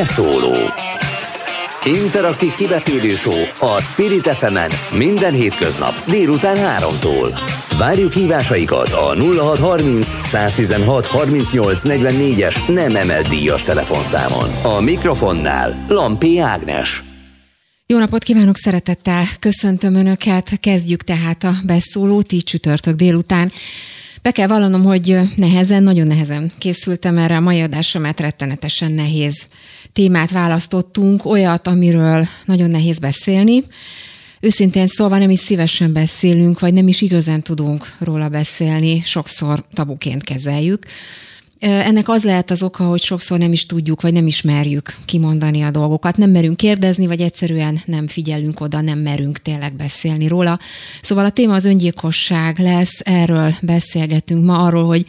Beszóló Interaktív kibeszélő a Spirit fm minden hétköznap délután 3-tól. Várjuk hívásaikat a 0630 116 38 44-es nem emelt díjas telefonszámon. A mikrofonnál Lampi Ágnes. Jó napot kívánok, szeretettel köszöntöm Önöket. Kezdjük tehát a beszólót így csütörtök délután. Be kell vallanom, hogy nehezen, nagyon nehezen készültem erre a mai adásra, mert rettenetesen nehéz témát választottunk, olyat, amiről nagyon nehéz beszélni. Őszintén szólva nem is szívesen beszélünk, vagy nem is igazán tudunk róla beszélni, sokszor tabuként kezeljük. Ennek az lehet az oka, hogy sokszor nem is tudjuk, vagy nem ismerjük kimondani a dolgokat. Nem merünk kérdezni, vagy egyszerűen nem figyelünk oda, nem merünk tényleg beszélni róla. Szóval a téma az öngyilkosság lesz, erről beszélgetünk ma, arról, hogy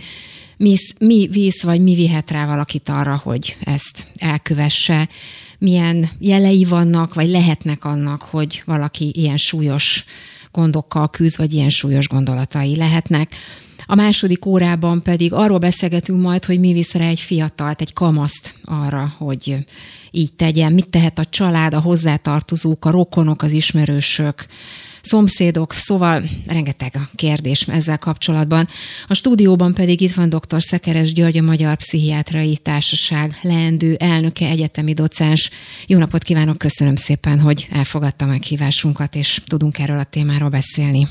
mi, mi visz, vagy mi vihet rá valakit arra, hogy ezt elkövesse, milyen jelei vannak, vagy lehetnek annak, hogy valaki ilyen súlyos gondokkal küzd, vagy ilyen súlyos gondolatai lehetnek. A második órában pedig arról beszélgetünk majd, hogy mi visz rá egy fiatalt, egy kamaszt arra, hogy így tegyen, mit tehet a család, a hozzátartozók, a rokonok, az ismerősök, szomszédok, szóval rengeteg a kérdés ezzel kapcsolatban. A stúdióban pedig itt van dr. Szekeres György, a Magyar Pszichiátrai Társaság leendő elnöke, egyetemi docens. Jó napot kívánok, köszönöm szépen, hogy elfogadta meghívásunkat, és tudunk erről a témáról beszélni.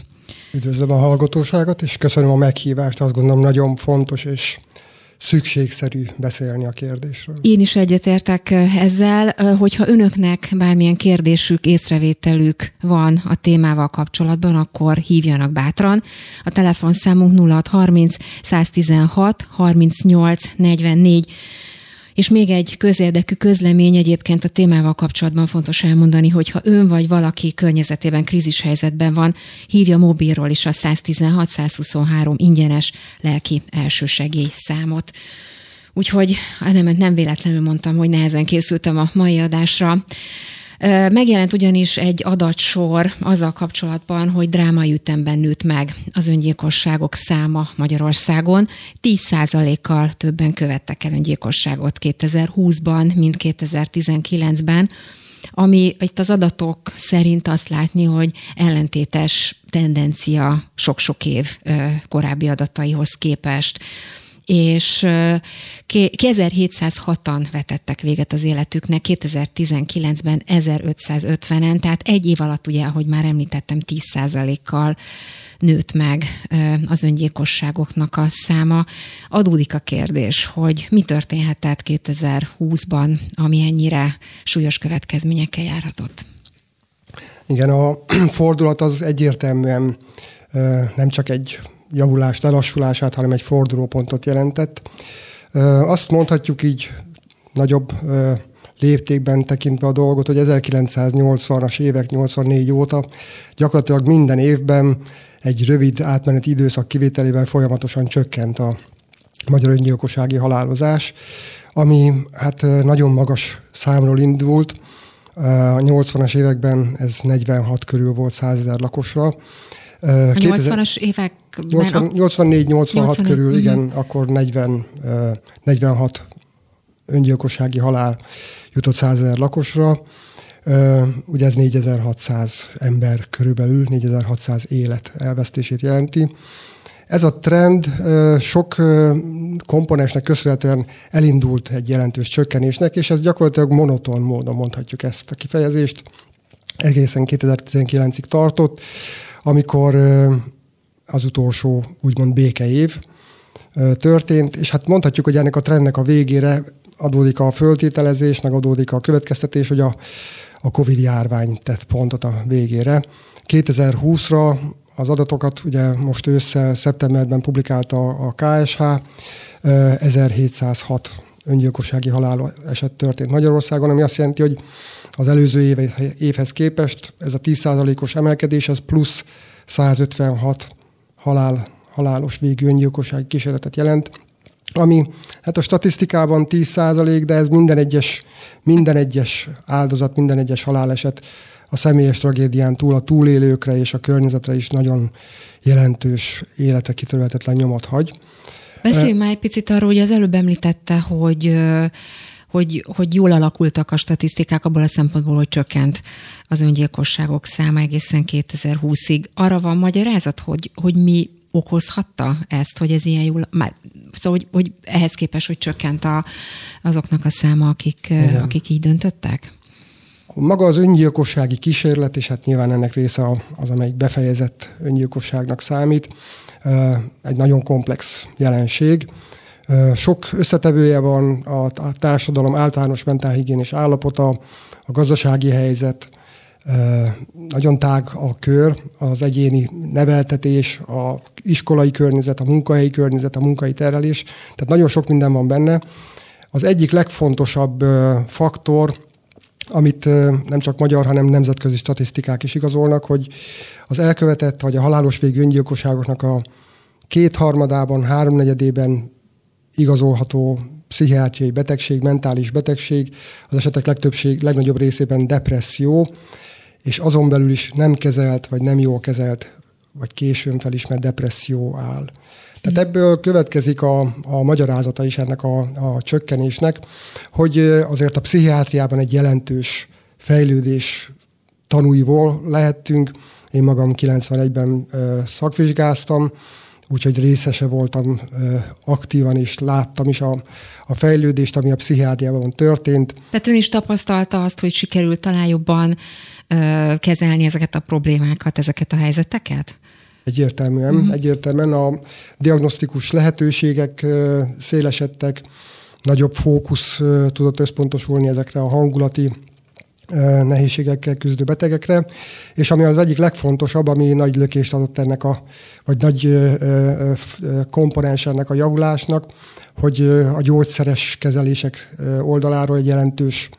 Üdvözlöm a hallgatóságot, és köszönöm a meghívást. Azt gondolom nagyon fontos és szükségszerű beszélni a kérdésről. Én is egyetértek ezzel, hogyha önöknek bármilyen kérdésük, észrevételük van a témával kapcsolatban, akkor hívjanak bátran. A telefonszámunk 0630 116 38 44 és még egy közérdekű közlemény egyébként a témával kapcsolatban fontos elmondani, hogy ha ön vagy valaki környezetében krízis helyzetben van, hívja mobilról is a 116-123 ingyenes lelki elsősegély számot. Úgyhogy nem, nem véletlenül mondtam, hogy nehezen készültem a mai adásra. Megjelent ugyanis egy adatsor azzal kapcsolatban, hogy drámai ütemben nőtt meg az öngyilkosságok száma Magyarországon. 10%-kal többen követtek el öngyilkosságot 2020-ban, mint 2019-ben ami itt az adatok szerint azt látni, hogy ellentétes tendencia sok-sok év korábbi adataihoz képest és 2706-an vetettek véget az életüknek, 2019-ben 1550-en, tehát egy év alatt ugye, ahogy már említettem, 10%-kal nőtt meg az öngyilkosságoknak a száma. Adódik a kérdés, hogy mi történhetett 2020-ban, ami ennyire súlyos következményekkel járhatott. Igen, a fordulat az egyértelműen nem csak egy javulást, lelassulását, hanem egy fordulópontot jelentett. Azt mondhatjuk így nagyobb léptékben tekintve a dolgot, hogy 1980-as évek, 84 óta gyakorlatilag minden évben egy rövid átmeneti időszak kivételével folyamatosan csökkent a magyar öngyilkossági halálozás, ami hát nagyon magas számról indult. A 80-as években ez 46 körül volt 100 ezer lakosra, a 80-as évek... 84-86 körül, uh-huh. igen, akkor 40, 46 öngyilkossági halál jutott 100 ezer lakosra. Ugye ez 4600 ember körülbelül, 4600 élet elvesztését jelenti. Ez a trend sok komponensnek köszönhetően elindult egy jelentős csökkenésnek, és ez gyakorlatilag monoton módon mondhatjuk ezt a kifejezést. Egészen 2019-ig tartott amikor az utolsó úgymond békeév történt, és hát mondhatjuk, hogy ennek a trendnek a végére adódik a föltételezés, meg adódik a következtetés, hogy a, a Covid járvány tett pontot a végére. 2020-ra az adatokat ugye most ősszel, szeptemberben publikálta a KSH, 1706 öngyilkossági halál eset történt Magyarországon, ami azt jelenti, hogy az előző éve, évhez képest ez a 10%-os emelkedés, ez plusz 156 halál, halálos végű öngyilkossági kísérletet jelent, ami hát a statisztikában 10% de ez minden egyes, minden egyes áldozat, minden egyes haláleset a személyes tragédián túl a túlélőkre és a környezetre is nagyon jelentős életre kitörhetetlen nyomot hagy. Beszéljünk már egy picit arról, hogy az előbb említette, hogy hogy, hogy jól alakultak a statisztikák abból a szempontból, hogy csökkent az öngyilkosságok száma egészen 2020-ig. Arra van magyarázat, hogy, hogy mi okozhatta ezt, hogy ez ilyen jól, már, szóval, hogy, hogy ehhez képest, hogy csökkent a, azoknak a száma, akik, akik így döntöttek? Maga az öngyilkossági kísérlet, és hát nyilván ennek része az, amelyik befejezett öngyilkosságnak számít, egy nagyon komplex jelenség. Sok összetevője van a társadalom általános mentálhigiénés állapota, a gazdasági helyzet, nagyon tág a kör, az egyéni neveltetés, a iskolai környezet, a munkahelyi környezet, a munkai terelés, tehát nagyon sok minden van benne. Az egyik legfontosabb faktor, amit nem csak magyar, hanem nemzetközi statisztikák is igazolnak, hogy az elkövetett vagy a halálos végű öngyilkosságoknak a kétharmadában, háromnegyedében igazolható pszichiátriai betegség, mentális betegség, az esetek legtöbbség, legnagyobb részében depresszió, és azon belül is nem kezelt, vagy nem jól kezelt, vagy későn felismert depresszió áll. Tehát ebből következik a, a magyarázata is ennek a, a csökkenésnek, hogy azért a pszichiátriában egy jelentős fejlődés tanúiból lehettünk. Én magam 91-ben szakvizsgáztam, úgyhogy részese voltam aktívan, és láttam is a, a fejlődést, ami a pszichiátriában történt. Tehát ön is tapasztalta azt, hogy sikerült talán jobban kezelni ezeket a problémákat, ezeket a helyzeteket? Egyértelműen, uh-huh. egyértelműen a diagnosztikus lehetőségek szélesedtek, nagyobb fókusz tudott összpontosulni ezekre a hangulati nehézségekkel küzdő betegekre, és ami az egyik legfontosabb, ami nagy lökést adott ennek a, vagy nagy komponens ennek a javulásnak, hogy a gyógyszeres kezelések oldaláról egy jelentős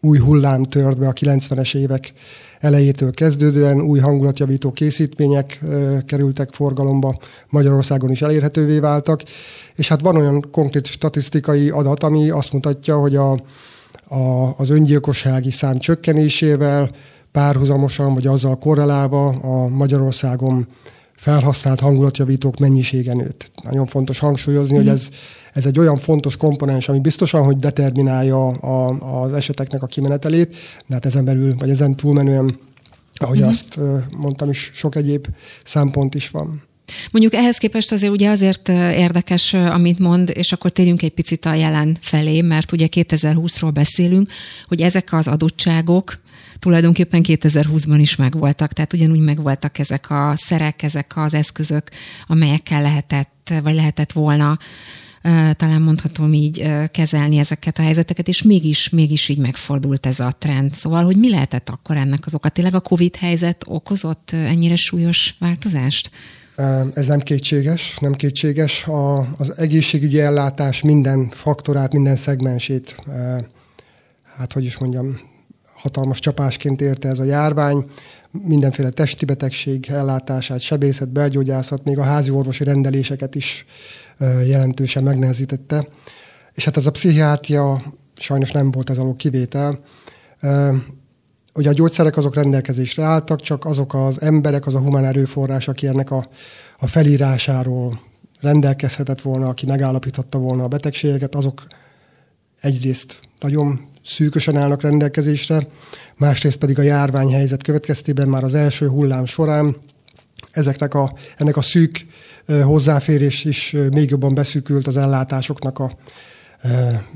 új hullám tört be a 90-es évek elejétől kezdődően, új hangulatjavító készítmények kerültek forgalomba, Magyarországon is elérhetővé váltak, és hát van olyan konkrét statisztikai adat, ami azt mutatja, hogy a, a, az öngyilkossági szám csökkenésével párhuzamosan, vagy azzal korrelálva a Magyarországon felhasznált hangulatjavítók mennyisége nőtt. Nagyon fontos hangsúlyozni, mm. hogy mhm. ez, ez egy olyan fontos komponens, ami biztosan, hogy determinálja a, az eseteknek a kimenetelét, de hát ezen belül, vagy ezen túlmenően, ahogy mm. azt mondtam is, sok egyéb szempont is van. Mondjuk ehhez képest azért ugye azért érdekes, amit mond, és akkor térjünk egy picit a jelen felé, mert ugye 2020-ról beszélünk, hogy ezek az adottságok tulajdonképpen 2020-ban is megvoltak, tehát ugyanúgy megvoltak ezek a szerek, ezek az eszközök, amelyekkel lehetett, vagy lehetett volna talán mondhatom így kezelni ezeket a helyzeteket, és mégis, mégis így megfordult ez a trend. Szóval, hogy mi lehetett akkor ennek az oka? Tényleg a COVID helyzet okozott ennyire súlyos változást? Ez nem kétséges, nem kétséges. A, az egészségügyi ellátás minden faktorát, minden szegmensét, hát hogy is mondjam, hatalmas csapásként érte ez a járvány. Mindenféle testi betegség ellátását, sebészet, belgyógyászat, még a házi orvosi rendeléseket is jelentősen megnehezítette. És hát ez a pszichiátria sajnos nem volt ez alól kivétel. Ugye a gyógyszerek azok rendelkezésre álltak, csak azok az emberek, az a humán erőforrás, aki ennek a, a felírásáról rendelkezhetett volna, aki megállapíthatta volna a betegségeket, azok egyrészt nagyon szűkösen állnak rendelkezésre, másrészt pedig a járványhelyzet következtében már az első hullám során ezeknek a, ennek a szűk hozzáférés is még jobban beszűkült az ellátásoknak a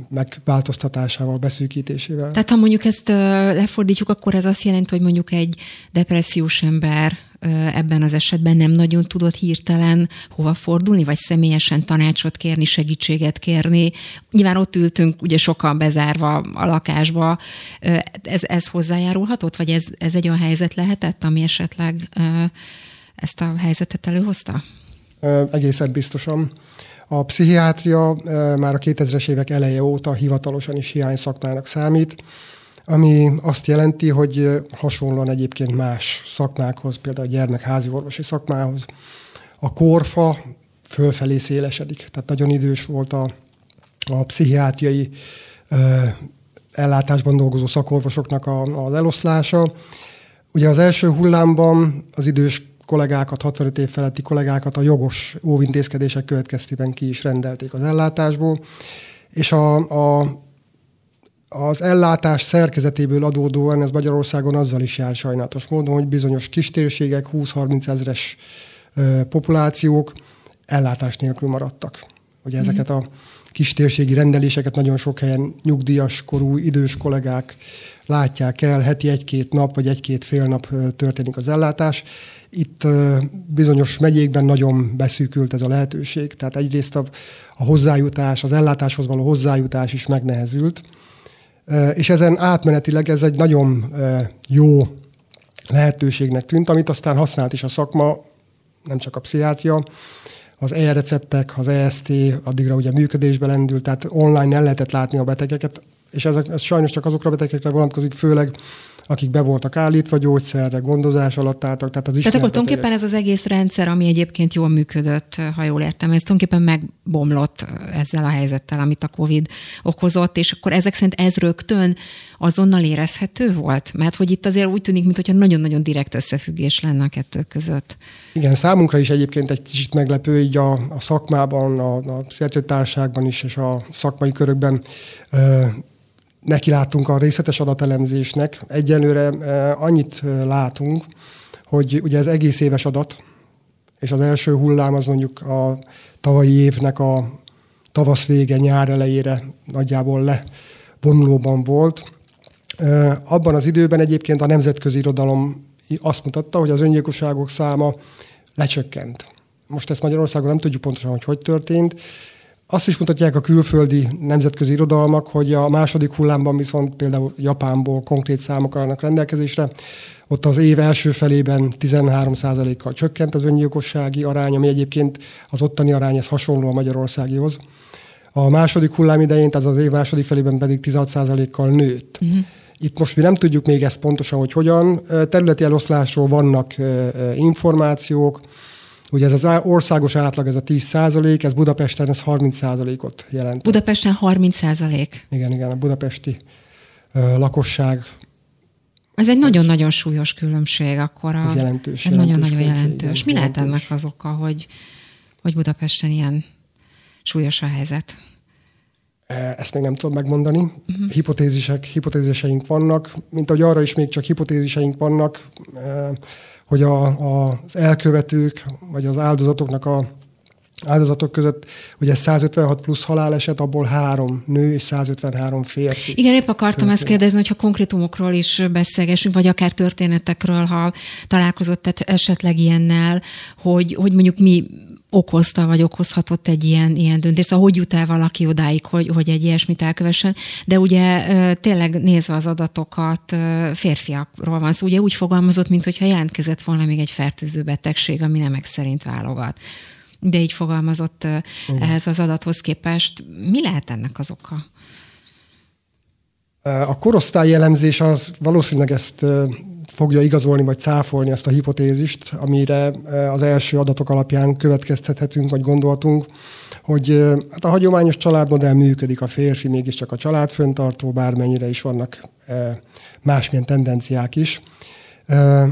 megváltoztatásával, beszűkítésével. Tehát ha mondjuk ezt lefordítjuk, akkor ez azt jelenti, hogy mondjuk egy depressziós ember ebben az esetben nem nagyon tudott hirtelen hova fordulni, vagy személyesen tanácsot kérni, segítséget kérni. Nyilván ott ültünk ugye sokan bezárva a lakásba. Ez, ez hozzájárulhatott, vagy ez, ez egy olyan helyzet lehetett, ami esetleg ezt a helyzetet előhozta? Egészen biztosan. A pszichiátria már a 2000-es évek eleje óta hivatalosan is hiány szakmának számít, ami azt jelenti, hogy hasonlóan egyébként más szakmákhoz, például a gyermekházi orvosi szakmához, a korfa fölfelé szélesedik. Tehát nagyon idős volt a, a pszichiátriai ellátásban dolgozó szakorvosoknak a, az eloszlása. Ugye az első hullámban az idős kollégákat, 65 év feletti kollégákat a jogos óvintézkedések következtében ki is rendelték az ellátásból, és a, a az ellátás szerkezetéből adódóan ez Magyarországon azzal is jár sajnálatos módon, hogy bizonyos kistérségek, 20-30 ezres populációk ellátás nélkül maradtak. Ugye mm-hmm. ezeket a kistérségi rendeléseket nagyon sok helyen nyugdíjas korú idős kollégák látják el, heti egy-két nap vagy egy-két fél nap történik az ellátás. Itt bizonyos megyékben nagyon beszűkült ez a lehetőség, tehát egyrészt a, a hozzájutás, az ellátáshoz való hozzájutás is megnehezült, és ezen átmenetileg ez egy nagyon jó lehetőségnek tűnt, amit aztán használt is a szakma, nem csak a pszichiátria, az e-receptek, az EST addigra ugye működésbe lendült, tehát online el lehetett látni a betegeket, és ez, ez sajnos csak azokra a betegekre vonatkozik, főleg akik be voltak állítva gyógyszerre, gondozás alatt álltak. Tehát, az tehát akkor tulajdonképpen ez az egész rendszer, ami egyébként jól működött, ha jól értem, ez tulajdonképpen megbomlott ezzel a helyzettel, amit a COVID okozott, és akkor ezek szerint ez rögtön azonnal érezhető volt? Mert hogy itt azért úgy tűnik, mintha nagyon-nagyon direkt összefüggés lenne a kettő között. Igen, számunkra is egyébként egy kicsit meglepő, így a, a szakmában, a, a szertőtárságban is, és a szakmai körökben nekilátunk a részletes adatelemzésnek. Egyelőre eh, annyit eh, látunk, hogy ugye ez egész éves adat, és az első hullám az mondjuk a tavalyi évnek a tavasz vége, nyár elejére nagyjából levonulóban volt. Eh, abban az időben egyébként a nemzetközi irodalom azt mutatta, hogy az öngyilkosságok száma lecsökkent. Most ezt Magyarországon nem tudjuk pontosan, hogy hogy történt, azt is mutatják a külföldi nemzetközi irodalmak, hogy a második hullámban viszont például Japánból konkrét számok állnak rendelkezésre. Ott az év első felében 13%-kal csökkent az öngyilkossági arány, ami egyébként az ottani arány ez hasonló a magyarországihoz. A második hullám idején, tehát az év második felében pedig 16%-kal nőtt. Uh-huh. Itt most mi nem tudjuk még ezt pontosan, hogy hogyan. Területi eloszlásról vannak információk, Ugye ez az országos átlag, ez a 10 százalék, ez Budapesten ez 30 százalékot jelent. Budapesten 30 százalék? Igen, igen, a budapesti ö, lakosság. Ez egy nagyon-nagyon súlyos különbség akkor. A, ez jelentős. Ez nagyon-nagyon jelentős. Mi lehet ennek az oka, hogy, hogy Budapesten ilyen súlyos a helyzet? Ezt még nem tudom megmondani. Uh-huh. Hipotézisek, hipotéziseink vannak, mint ahogy arra is még csak hipotéziseink vannak hogy a, a, az elkövetők, vagy az áldozatoknak a áldozatok között ugye 156 plusz haláleset, abból három nő és 153 férfi. Igen, épp akartam történet. ezt kérdezni, hogyha konkrétumokról is beszélgessünk, vagy akár történetekről, ha találkozott esetleg ilyennel, hogy, hogy mondjuk mi okozta, vagy okozhatott egy ilyen, ilyen döntés. Szóval hogy jut el valaki odáig, hogy, hogy egy ilyesmit elkövessen. De ugye tényleg nézve az adatokat, férfiakról van szó. Ugye úgy fogalmazott, mintha jelentkezett volna még egy fertőző betegség, ami nemek szerint válogat. De így fogalmazott Igen. ehhez az adathoz képest. Mi lehet ennek az oka? A korosztály jellemzés az valószínűleg ezt fogja igazolni vagy cáfolni ezt a hipotézist, amire eh, az első adatok alapján következtethetünk vagy gondoltunk, hogy eh, hát a hagyományos családmodell működik, a férfi mégiscsak a családföntartó, bármennyire is vannak eh, másmilyen tendenciák is.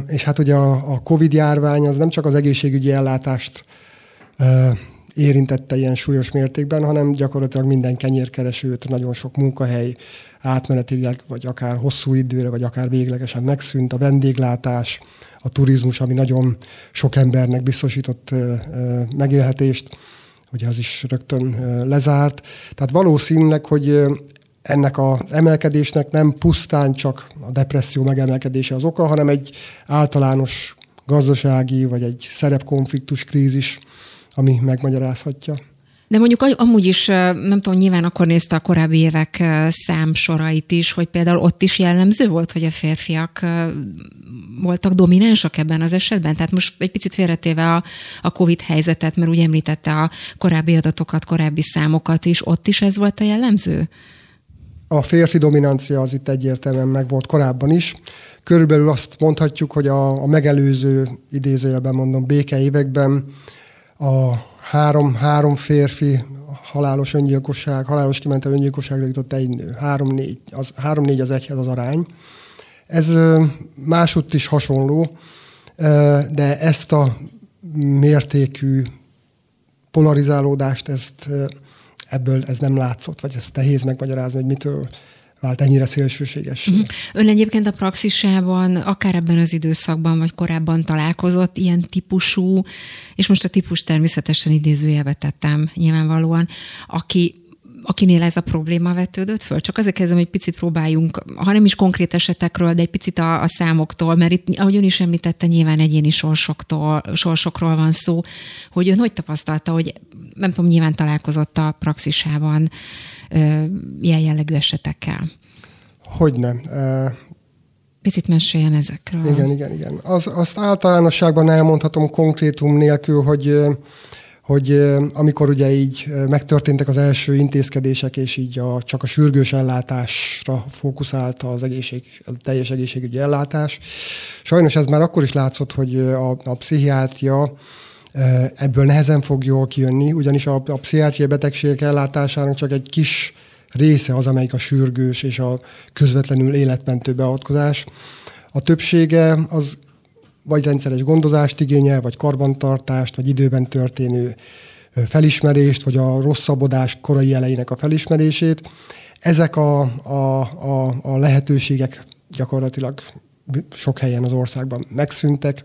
És hát ugye a Covid járvány az nem csak az egészségügyi ellátást érintette ilyen súlyos mértékben, hanem gyakorlatilag minden kenyérkeresőt, nagyon sok munkahely átmenetileg, vagy akár hosszú időre, vagy akár véglegesen megszűnt, a vendéglátás, a turizmus, ami nagyon sok embernek biztosított megélhetést, ugye az is rögtön lezárt. Tehát valószínűleg, hogy ennek az emelkedésnek nem pusztán csak a depresszió megemelkedése az oka, hanem egy általános gazdasági vagy egy szerepkonfliktus krízis, ami megmagyarázhatja. De mondjuk amúgy is, nem tudom, nyilván akkor nézte a korábbi évek számsorait is, hogy például ott is jellemző volt, hogy a férfiak voltak dominánsak ebben az esetben? Tehát most egy picit félretéve a, a COVID helyzetet, mert úgy említette a korábbi adatokat, korábbi számokat is, ott is ez volt a jellemző? A férfi dominancia az itt egyértelműen meg volt korábban is. Körülbelül azt mondhatjuk, hogy a, a megelőző idézőjelben mondom béke években a három, három férfi halálos öngyilkosság, halálos kimentel öngyilkosságra jutott egy nő. Három-négy az, három-négy az egyhez az arány. Ez másutt is hasonló, de ezt a mértékű polarizálódást, ezt ebből ez nem látszott, vagy ezt nehéz megmagyarázni, hogy mitől vált ennyire szélsőséges. Uh-huh. Ön egyébként a praxisában, akár ebben az időszakban, vagy korábban találkozott ilyen típusú, és most a típus természetesen idézőjelbe tettem nyilvánvalóan, aki akinél ez a probléma vetődött föl? Csak azért kezdem, hogy picit próbáljunk, ha nem is konkrét esetekről, de egy picit a, a számoktól, mert itt, ahogy ön is említette, nyilván egyéni sorsoktól, sorsokról van szó, hogy ön hogy tapasztalta, hogy nem tudom, nyilván találkozott a praxisában ö, ilyen jellegű esetekkel? Hogyne. Picit meséljen ezekről. Igen, igen, igen. Az, azt általánosságban elmondhatom konkrétum nélkül, hogy hogy amikor ugye így megtörténtek az első intézkedések, és így a, csak a sürgős ellátásra fókuszálta az egészség, a teljes egészségügyi ellátás, sajnos ez már akkor is látszott, hogy a, a pszichiátria ebből nehezen fog jól kijönni, ugyanis a, a pszichiátriai betegségek ellátásának csak egy kis része az, amelyik a sürgős és a közvetlenül életmentő beavatkozás. A többsége az vagy rendszeres gondozást igényel, vagy karbantartást, vagy időben történő felismerést, vagy a rosszabbodás korai jeleinek a felismerését. Ezek a, a, a, a lehetőségek gyakorlatilag sok helyen az országban megszűntek.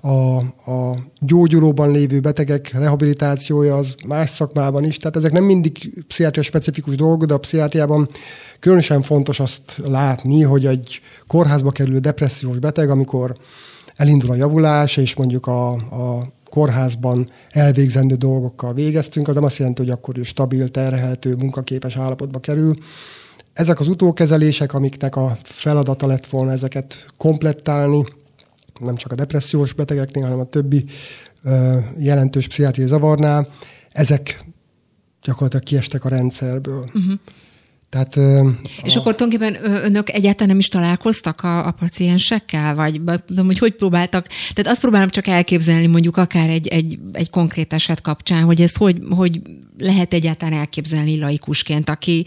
A, a gyógyulóban lévő betegek rehabilitációja az más szakmában is, tehát ezek nem mindig pszichiátria specifikus dolgok, de a pszichiátriában különösen fontos azt látni, hogy egy kórházba kerülő depressziós beteg, amikor elindul a javulás, és mondjuk a, a kórházban elvégzendő dolgokkal végeztünk, az nem azt jelenti, hogy akkor ő stabil, terhelhető, munkaképes állapotba kerül. Ezek az utókezelések, amiknek a feladata lett volna ezeket komplettálni, nem csak a depressziós betegeknél, hanem a többi ö, jelentős pszichiátriai zavarnál, ezek gyakorlatilag kiestek a rendszerből. Uh-huh. Tehát, és a... akkor tulajdonképpen önök egyáltalán nem is találkoztak a, a paciensekkel? Vagy tudom, hogy hogy próbáltak? Tehát azt próbálom csak elképzelni mondjuk akár egy, egy, egy konkrét eset kapcsán, hogy ezt hogy, hogy lehet egyáltalán elképzelni laikusként, aki,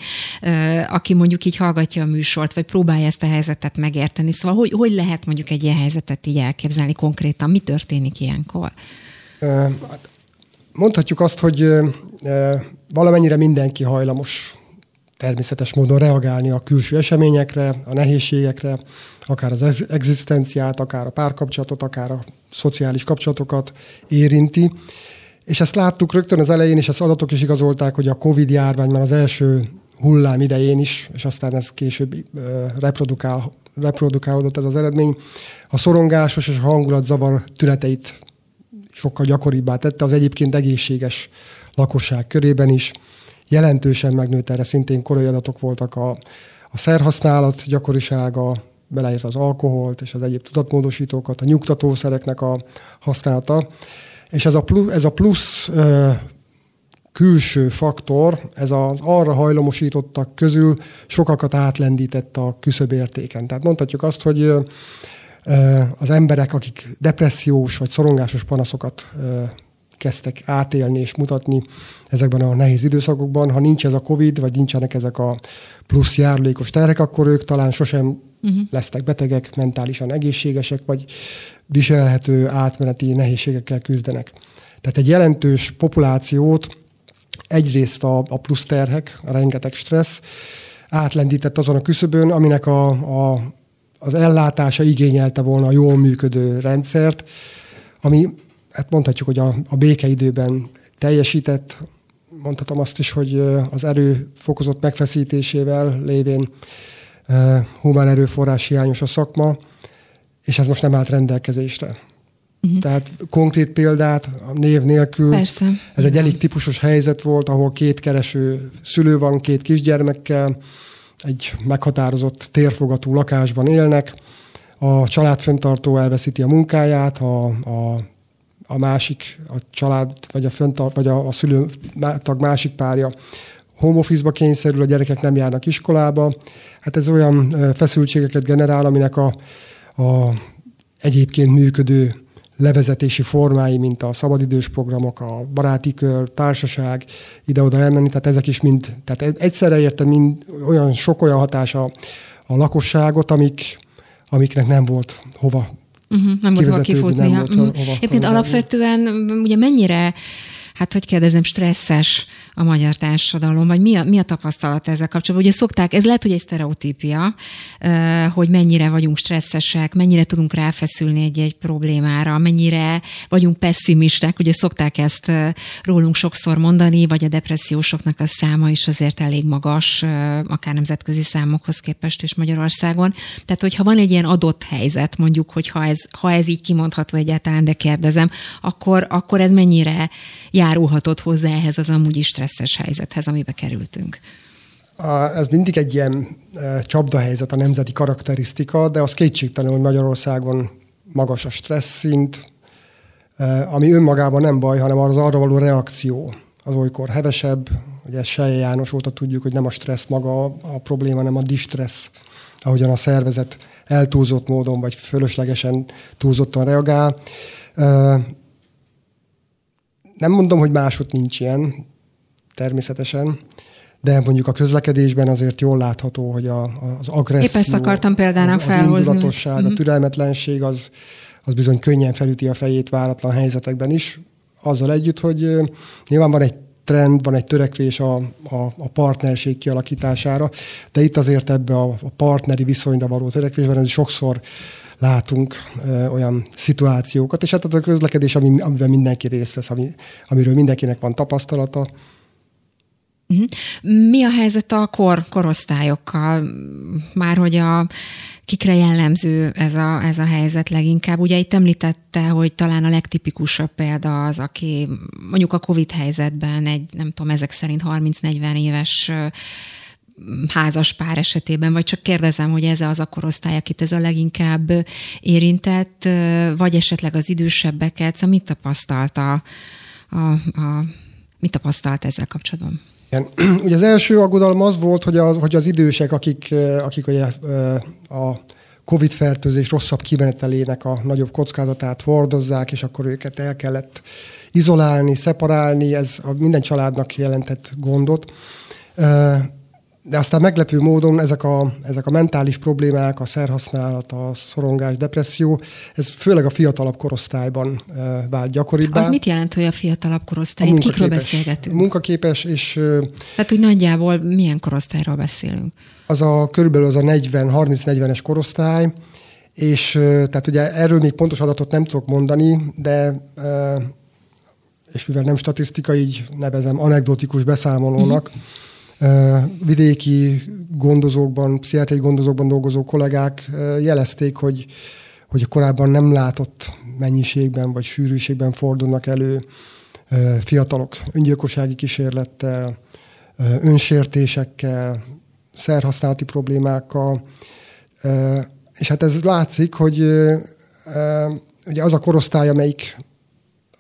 aki mondjuk így hallgatja a műsort, vagy próbálja ezt a helyzetet megérteni. Szóval hogy, hogy lehet mondjuk egy ilyen helyzetet így elképzelni konkrétan? Mi történik ilyenkor? Hát mondhatjuk azt, hogy valamennyire mindenki hajlamos természetes módon reagálni a külső eseményekre, a nehézségekre, akár az egzisztenciát, akár a párkapcsolatot, akár a szociális kapcsolatokat érinti. És ezt láttuk rögtön az elején, és ezt adatok is igazolták, hogy a Covid járvány már az első hullám idején is, és aztán ez később reprodukál, reprodukálódott ez az eredmény, a szorongásos és a hangulatzavar tüneteit sokkal gyakoribbá tette az egyébként egészséges lakosság körében is jelentősen megnőtt erre, szintén korai adatok voltak a, a szerhasználat gyakorisága, beleért az alkoholt és az egyéb tudatmódosítókat, a nyugtatószereknek a használata. És ez a plusz, ez a plusz ö, külső faktor, ez az arra hajlamosítottak közül sokakat átlendített a küszöbértéken. Tehát mondhatjuk azt, hogy ö, az emberek, akik depressziós vagy szorongásos panaszokat kezdtek átélni és mutatni ezekben a nehéz időszakokban. Ha nincs ez a COVID, vagy nincsenek ezek a plusz járulékos terhek, akkor ők talán sosem uh-huh. lesznek betegek, mentálisan egészségesek, vagy viselhető átmeneti nehézségekkel küzdenek. Tehát egy jelentős populációt egyrészt a, a plusz terhek, a rengeteg stressz átlendített azon a küszöbön, aminek a, a, az ellátása igényelte volna a jól működő rendszert, ami hát mondhatjuk, hogy a, a békeidőben teljesített, mondhatom azt is, hogy az erő fokozott megfeszítésével lévén humán erőforrás hiányos a szakma, és ez most nem állt rendelkezésre. Uh-huh. Tehát konkrét példát a név nélkül. Persze. Ez egy elég típusos helyzet volt, ahol két kereső szülő van, két kisgyermekkel, egy meghatározott térfogatú lakásban élnek, a családföntartó elveszíti a munkáját, a, a a másik, a család, vagy a föntart, vagy a, a szülőtag másik párja home office-ba kényszerül, a gyerekek nem járnak iskolába. Hát ez olyan feszültségeket generál, aminek a, a egyébként működő levezetési formái, mint a szabadidős programok, a baráti kör, társaság, ide-oda elmenni, tehát ezek is mind, tehát egyszerre érte mind olyan sok olyan hatása a lakosságot, amik, amiknek nem volt hova Uh-huh, nem volt hova kifutnia. Uh-huh. Egyébként alapvetően ugye mennyire hát hogy kérdezem, stresszes a magyar társadalom, vagy mi a, mi a tapasztalat ezzel kapcsolatban? Ugye szokták, ez lehet, hogy egy sztereotípia, hogy mennyire vagyunk stresszesek, mennyire tudunk ráfeszülni egy-egy problémára, mennyire vagyunk pessimisták, ugye szokták ezt rólunk sokszor mondani, vagy a depressziósoknak a száma is azért elég magas, akár nemzetközi számokhoz képest is Magyarországon. Tehát, hogyha van egy ilyen adott helyzet, mondjuk, hogy ha ez, ha ez így kimondható egyáltalán, de kérdezem, akkor, akkor ez mennyire járulhatott hozzá ehhez az amúgy is stresszes helyzethez, amibe kerültünk? Ez mindig egy ilyen csapdahelyzet, a nemzeti karakterisztika, de az kétségtelen, hogy Magyarországon magas a stressz szint, ami önmagában nem baj, hanem az arra való reakció az olykor hevesebb. Ugye Seje János óta tudjuk, hogy nem a stressz maga a probléma, hanem a distressz, ahogyan a szervezet eltúlzott módon, vagy fölöslegesen túlzottan reagál. Nem mondom, hogy máshogy nincs ilyen, természetesen, de mondjuk a közlekedésben azért jól látható, hogy a, az agresszió, Épp ezt akartam példának az, az indulatosság, uh-huh. a mhm. türelmetlenség az, az bizony könnyen felüti a fejét váratlan helyzetekben is. Azzal együtt, hogy nyilván van egy trend, van egy törekvés a, a, a partnerség kialakítására, de itt azért ebbe a, a partneri viszonyra való törekvésben ez sokszor látunk olyan szituációkat, és hát a közlekedés, ami, amiben mindenki részt vesz, ami, amiről mindenkinek van tapasztalata. Uh-huh. Mi a helyzet a kor, korosztályokkal? Már hogy a kikre jellemző ez a, ez a helyzet leginkább. Ugye itt említette, hogy talán a legtipikusabb példa az, aki mondjuk a COVID helyzetben egy, nem tudom, ezek szerint 30-40 éves házas pár esetében, vagy csak kérdezem, hogy ez az a korosztály, akit ez a leginkább érintett, vagy esetleg az idősebbeket, szóval mit tapasztalt a, a, a mit tapasztalt ezzel kapcsolatban? Igen. Ugye az első aggodalom az volt, hogy az, hogy az idősek, akik, akik ugye, a COVID-fertőzés rosszabb kimenetelének a nagyobb kockázatát hordozzák, és akkor őket el kellett izolálni, szeparálni, ez a minden családnak jelentett gondot de aztán meglepő módon ezek a, ezek a mentális problémák, a szerhasználat, a szorongás, depresszió, ez főleg a fiatalabb korosztályban vált gyakoribbá. Az mit jelent, hogy a fiatalabb korosztály? A Kikről beszélgetünk? Munkaképes, és... Tehát, hogy nagyjából milyen korosztályról beszélünk? Az a körülbelül az a 40, 30-40-es korosztály, és tehát ugye erről még pontos adatot nem tudok mondani, de és mivel nem statisztika, így nevezem anekdotikus beszámolónak, uh-huh vidéki gondozókban, pszichiátriai gondozókban dolgozó kollégák jelezték, hogy, hogy korábban nem látott mennyiségben vagy sűrűségben fordulnak elő fiatalok öngyilkossági kísérlettel, önsértésekkel, szerhasználati problémákkal, és hát ez látszik, hogy ugye az a korosztály, amelyik,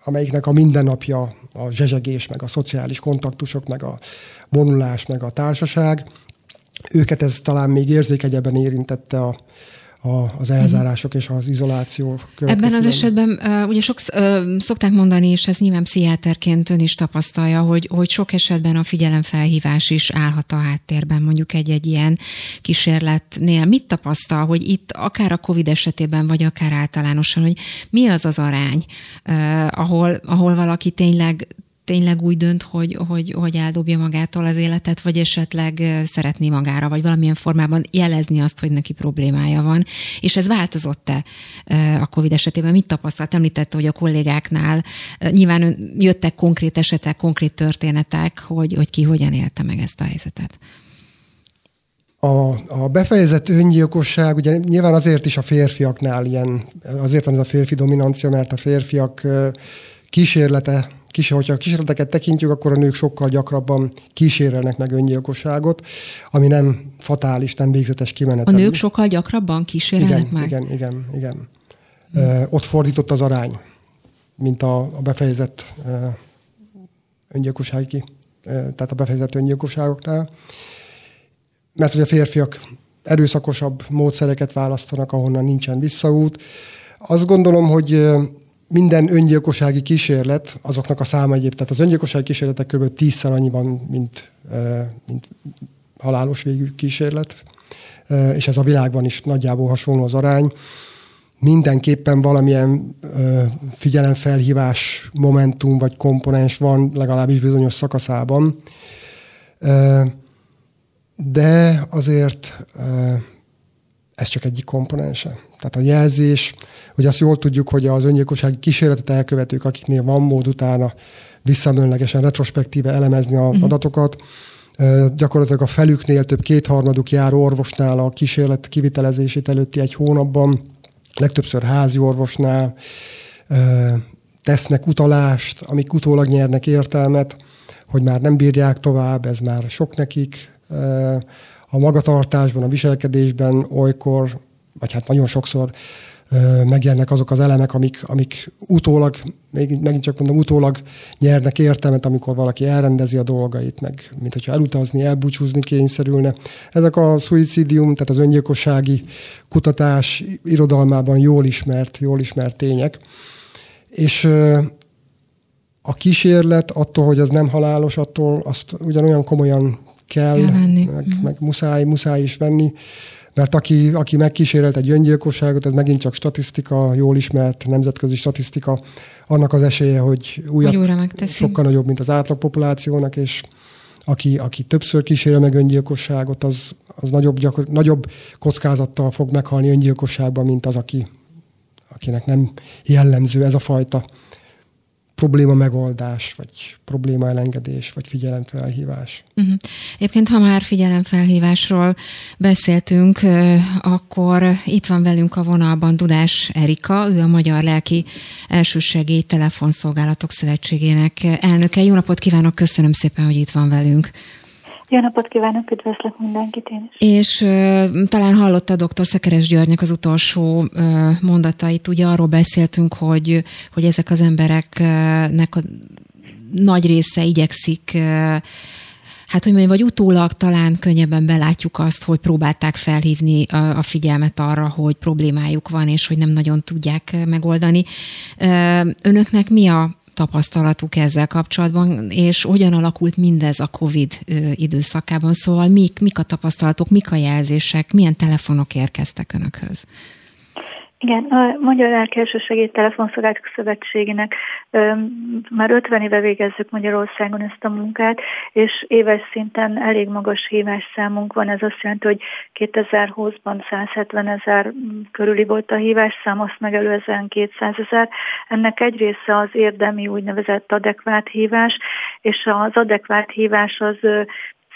amelyiknek a mindennapja a zsezsegés, meg a szociális kontaktusok, meg a vonulás, meg a társaság. Őket ez talán még érzékegyebben érintette a, a, az elzárások és az izoláció Ebben az esetben ugye sok, szokták mondani, és ez nyilván pszichiáterként ön is tapasztalja, hogy, hogy sok esetben a figyelemfelhívás is állhat a háttérben mondjuk egy-egy ilyen kísérletnél. Mit tapasztal, hogy itt akár a COVID esetében, vagy akár általánosan, hogy mi az az arány, ahol, ahol valaki tényleg tényleg úgy dönt, hogy, hogy, hogy eldobja magától az életet, vagy esetleg szeretné magára, vagy valamilyen formában jelezni azt, hogy neki problémája van. És ez változott-e a COVID esetében? Mit tapasztalt? Említette, hogy a kollégáknál nyilván jöttek konkrét esetek, konkrét történetek, hogy, hogy ki hogyan élte meg ezt a helyzetet. A, a befejezett öngyilkosság, ugye nyilván azért is a férfiaknál ilyen, azért van ez a férfi dominancia, mert a férfiak kísérlete kis, hogyha a kísérleteket tekintjük, akkor a nők sokkal gyakrabban kísérelnek meg öngyilkosságot, ami nem fatális, nem végzetes kimenet. A nők sokkal gyakrabban kísérelnek igen, meg? Igen, igen, igen. Hmm. Uh, ott fordított az arány, mint a, a befejezett uh, öngyilkossági, uh, tehát a befejezett öngyilkosságoknál. Mert hogy a férfiak erőszakosabb módszereket választanak, ahonnan nincsen visszaút. Azt gondolom, hogy minden öngyilkossági kísérlet, azoknak a száma egyéb, tehát az öngyilkossági kísérletek kb. tízszer annyi van, mint, mint halálos végű kísérlet, és ez a világban is nagyjából hasonló az arány. mindenképpen valamilyen figyelemfelhívás momentum vagy komponens van legalábbis bizonyos szakaszában. De azért ez csak egyik komponense. Tehát a jelzés, hogy azt jól tudjuk, hogy az öngyilkossági kísérletet elkövetők, akiknél van mód utána visszamenőlegesen, retrospektíve elemezni a uh-huh. adatokat, gyakorlatilag a felüknél több kétharmaduk jár orvosnál a kísérlet kivitelezését előtti egy hónapban, legtöbbször házi orvosnál tesznek utalást, amik utólag nyernek értelmet, hogy már nem bírják tovább, ez már sok nekik. A magatartásban, a viselkedésben olykor, vagy hát nagyon sokszor megjelennek azok az elemek, amik, amik utólag, még, megint csak mondom, utólag nyernek értelmet, amikor valaki elrendezi a dolgait, meg mint hogyha elutazni, elbúcsúzni kényszerülne. Ezek a suicidium, tehát az öngyilkossági kutatás irodalmában jól ismert, jól ismert tények. És a kísérlet attól, hogy az nem halálos, attól azt ugyanolyan komolyan kell, meg, meg muszáj, muszáj is venni, mert aki, aki megkísérelt egy öngyilkosságot, ez megint csak statisztika, jól ismert nemzetközi statisztika, annak az esélye, hogy újat sokkal nagyobb, mint az átlag populációnak, és aki, aki többször kísérel meg öngyilkosságot, az, az nagyobb, gyakor, nagyobb kockázattal fog meghalni öngyilkosságban, mint az, aki, akinek nem jellemző ez a fajta probléma megoldás, vagy probléma elengedés, vagy figyelemfelhívás. Uh-huh. Egyébként, ha már figyelemfelhívásról beszéltünk, akkor itt van velünk a vonalban Dudás Erika, ő a Magyar Lelki Elsősegély Telefonszolgálatok Szövetségének elnöke. Jó napot kívánok, köszönöm szépen, hogy itt van velünk. Jó napot kívánok, üdvözlök mindenkit én is. És uh, talán hallotta dr. Szekeres Györgynek az utolsó uh, mondatait, ugye arról beszéltünk, hogy, hogy ezek az embereknek a nagy része igyekszik uh, hát hogy mondjam, vagy utólag talán könnyebben belátjuk azt, hogy próbálták felhívni a, a figyelmet arra, hogy problémájuk van, és hogy nem nagyon tudják megoldani. Önöknek mi a tapasztalatuk ezzel kapcsolatban, és hogyan alakult mindez a COVID időszakában. Szóval mik, mik a tapasztalatok, mik a jelzések, milyen telefonok érkeztek Önökhöz? Igen, a Magyar Lelkielső Segély Telefonszolgálatok Szövetségének már 50 éve végezzük Magyarországon ezt a munkát, és éves szinten elég magas hívás számunk van. Ez azt jelenti, hogy 2020-ban 170 ezer körüli volt a hívás szám, azt megelőzően 200 ezer. Ennek egy része az érdemi úgynevezett adekvát hívás, és az adekvát hívás az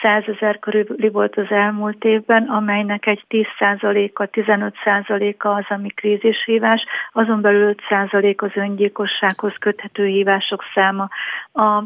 100 ezer körüli volt az elmúlt évben, amelynek egy 10%-a, 15%-a az, ami krízishívás, azon belül 5% az öngyilkossághoz köthető hívások száma. A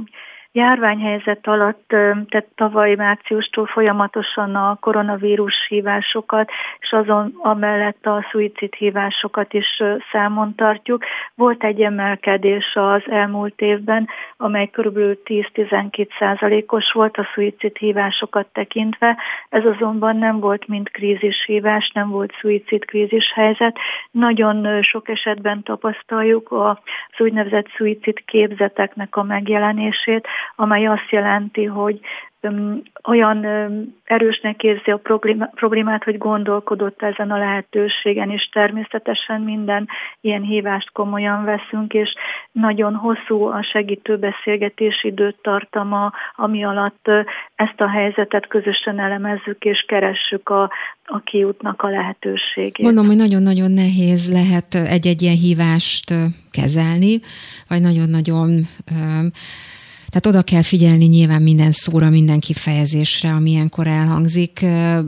járványhelyzet alatt, tehát tavaly márciustól folyamatosan a koronavírus hívásokat, és azon amellett a szuicid hívásokat is számon tartjuk. Volt egy emelkedés az elmúlt évben, amely kb. 10-12 százalékos volt a szuicid hívásokat tekintve. Ez azonban nem volt mind krízis hívás, nem volt szuicid krízis helyzet. Nagyon sok esetben tapasztaljuk az úgynevezett szuicid képzeteknek a megjelenését, amely azt jelenti, hogy olyan erősnek érzi a problémát, hogy gondolkodott ezen a lehetőségen, és természetesen minden ilyen hívást komolyan veszünk, és nagyon hosszú a segítő beszélgetési időtartama, ami alatt ezt a helyzetet közösen elemezzük, és keressük a, a kiútnak a lehetőségét. Mondom, hogy nagyon-nagyon nehéz lehet egy-egy ilyen hívást kezelni, vagy nagyon-nagyon tehát oda kell figyelni nyilván minden szóra, minden kifejezésre, ami ilyenkor elhangzik.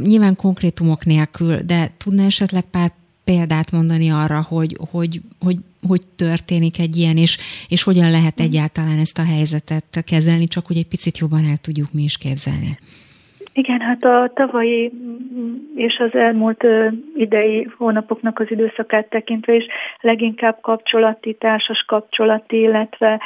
Nyilván konkrétumok nélkül, de tudna esetleg pár példát mondani arra, hogy, hogy, hogy, hogy történik egy ilyen, és, és hogyan lehet egyáltalán ezt a helyzetet kezelni, csak hogy egy picit jobban el tudjuk mi is képzelni. Igen, hát a tavalyi és az elmúlt idei hónapoknak az időszakát tekintve is leginkább kapcsolati, társas kapcsolati, illetve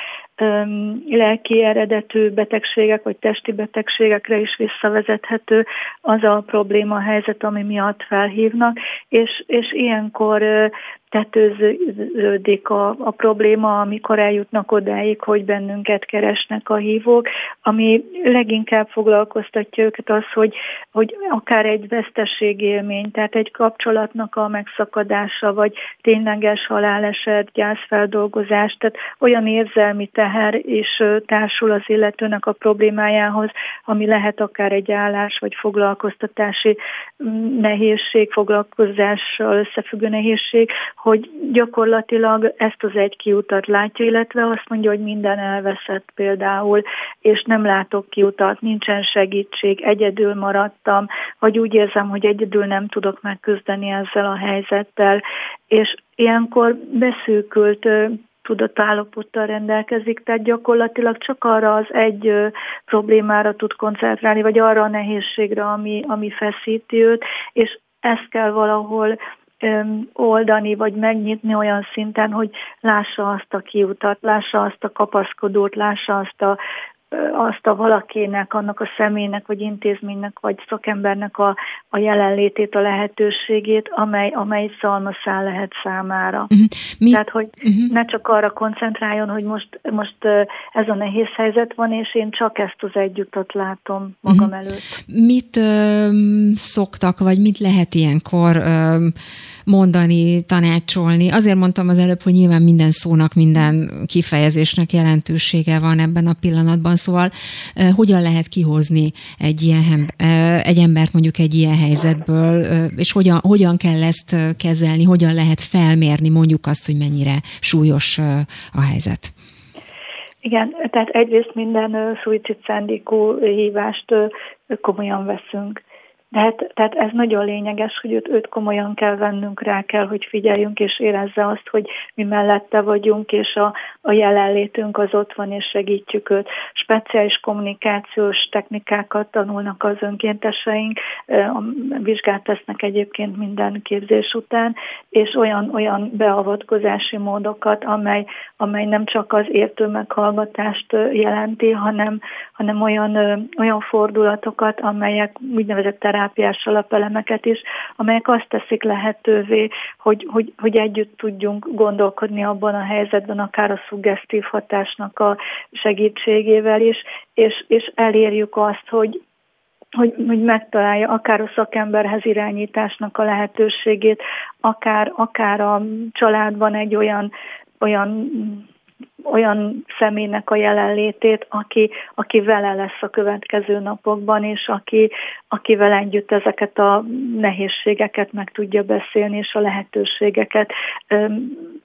lelki eredetű betegségek vagy testi betegségekre is visszavezethető az a probléma a helyzet, ami miatt felhívnak, és, és ilyenkor tetőződik a, a probléma, amikor eljutnak odáig, hogy bennünket keresnek a hívók. Ami leginkább foglalkoztatja őket az, hogy, hogy akár egy veszteségélmény, tehát egy kapcsolatnak a megszakadása, vagy tényleges haláleset, gyászfeldolgozás, tehát olyan érzelmi teher is társul az illetőnek a problémájához, ami lehet akár egy állás, vagy foglalkoztatási mm, nehézség, foglalkozással összefüggő nehézség, hogy gyakorlatilag ezt az egy kiutat látja, illetve azt mondja, hogy minden elveszett például, és nem látok kiutat, nincsen segítség, egyedül maradtam, vagy úgy érzem, hogy egyedül nem tudok megküzdeni ezzel a helyzettel, és ilyenkor beszűkült tudatállapottal rendelkezik, tehát gyakorlatilag csak arra az egy problémára tud koncentrálni, vagy arra a nehézségre, ami, ami feszíti őt, és ezt kell valahol oldani, vagy megnyitni olyan szinten, hogy lássa azt a kiutat, lássa azt a kapaszkodót, lássa azt a azt a valakinek, annak a személynek, vagy intézménynek, vagy szakembernek a, a jelenlétét, a lehetőségét, amely, amely szalmaszál lehet számára. Uh-huh. Mi? Tehát, hogy uh-huh. ne csak arra koncentráljon, hogy most, most ez a nehéz helyzet van, és én csak ezt az együttat látom magam uh-huh. előtt. Mit ö, szoktak, vagy mit lehet ilyenkor ö, mondani, tanácsolni. Azért mondtam az előbb, hogy nyilván minden szónak, minden kifejezésnek jelentősége van ebben a pillanatban, szóval hogyan lehet kihozni egy, ilyen, egy embert mondjuk egy ilyen helyzetből, és hogyan, hogyan kell ezt kezelni, hogyan lehet felmérni mondjuk azt, hogy mennyire súlyos a helyzet. Igen, tehát egyrészt minden szuicid szándékú hívást komolyan veszünk. Tehát, tehát ez nagyon lényeges, hogy őt, őt komolyan kell vennünk, rá kell, hogy figyeljünk, és érezze azt, hogy mi mellette vagyunk, és a, a jelenlétünk az ott van, és segítjük őt. Speciális kommunikációs technikákat tanulnak az önkénteseink, vizsgát tesznek egyébként minden képzés után, és olyan, olyan beavatkozási módokat, amely, amely nem csak az értő meghallgatást jelenti, hanem, hanem olyan, olyan fordulatokat, amelyek úgynevezett terápiás alapelemeket is, amelyek azt teszik lehetővé, hogy, hogy, hogy együtt tudjunk gondolkodni abban a helyzetben, akár a szuggesztív hatásnak a segítségével is, és, és elérjük azt, hogy, hogy, hogy megtalálja akár a szakemberhez irányításnak a lehetőségét, akár, akár a családban egy olyan, olyan olyan személynek a jelenlétét, aki, aki vele lesz a következő napokban, és aki, akivel együtt ezeket a nehézségeket meg tudja beszélni, és a lehetőségeket,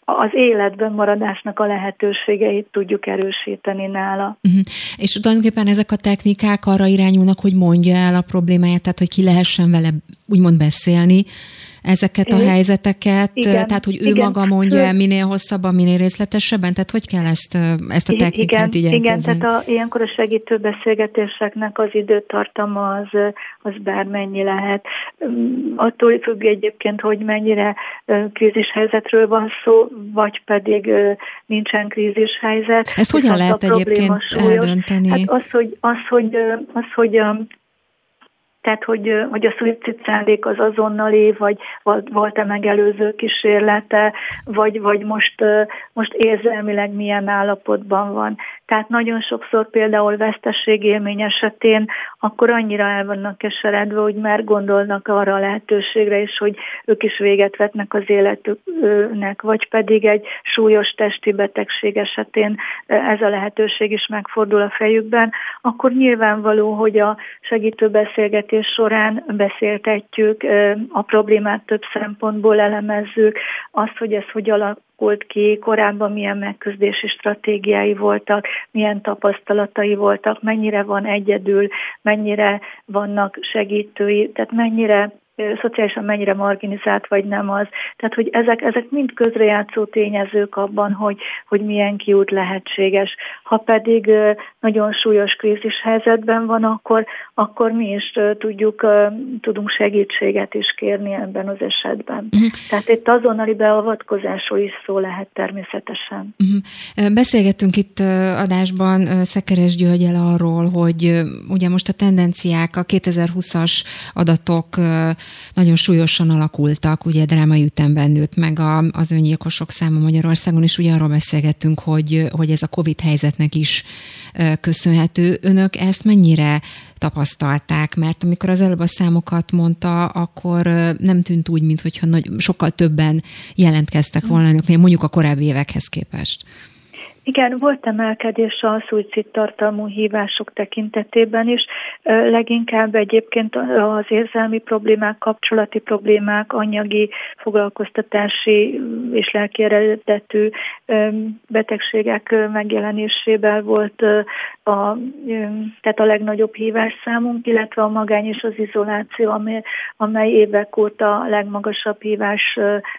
az életben maradásnak a lehetőségeit tudjuk erősíteni nála. Uh-huh. És tulajdonképpen ezek a technikák arra irányulnak, hogy mondja el a problémáját, tehát hogy ki lehessen vele úgymond beszélni, ezeket a helyzeteket, igen, tehát hogy ő igen, maga mondja el minél hosszabban, minél részletesebben, tehát hogy kell ezt, ezt a technikát igen, így Igen, tehát a, ilyenkor a segítő beszélgetéseknek az időtartama az, az bármennyi lehet. Attól függ egyébként, hogy mennyire krízishelyzetről van szó, vagy pedig nincsen krízishelyzet. Ezt hogyan lehet egyébként eldönteni? Hát az, hogy, az, hogy, az, hogy tehát hogy, hogy a szuicid szándék az azonnali, vagy volt-e megelőző kísérlete, vagy, vagy most, most érzelmileg milyen állapotban van. Tehát nagyon sokszor például vesztességélmény esetén akkor annyira el vannak keseredve, hogy már gondolnak arra a lehetőségre is, hogy ők is véget vetnek az életüknek, vagy pedig egy súlyos testi betegség esetén ez a lehetőség is megfordul a fejükben, akkor nyilvánvaló, hogy a segítő beszélgetés során beszéltetjük, a problémát több szempontból elemezzük, azt, hogy ez hogy alak, alakult ki, korábban milyen megküzdési stratégiái voltak, milyen tapasztalatai voltak, mennyire van egyedül, mennyire vannak segítői, tehát mennyire szociálisan mennyire marginalizált, vagy nem az. Tehát, hogy ezek, ezek mind közrejátszó tényezők abban, hogy, hogy milyen kiút lehetséges. Ha pedig nagyon súlyos krízis helyzetben van, akkor, akkor mi is tudjuk, tudunk segítséget is kérni ebben az esetben. Uh-huh. Tehát itt azonnali beavatkozásról is szó lehet természetesen. Uh-huh. Beszélgettünk itt adásban Szekeres Györgyel arról, hogy ugye most a tendenciák, a 2020-as adatok nagyon súlyosan alakultak, ugye drámai ütemben nőtt meg a, az öngyilkosok száma Magyarországon, és ugye arról beszélgettünk, hogy, hogy ez a Covid helyzetnek is köszönhető. Önök ezt mennyire tapasztalták? Mert amikor az előbb a számokat mondta, akkor nem tűnt úgy, mintha sokkal többen jelentkeztek volna mondjuk a korábbi évekhez képest. Igen, volt emelkedés a szuicid tartalmú hívások tekintetében is, leginkább egyébként az érzelmi problémák, kapcsolati problémák, anyagi, foglalkoztatási és lelki eredetű betegségek megjelenésével volt a, tehát a legnagyobb hívásszámunk, illetve a magány és az izoláció, amely, amely évek óta a legmagasabb hívás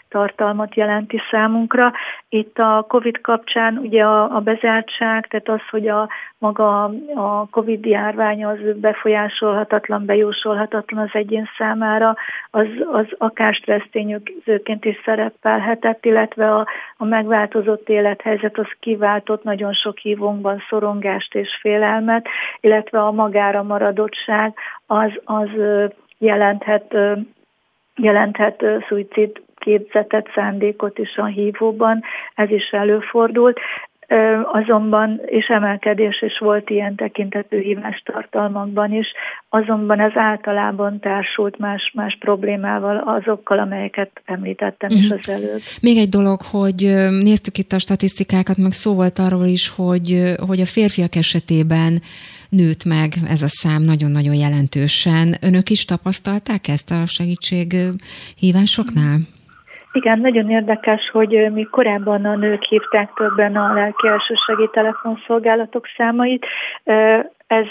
tartalmat jelenti számunkra. Itt a COVID kapcsán ugye a a, bezártság, tehát az, hogy a maga a Covid járvány az befolyásolhatatlan, bejósolhatatlan az egyén számára, az, az akár stressztényezőként is szerepelhetett, illetve a, a megváltozott élethelyzet az kiváltott nagyon sok hívónkban szorongást és félelmet, illetve a magára maradottság az, az jelenthet jelenthet szuicid képzetet, szándékot is a hívóban, ez is előfordult azonban, és emelkedés is volt ilyen tekintetű hívás tartalmakban is, azonban ez általában társult más, más problémával, azokkal, amelyeket említettem uh-huh. is mhm. az előbb. Még egy dolog, hogy néztük itt a statisztikákat, meg szó volt arról is, hogy, hogy a férfiak esetében nőtt meg ez a szám nagyon-nagyon jelentősen. Önök is tapasztalták ezt a segítséghívásoknál? Igen, nagyon érdekes, hogy mi korábban a nők hívták többen a lelki elsősegély telefonszolgálatok számait. Ez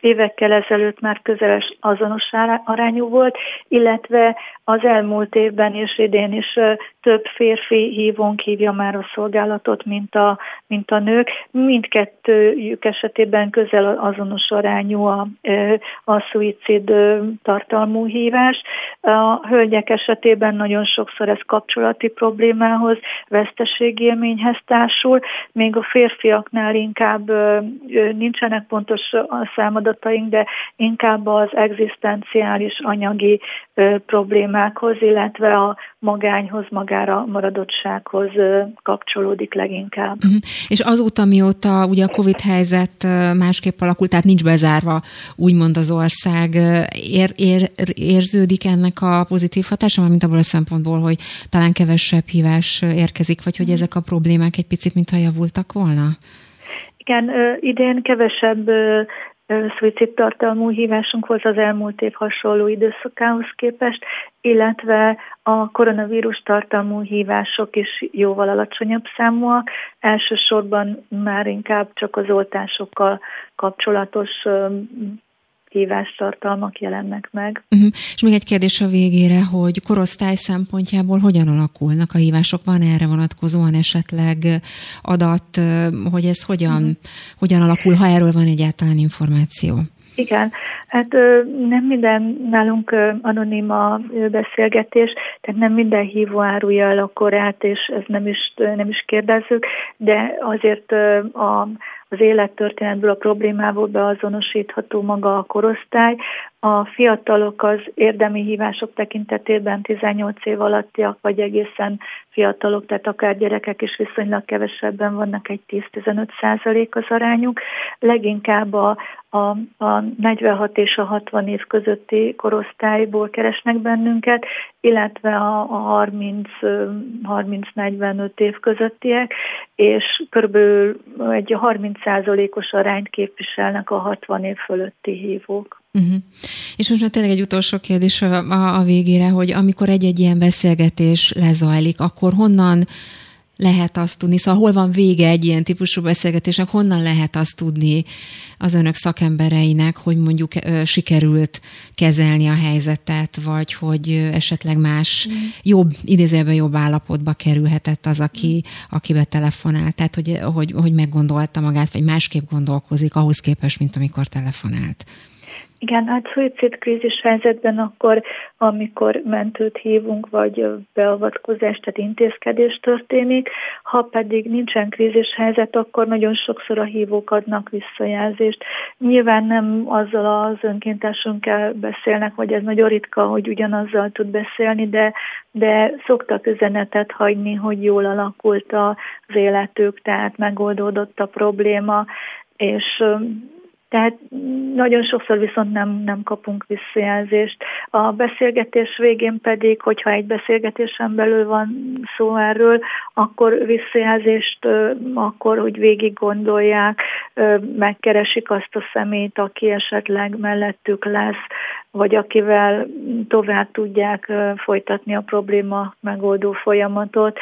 évekkel ezelőtt már közeles azonos arányú volt, illetve az elmúlt évben és idén is több férfi hívónk hívja már a szolgálatot, mint a, mint a nők. Mindkettőjük esetében közel azonos arányú a, a szuicid tartalmú hívás. A hölgyek esetében nagyon sokszor ez kapcsolati problémához, veszteségélményhez társul, még a férfiaknál inkább nincsenek pontos a számadataink, de inkább az egzisztenciális anyagi problémákhoz, illetve a magányhoz, magára maradottsághoz kapcsolódik leginkább. Uh-huh. És azóta, mióta ugye a Covid helyzet másképp alakult, tehát nincs bezárva úgymond az ország, ér, ér, érződik ennek a pozitív hatása, mint abból a szempontból, hogy talán kevesebb hívás érkezik, vagy hogy ezek a problémák egy picit mintha javultak volna? Igen, idén kevesebb szuicid tartalmú hívásunk volt az elmúlt év hasonló időszakához képest, illetve a koronavírus tartalmú hívások is jóval alacsonyabb számúak. Elsősorban már inkább csak az oltásokkal kapcsolatos hívástartalmak jelennek meg. Uh-huh. És még egy kérdés a végére, hogy korosztály szempontjából hogyan alakulnak a hívások? Van erre vonatkozóan esetleg adat, hogy ez hogyan, uh-huh. hogyan alakul, ha erről van egyáltalán információ? Igen, hát nem minden nálunk anonim a beszélgetés, tehát nem minden hívó árulja el a korát, és ez nem is, nem is kérdezzük, de azért a az élettörténetből a problémából beazonosítható maga a korosztály. A fiatalok az érdemi hívások tekintetében 18 év alattiak, vagy egészen fiatalok, tehát akár gyerekek is viszonylag kevesebben vannak, egy 10-15 százalék az arányuk. Leginkább a, a, a 46 és a 60 év közötti korosztályból keresnek bennünket, illetve a, a 30-45 év közöttiek, és körülbelül egy 30 százalékos arányt képviselnek a 60 év fölötti hívók. Uh-huh. És most már tényleg egy utolsó kérdés a, a, a végére, hogy amikor egy-egy ilyen beszélgetés lezajlik, akkor honnan lehet azt tudni, szóval hol van vége egy ilyen típusú beszélgetésnek, honnan lehet azt tudni az önök szakembereinek, hogy mondjuk ö, sikerült kezelni a helyzetet, vagy hogy esetleg más mm. jobb, idézőjelben jobb állapotba kerülhetett az, aki, aki betelefonált, tehát hogy, hogy, hogy meggondolta magát, vagy másképp gondolkozik ahhoz képest, mint amikor telefonált. Igen, hát krízis helyzetben akkor, amikor mentőt hívunk, vagy beavatkozást, tehát intézkedés történik, ha pedig nincsen krízis helyzet, akkor nagyon sokszor a hívók adnak visszajelzést. Nyilván nem azzal az önkéntesünkkel beszélnek, vagy ez nagyon ritka, hogy ugyanazzal tud beszélni, de, de szoktak üzenetet hagyni, hogy jól alakult az életük, tehát megoldódott a probléma, és tehát nagyon sokszor viszont nem, nem kapunk visszajelzést. A beszélgetés végén pedig, hogyha egy beszélgetésen belül van szó erről, akkor visszajelzést, akkor, hogy végig gondolják, megkeresik azt a szemét, aki esetleg mellettük lesz, vagy akivel tovább tudják folytatni a probléma megoldó folyamatot.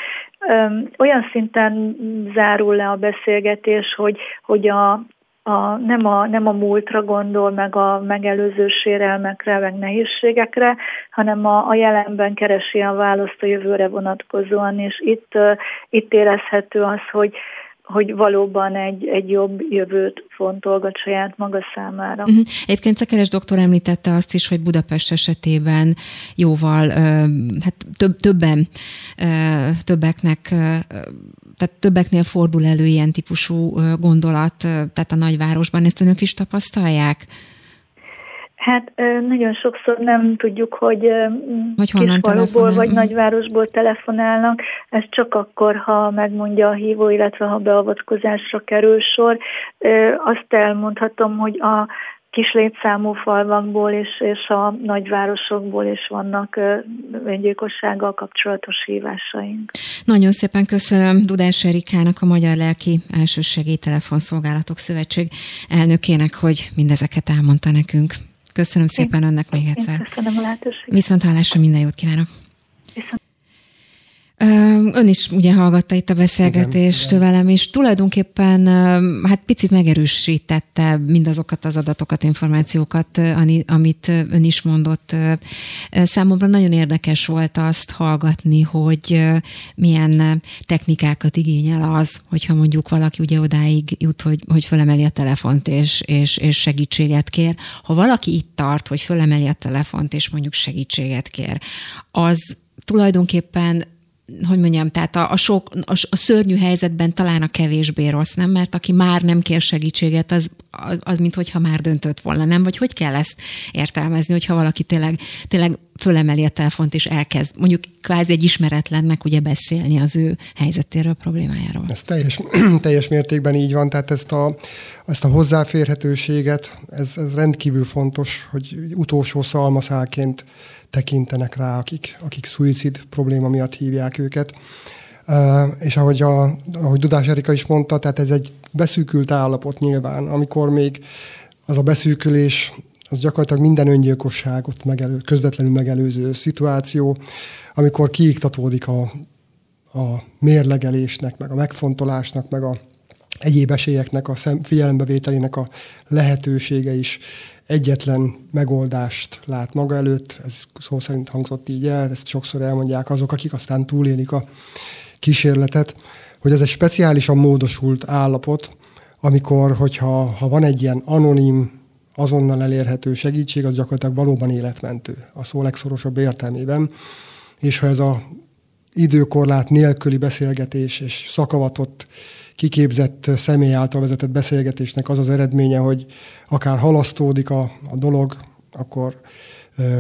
Olyan szinten zárul le a beszélgetés, hogy, hogy a, a, nem, a, nem a múltra gondol, meg a megelőző sérelmekre, meg nehézségekre, hanem a, a jelenben keresi a választ a jövőre vonatkozóan, és itt, itt érezhető az, hogy, hogy valóban egy, egy jobb jövőt fontolgat saját maga számára. Uh-huh. Egyébként Szekeres doktor említette azt is, hogy Budapest esetében jóval, hát több, többen, többeknek tehát többeknél fordul elő ilyen típusú gondolat, tehát a nagyvárosban. Ezt önök is tapasztalják? Hát nagyon sokszor nem tudjuk, hogy, hogy kisfaluból vagy nagyvárosból telefonálnak. Ez csak akkor, ha megmondja a hívó, illetve ha beavatkozásra kerül sor. Azt elmondhatom, hogy a kis létszámú falvakból és, és a nagyvárosokból is vannak öngyilkossággal kapcsolatos hívásaink. Nagyon szépen köszönöm Dudás Erikának, a Magyar Lelki Elsősegély Telefonszolgálatok Szövetség elnökének, hogy mindezeket elmondta nekünk. Köszönöm szépen önnek még egyszer. Én köszönöm a lehetőséget. Viszont hallásra minden jót kívánok. Viszont. Ön is ugye hallgatta itt a beszélgetést igen, velem, és tulajdonképpen hát picit megerősítette mindazokat az adatokat, információkat, amit ön is mondott. Számomra nagyon érdekes volt azt hallgatni, hogy milyen technikákat igényel az, hogyha mondjuk valaki ugye odáig jut, hogy, hogy fölemeli a telefont és, és, és segítséget kér. Ha valaki itt tart, hogy fölemeli a telefont és mondjuk segítséget kér, az tulajdonképpen hogy mondjam, tehát a, a, sok, a, a szörnyű helyzetben talán a kevésbé rossz, nem? Mert aki már nem kér segítséget, az, az, az mint hogyha már döntött volna, nem? Vagy hogy kell ezt értelmezni, hogyha valaki tényleg, tényleg fölemeli a telefont és elkezd mondjuk kvázi egy ismeretlennek ugye beszélni az ő helyzetéről, problémájáról. Ez teljes, teljes mértékben így van, tehát ezt a, ezt a hozzáférhetőséget, ez, ez rendkívül fontos, hogy utolsó szalmaszálként tekintenek rá, akik, akik szuicid probléma miatt hívják őket. És ahogy, a, ahogy Dudás Erika is mondta, tehát ez egy beszűkült állapot nyilván, amikor még az a beszűkülés, az gyakorlatilag minden öngyilkosságot megelő, közvetlenül megelőző szituáció, amikor kiiktatódik a, a mérlegelésnek, meg a megfontolásnak, meg a egyéb esélyeknek, a figyelembevételének a lehetősége is egyetlen megoldást lát maga előtt, ez szó szerint hangzott így el, ezt sokszor elmondják azok, akik aztán túlélik a kísérletet, hogy ez egy speciálisan módosult állapot, amikor, hogyha ha van egy ilyen anonim, azonnal elérhető segítség, az gyakorlatilag valóban életmentő a szó legszorosabb értelmében, és ha ez a időkorlát nélküli beszélgetés és szakavatott kiképzett személy által vezetett beszélgetésnek az az eredménye, hogy akár halasztódik a, a dolog, akkor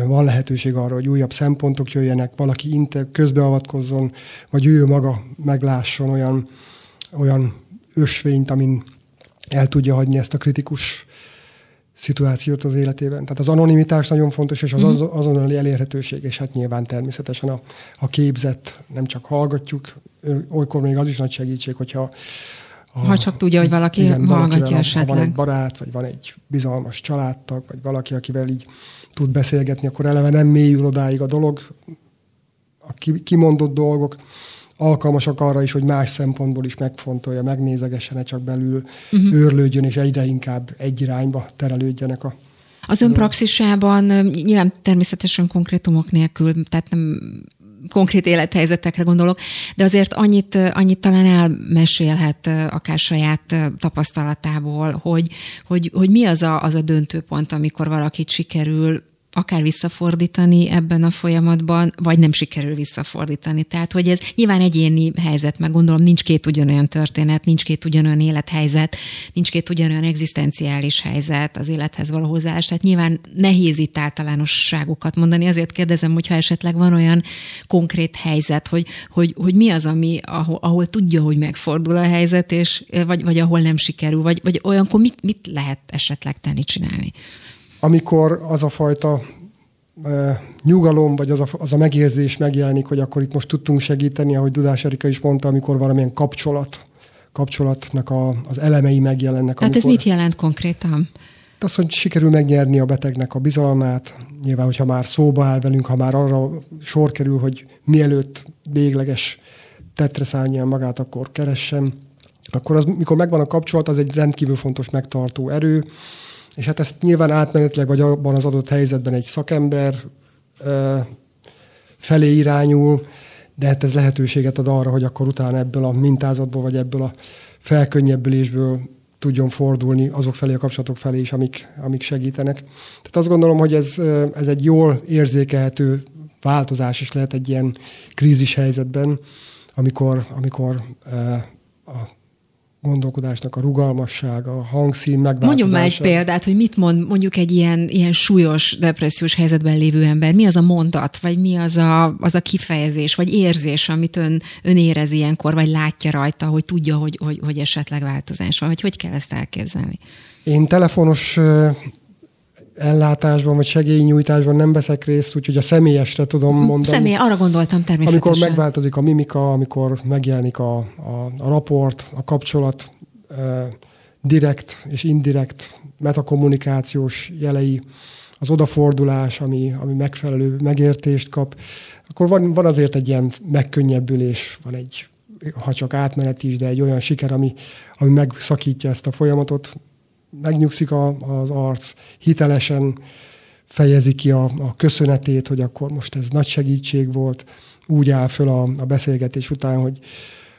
van lehetőség arra, hogy újabb szempontok jöjjenek, valaki inte közbeavatkozzon, vagy ő maga meglásson olyan, olyan ösvényt, amin el tudja hagyni ezt a kritikus szituációt az életében. Tehát az anonimitás nagyon fontos, és az mm-hmm. azonnali elérhetőség, és hát nyilván természetesen a, a képzett, nem csak hallgatjuk, olykor még az is nagy segítség, hogyha a, ha csak tudja, hogy valaki igen, hallgatja esetleg. Ha van egy barát, vagy van egy bizalmas családtag, vagy valaki, akivel így tud beszélgetni, akkor eleve nem mélyül odáig a dolog, a kimondott dolgok, alkalmasak arra is, hogy más szempontból is megfontolja, megnézegesse, ne csak belül uh-huh. őrlődjön, és egyre inkább egy irányba terelődjenek a az ön praxisában nyilván természetesen konkrétumok nélkül, tehát nem konkrét élethelyzetekre gondolok, de azért annyit, annyit talán elmesélhet akár saját tapasztalatából, hogy, hogy, hogy mi az a, az a döntőpont, amikor valakit sikerül akár visszafordítani ebben a folyamatban, vagy nem sikerül visszafordítani. Tehát, hogy ez nyilván egyéni helyzet, meg gondolom nincs két ugyanolyan történet, nincs két ugyanolyan élethelyzet, nincs két ugyanolyan egzisztenciális helyzet az élethez való hozzáállás, tehát nyilván nehéz itt általánosságokat mondani. Azért kérdezem, hogyha esetleg van olyan konkrét helyzet, hogy, hogy, hogy mi az, ami, ahol, ahol tudja, hogy megfordul a helyzet, és, vagy, vagy ahol nem sikerül, vagy, vagy olyankor mit, mit lehet esetleg tenni, csinálni? Amikor az a fajta e, nyugalom, vagy az a, az a megérzés megjelenik, hogy akkor itt most tudtunk segíteni, ahogy Dudás Erika is mondta, amikor valamilyen kapcsolat, kapcsolatnak a, az elemei megjelennek. Tehát amikor, ez mit jelent konkrétan? Az, hogy sikerül megnyerni a betegnek a bizalmát, nyilván, hogyha már szóba áll velünk, ha már arra sor kerül, hogy mielőtt végleges tetre szállnia magát, akkor keressem, akkor az, mikor megvan a kapcsolat, az egy rendkívül fontos megtartó erő, és hát ezt nyilván átmenetileg, vagy abban az adott helyzetben egy szakember felé irányul, de hát ez lehetőséget ad arra, hogy akkor utána ebből a mintázatból, vagy ebből a felkönnyebbülésből tudjon fordulni azok felé, a kapcsolatok felé is, amik, amik segítenek. Tehát azt gondolom, hogy ez, ez egy jól érzékelhető változás is lehet egy ilyen krízis helyzetben, amikor, amikor a gondolkodásnak a rugalmassága, a hangszín megváltozása. Mondjon már egy példát, hogy mit mond mondjuk egy ilyen, ilyen súlyos depressziós helyzetben lévő ember. Mi az a mondat, vagy mi az a, az a kifejezés, vagy érzés, amit ön, ön érez ilyenkor, vagy látja rajta, hogy tudja, hogy, hogy, hogy esetleg változás van, vagy hogy kell ezt elképzelni? Én telefonos ellátásban vagy segélynyújtásban nem veszek részt, úgyhogy a személyesre tudom hm, mondani. Személy, arra gondoltam természetesen. Amikor megváltozik a mimika, amikor megjelenik a, a, a raport, a kapcsolat, e, direkt és indirekt metakommunikációs jelei, az odafordulás, ami, ami megfelelő megértést kap, akkor van, van azért egy ilyen megkönnyebbülés, van egy, ha csak átmenet is, de egy olyan siker, ami, ami megszakítja ezt a folyamatot, megnyugszik a, az arc, hitelesen fejezi ki a, a köszönetét, hogy akkor most ez nagy segítség volt, úgy áll föl a, a beszélgetés után, hogy,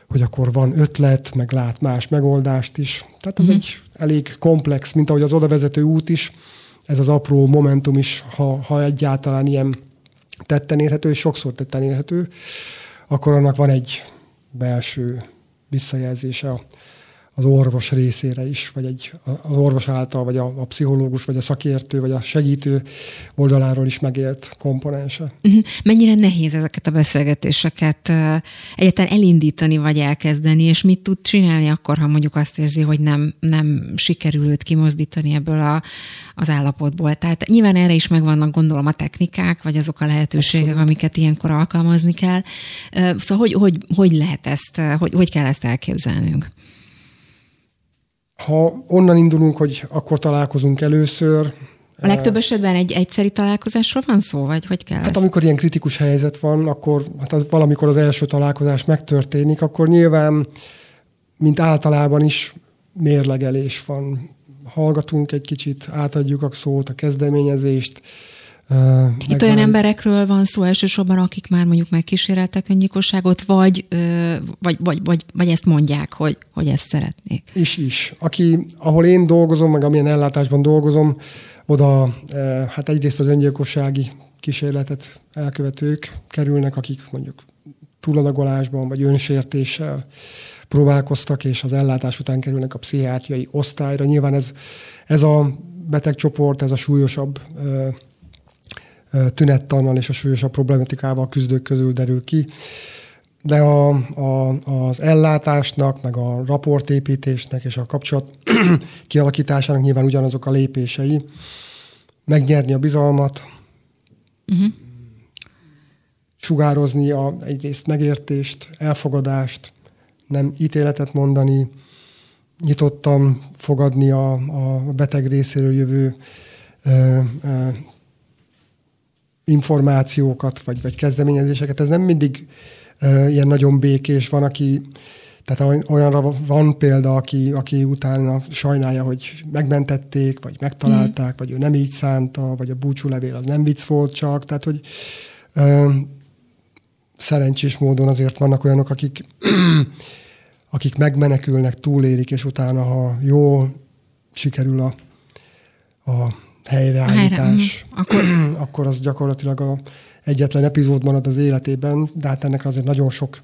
hogy akkor van ötlet, meg lát más megoldást is. Tehát ez uh-huh. egy elég komplex, mint ahogy az odavezető út is, ez az apró momentum is, ha, ha egyáltalán ilyen tetten érhető, és sokszor tetten érhető, akkor annak van egy belső visszajelzése a, az orvos részére is, vagy egy, az orvos által, vagy a, a pszichológus, vagy a szakértő, vagy a segítő oldaláról is megélt komponense. Uh-huh. Mennyire nehéz ezeket a beszélgetéseket egyáltalán elindítani, vagy elkezdeni, és mit tud csinálni akkor, ha mondjuk azt érzi, hogy nem, nem sikerül őt kimozdítani ebből a, az állapotból. Tehát nyilván erre is megvannak, gondolom, a technikák, vagy azok a lehetőségek, Abszolút. amiket ilyenkor alkalmazni kell. Szóval hogy, hogy, hogy lehet ezt, hogy, hogy kell ezt elképzelnünk? Ha onnan indulunk, hogy akkor találkozunk először, a legtöbb esetben egy egyszeri találkozásról van szó, vagy hogy kell? Hát ezt? amikor ilyen kritikus helyzet van, akkor hát az, valamikor az első találkozás megtörténik, akkor nyilván, mint általában is mérlegelés van. Hallgatunk egy kicsit, átadjuk a szót, a kezdeményezést, Itt olyan emberekről van szó elsősorban, akik már mondjuk megkíséreltek öngyilkosságot, vagy, vagy, vagy, vagy, vagy ezt mondják, hogy, hogy ezt szeretnék. Is, is. Aki, ahol én dolgozom, meg amilyen ellátásban dolgozom, oda hát egyrészt az öngyilkossági kísérletet elkövetők kerülnek, akik mondjuk túladagolásban vagy önsértéssel próbálkoztak, és az ellátás után kerülnek a pszichiátriai osztályra. Nyilván ez, ez a betegcsoport, ez a súlyosabb tünettannal és a súlyosabb problematikával küzdők közül derül ki. De a, a, az ellátásnak, meg a raportépítésnek és a kapcsolat kialakításának nyilván ugyanazok a lépései. Megnyerni a bizalmat, uh-huh. sugározni a, egyrészt megértést, elfogadást, nem ítéletet mondani, nyitottan fogadni a, a beteg részéről jövő ö, ö, információkat, vagy, vagy kezdeményezéseket. Ez nem mindig uh, ilyen nagyon békés. Van, aki, tehát olyanra van példa, aki, aki utána sajnálja, hogy megmentették, vagy megtalálták, mm. vagy ő nem így szánta, vagy a búcsúlevél az nem vicc volt csak. Tehát, hogy uh, szerencsés módon azért vannak olyanok, akik, akik megmenekülnek, túlélik, és utána, ha jól sikerül a, a helyreállítás, helyre, akkor... akkor az gyakorlatilag a egyetlen epizód marad az életében, de hát ennek azért nagyon sok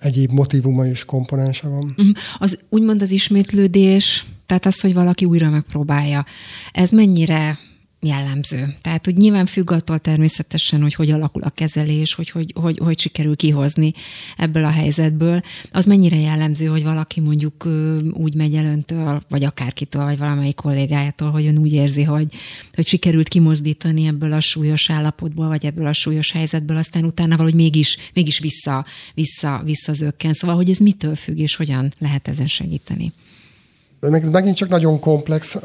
egyéb motivuma és komponense van. Mhm. Az úgymond az ismétlődés, tehát az, hogy valaki újra megpróbálja, ez mennyire jellemző. Tehát, hogy nyilván függ attól természetesen, hogy hogy alakul a kezelés, hogy hogy, hogy, hogy sikerül kihozni ebből a helyzetből. Az mennyire jellemző, hogy valaki mondjuk úgy megy el öntől, vagy akárkitől, vagy valamelyik kollégájától, hogy ön úgy érzi, hogy, hogy sikerült kimozdítani ebből a súlyos állapotból, vagy ebből a súlyos helyzetből, aztán utána valahogy mégis, mégis vissza, vissza, vissza zökken. Szóval, hogy ez mitől függ, és hogyan lehet ezen segíteni? Meg megint csak nagyon komplex,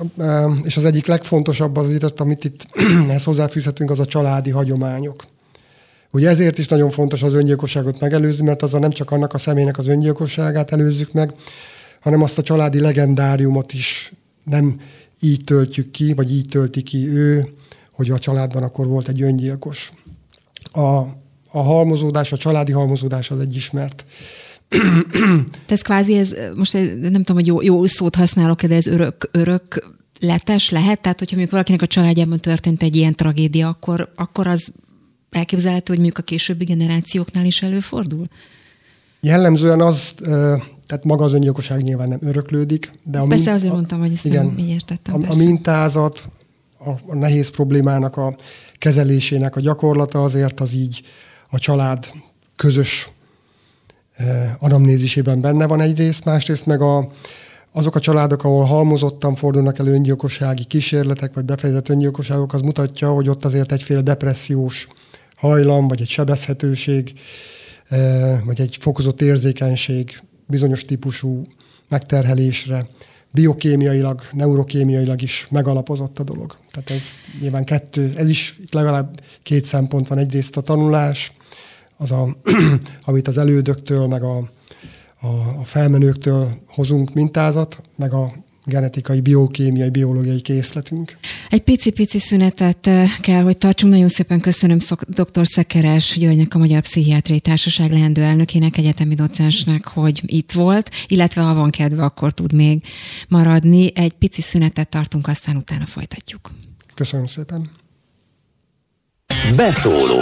és az egyik legfontosabb az itt, amit itt ehhez hozzáfűzhetünk, az a családi hagyományok. Ugye ezért is nagyon fontos az öngyilkosságot megelőzni, mert azzal nem csak annak a személynek az öngyilkosságát előzzük meg, hanem azt a családi legendáriumot is nem így töltjük ki, vagy így tölti ki ő, hogy a családban akkor volt egy öngyilkos. A, a halmozódás, a családi halmozódás az egy ismert ez kvázi, ez, most nem tudom, hogy jó, jó szót használok de ez örök, örök letes lehet? Tehát, hogyha mondjuk valakinek a családjában történt egy ilyen tragédia, akkor, akkor az elképzelhető, hogy mondjuk a későbbi generációknál is előfordul? Jellemzően az, tehát maga az öngyilkosság nyilván nem öröklődik, de a Persze azért mondtam, hogy ezt igen, nem így értettem. A, a mintázat, a, a nehéz problémának a kezelésének a gyakorlata azért az így a család közös anamnézisében benne van egyrészt, másrészt meg a, azok a családok, ahol halmozottan fordulnak elő öngyilkossági kísérletek, vagy befejezett öngyilkosságok, az mutatja, hogy ott azért egyféle depressziós hajlam, vagy egy sebezhetőség, eh, vagy egy fokozott érzékenység bizonyos típusú megterhelésre, biokémiailag, neurokémiailag is megalapozott a dolog. Tehát ez nyilván kettő, ez is itt legalább két szempont van. Egyrészt a tanulás, az, a, amit az elődöktől, meg a, a, a felmenőktől hozunk mintázat, meg a genetikai, biokémiai, biológiai készletünk. Egy pici-pici szünetet eh, kell, hogy tartsunk. Nagyon szépen köszönöm dr. Szekeres Györgynek, a Magyar Pszichiátriai Társaság leendő elnökének, egyetemi docensnek, hogy itt volt, illetve ha van kedve, akkor tud még maradni. Egy pici szünetet tartunk, aztán utána folytatjuk. Köszönöm szépen. Beszóló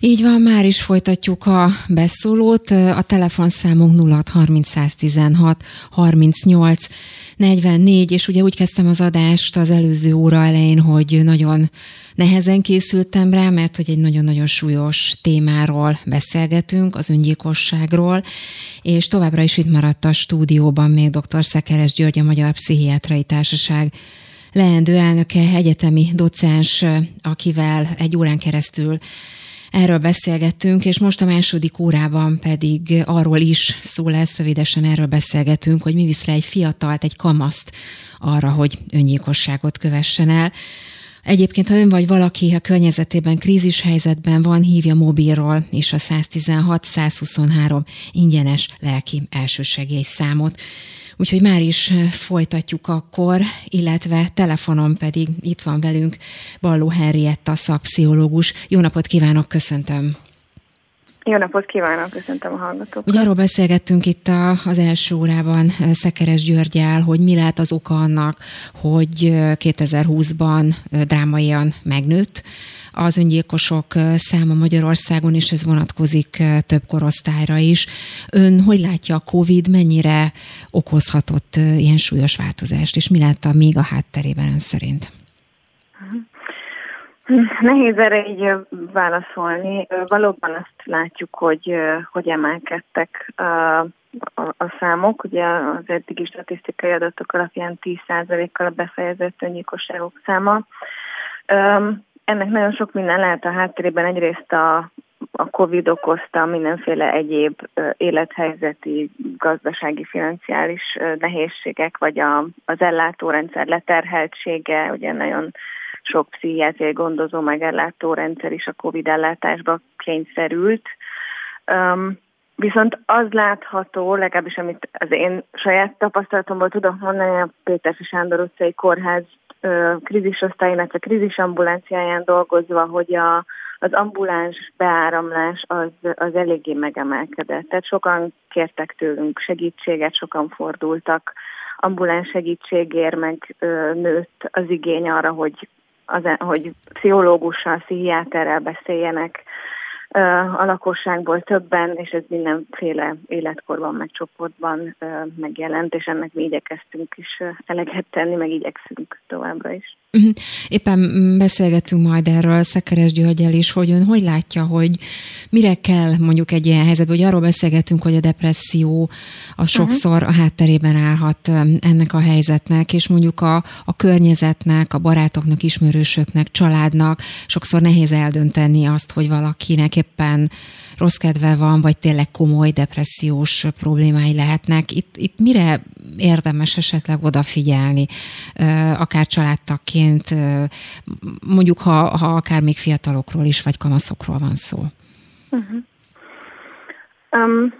Így van, már is folytatjuk a beszólót. A telefonszámunk 0630 116 38 44, és ugye úgy kezdtem az adást az előző óra elején, hogy nagyon nehezen készültem rá, mert hogy egy nagyon-nagyon súlyos témáról beszélgetünk, az öngyilkosságról, és továbbra is itt maradt a stúdióban még dr. Szekeres György, a Magyar Pszichiátrai Társaság leendő elnöke, egyetemi docens, akivel egy órán keresztül Erről beszélgettünk, és most a második órában pedig arról is szó lesz, rövidesen erről beszélgetünk, hogy mi visz rá egy fiatalt, egy kamaszt arra, hogy öngyilkosságot kövessen el. Egyébként, ha ön vagy valaki a környezetében krízis helyzetben van, hívja mobilról és a 116-123 ingyenes lelki elsősegély számot. Úgyhogy már is folytatjuk akkor, illetve telefonon pedig itt van velünk Balló Henrietta szakpszichológus. Jó napot kívánok, köszöntöm! Jó napot kívánok, köszöntöm a hallgatókat. Ugye arról beszélgettünk itt a, az első órában Szekeres Györgyel, hogy mi lehet az oka annak, hogy 2020-ban drámaian megnőtt az öngyilkosok száma Magyarországon, és ez vonatkozik több korosztályra is. Ön hogy látja a COVID, mennyire okozhatott ilyen súlyos változást, és mi látta még a hátterében ön szerint? Nehéz erre így válaszolni. Valóban azt látjuk, hogy, hogy emelkedtek a, a, a számok. Ugye az eddigi statisztikai adatok alapján 10%-kal a befejezett öngyilkosságok száma. Ennek nagyon sok minden lehet a hátterében. Egyrészt a, a COVID okozta mindenféle egyéb élethelyzeti, gazdasági, financiális nehézségek, vagy a, az ellátórendszer leterheltsége, ugye nagyon sok pszichiátriai gondozó megellátó rendszer is a COVID ellátásba kényszerült. Um, Viszont az látható, legalábbis amit az én saját tapasztalatomból tudok mondani, a Péter Sándor utcai kórház krízisosztály, illetve krízisambulanciáján dolgozva, hogy a, az ambuláns beáramlás az, az eléggé megemelkedett. Tehát sokan kértek tőlünk segítséget, sokan fordultak ambuláns segítségért, meg ö, nőtt az igény arra, hogy, az, hogy pszichológussal, pszichiáterrel beszéljenek, a lakosságból többen, és ez mindenféle életkorban, meg csoportban megjelent, és ennek mi igyekeztünk is eleget tenni, meg igyekszünk továbbra is. Mhm. Éppen beszélgetünk majd erről Szekeres Györgyel is, hogy ön hogy látja, hogy mire kell mondjuk egy ilyen helyzetben, hogy arról beszélgetünk, hogy a depresszió a sokszor a hátterében állhat ennek a helyzetnek, és mondjuk a, a környezetnek, a barátoknak, ismerősöknek, családnak sokszor nehéz eldönteni azt, hogy valakinek éppen rossz kedve van, vagy tényleg komoly depressziós problémái lehetnek. Itt, itt mire érdemes esetleg odafigyelni, akár családtagként, mondjuk ha, ha akár még fiatalokról is, vagy kamaszokról van szó? Uh-huh. Um,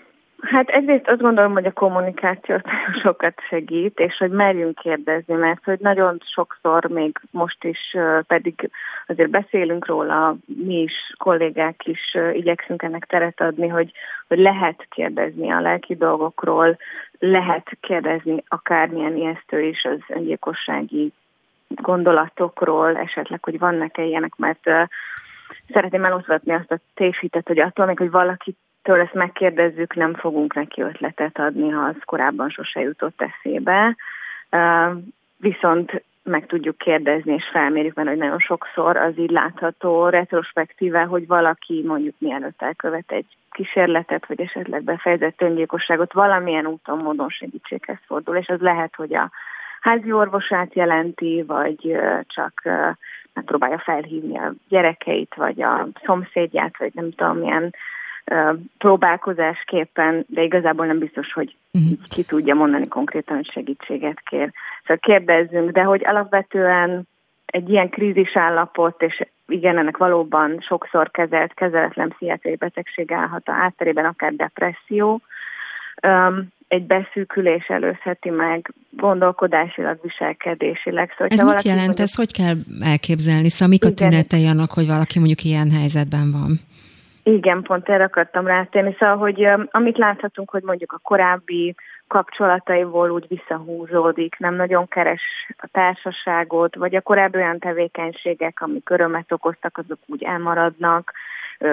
Hát egyrészt azt gondolom, hogy a kommunikáció nagyon sokat segít, és hogy merjünk kérdezni, mert hogy nagyon sokszor még most is pedig azért beszélünk róla, mi is, kollégák is igyekszünk ennek teret adni, hogy, hogy lehet kérdezni a lelki dolgokról, lehet kérdezni akármilyen ijesztő is az öngyilkossági gondolatokról, esetleg, hogy vannak-e ilyenek, mert szeretném eloszlatni azt a tévhitet, hogy attól még, hogy valaki től ezt megkérdezzük, nem fogunk neki ötletet adni, ha az korábban sose jutott eszébe. Viszont meg tudjuk kérdezni, és felmérjük, mert nagyon sokszor az így látható retrospektíve, hogy valaki mondjuk mielőtt elkövet egy kísérletet, vagy esetleg befejezett öngyilkosságot, valamilyen úton, módon segítséghez fordul, és az lehet, hogy a házi orvosát jelenti, vagy csak megpróbálja felhívni a gyerekeit, vagy a szomszédját, vagy nem tudom, milyen próbálkozásképpen, de igazából nem biztos, hogy uh-huh. ki tudja mondani konkrétan, hogy segítséget kér. Szóval kérdezzünk, de hogy alapvetően egy ilyen krízisállapot, és igen, ennek valóban sokszor kezelt, kezeletlen pszichiátriai betegség állhat a átterében, akár depresszió, egy beszűkülés előzheti meg gondolkodásilag, viselkedésileg. Szóval, ez mit jelent? Mondjuk, ez hogy kell elképzelni? Szóval mik a tünetei annak, hogy valaki mondjuk ilyen helyzetben van? Igen, pont erre akartam rátérni. Szóval, hogy amit láthatunk, hogy mondjuk a korábbi kapcsolataiból úgy visszahúzódik, nem nagyon keres a társaságot, vagy a korábbi olyan tevékenységek, amik örömet okoztak, azok úgy elmaradnak,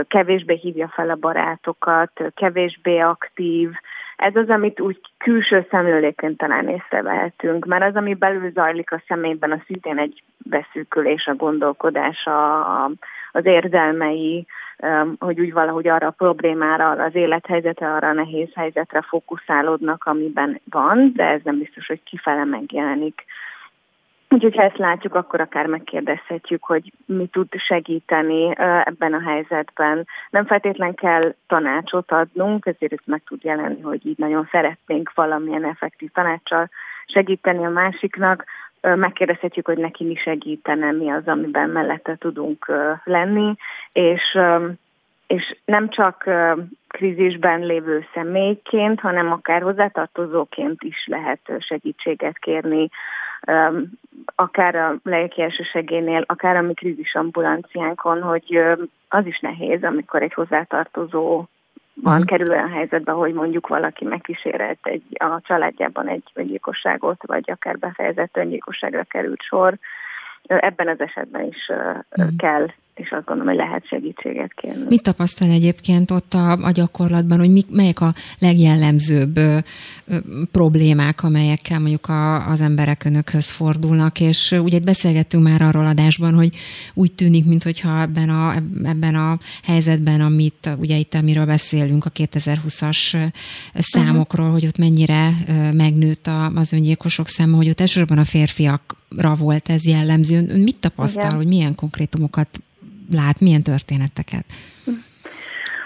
kevésbé hívja fel a barátokat, kevésbé aktív. Ez az, amit úgy külső szemlőléként talán észrevehetünk, mert az, ami belül zajlik a személyben, az szintén egy beszűkülés, a gondolkodása, az érzelmei, hogy úgy valahogy arra a problémára, arra az élethelyzetre, arra a nehéz helyzetre fókuszálódnak, amiben van, de ez nem biztos, hogy kifele megjelenik. Úgyhogy ha ezt látjuk, akkor akár megkérdezhetjük, hogy mi tud segíteni ebben a helyzetben. Nem feltétlen kell tanácsot adnunk, ezért ez meg tud jelenni, hogy így nagyon szeretnénk valamilyen effektív tanácssal segíteni a másiknak, megkérdezhetjük, hogy neki mi segítene, mi az, amiben mellette tudunk lenni, és, és nem csak krízisben lévő személyként, hanem akár hozzátartozóként is lehet segítséget kérni, akár a lelki segénél, akár a mi krízisambulanciánkon, hogy az is nehéz, amikor egy hozzátartozó van, kerül olyan helyzetbe, hogy mondjuk valaki megkísérelt egy, a családjában egy öngyilkosságot, vagy akár befejezett öngyilkosságra került sor. Ebben az esetben is uh-huh. kell és azt gondolom, hogy lehet segítséget kérni. Mit tapasztal egyébként ott a, a gyakorlatban, hogy mi, melyek a legjellemzőbb ö, ö, problémák, amelyekkel mondjuk a, az emberek önökhöz fordulnak, és ugye beszélgettünk már arról adásban, hogy úgy tűnik, mintha ebben a, ebben a helyzetben, amit ugye itt, amiről beszélünk, a 2020-as számokról, uh-huh. hogy ott mennyire megnőtt az öngyilkosok száma, hogy ott elsősorban a férfiakra volt ez jellemző. Ön mit tapasztal, Igen. hogy milyen konkrétumokat lát, milyen történeteket?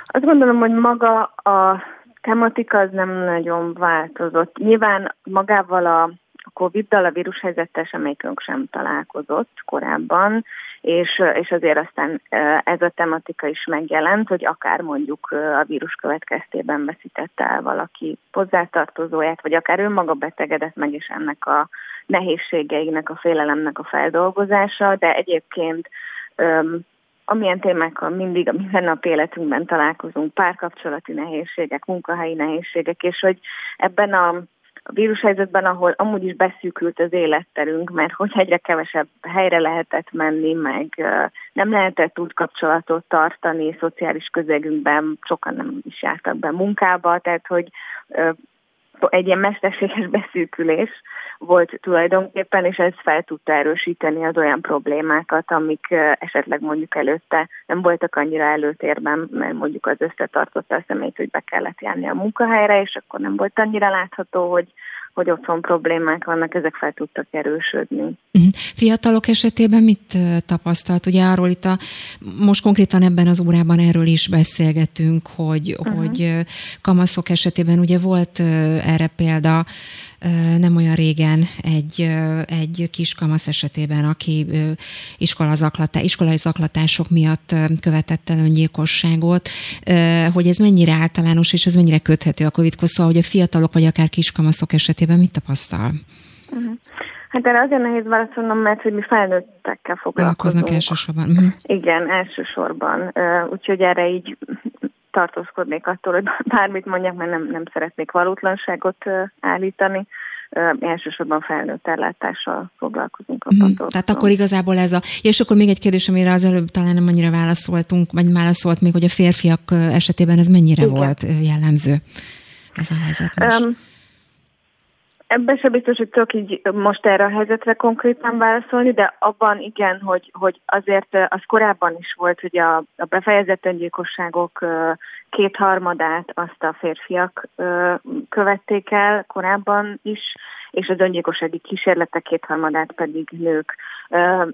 Azt gondolom, hogy maga a tematika az nem nagyon változott. Nyilván magával a, Covid-dal, a vírushelyzettel semmelyikünk sem találkozott korábban, és, és azért aztán ez a tematika is megjelent, hogy akár mondjuk a vírus következtében veszítette el valaki hozzátartozóját, vagy akár önmaga betegedett meg, és ennek a nehézségeinek, a félelemnek a feldolgozása, de egyébként amilyen témákkal mindig a mindennap életünkben találkozunk, párkapcsolati nehézségek, munkahelyi nehézségek, és hogy ebben a a vírushelyzetben, ahol amúgy is beszűkült az életterünk, mert hogy egyre kevesebb helyre lehetett menni, meg nem lehetett úgy kapcsolatot tartani szociális közegünkben, sokan nem is jártak be munkába, tehát hogy egy ilyen mesterséges beszűkülés volt tulajdonképpen, és ez fel tudta erősíteni az olyan problémákat, amik esetleg mondjuk előtte nem voltak annyira előtérben, mert mondjuk az összetartotta a személyt, hogy be kellett járni a munkahelyre, és akkor nem volt annyira látható, hogy hogy otthon problémák vannak, ezek fel tudtak erősödni. Mhm. Fiatalok esetében mit tapasztalt? Ugye arról itt a, most konkrétan ebben az órában erről is beszélgetünk, hogy, uh-huh. hogy kamaszok esetében ugye volt erre példa, nem olyan régen egy, egy kis kamasz esetében, aki iskolazaklatá, iskolai zaklatások miatt követett el öngyilkosságot, hogy ez mennyire általános, és ez mennyire köthető a Covid-hoz, szóval, hogy a fiatalok vagy akár kiskamaszok esetében mit tapasztal? Uh-huh. Hát erre azért nehéz válaszolnom, mert hogy mi felnőttekkel foglalkozunk. elsősorban. Uh-huh. Igen, elsősorban. Úgyhogy erre így tartózkodnék attól, hogy bármit mondjak, mert nem, nem szeretnék valótlanságot állítani. Elsősorban felnőtt ellátással foglalkozunk. A mm, tehát akkor igazából ez a... És akkor még egy kérdés, amire az előbb talán nem annyira válaszoltunk, vagy válaszolt még, hogy a férfiak esetében ez mennyire Igen. volt jellemző ez a helyzet most? Um, Ebben sem biztos, hogy tudok így most erre a helyzetre konkrétan válaszolni, de abban igen, hogy, hogy azért az korábban is volt, hogy a, a befejezett öngyilkosságok kétharmadát azt a férfiak követték el korábban is, és az öngyilkossági kísérletek kétharmadát pedig nők.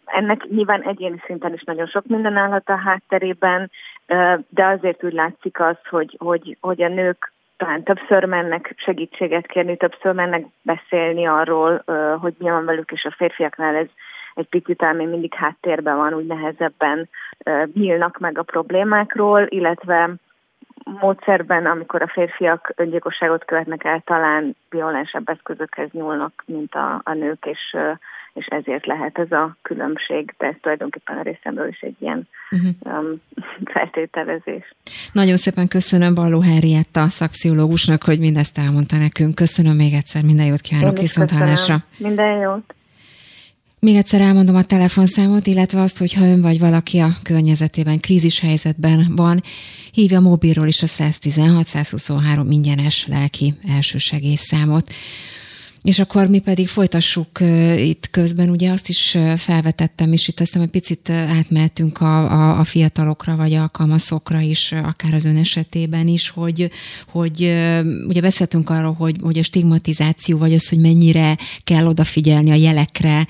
Ennek nyilván egyéni szinten is nagyon sok minden állhat a hátterében, de azért úgy látszik az, hogy, hogy, hogy a nők talán többször mennek segítséget kérni, többször mennek beszélni arról, hogy mi van velük, és a férfiaknál ez egy picit még mindig háttérben van, úgy nehezebben nyílnak meg a problémákról, illetve módszerben, amikor a férfiak öngyilkosságot követnek el, talán violensebb eszközökhez nyúlnak, mint a, a nők, és és ezért lehet ez a különbség, de ez tulajdonképpen a részemről is egy ilyen uh-huh. um, feltételezés. Nagyon szépen köszönöm Balló Henrietta szakpszichológusnak, hogy mindezt elmondta nekünk. Köszönöm még egyszer, minden jót kívánok, viszontlátásra. Minden jót. Még egyszer elmondom a telefonszámot, illetve azt, hogy ha ön vagy valaki a környezetében krízis helyzetben van, hívja mobilról is a 116-123 ingyenes lelki elsősegélyszámot. És akkor mi pedig folytassuk itt közben, ugye azt is felvetettem, és itt aztán egy picit átmehetünk a, a, a fiatalokra, vagy a kamaszokra is, akár az ön esetében is, hogy, hogy ugye beszéltünk arról, hogy, hogy a stigmatizáció, vagy az, hogy mennyire kell odafigyelni a jelekre,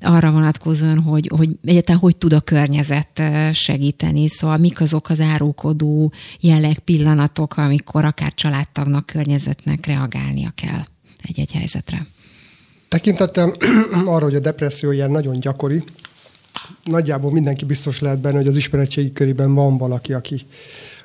arra vonatkozóan, hogy, hogy egyáltalán hogy tud a környezet segíteni, szóval mik azok az árulkodó jelek, pillanatok, amikor akár családtagnak, környezetnek reagálnia kell egy-egy helyzetre? Tekintettem arra, hogy a depresszió ilyen nagyon gyakori, nagyjából mindenki biztos lehet benne, hogy az ismeretségi körében van valaki, aki,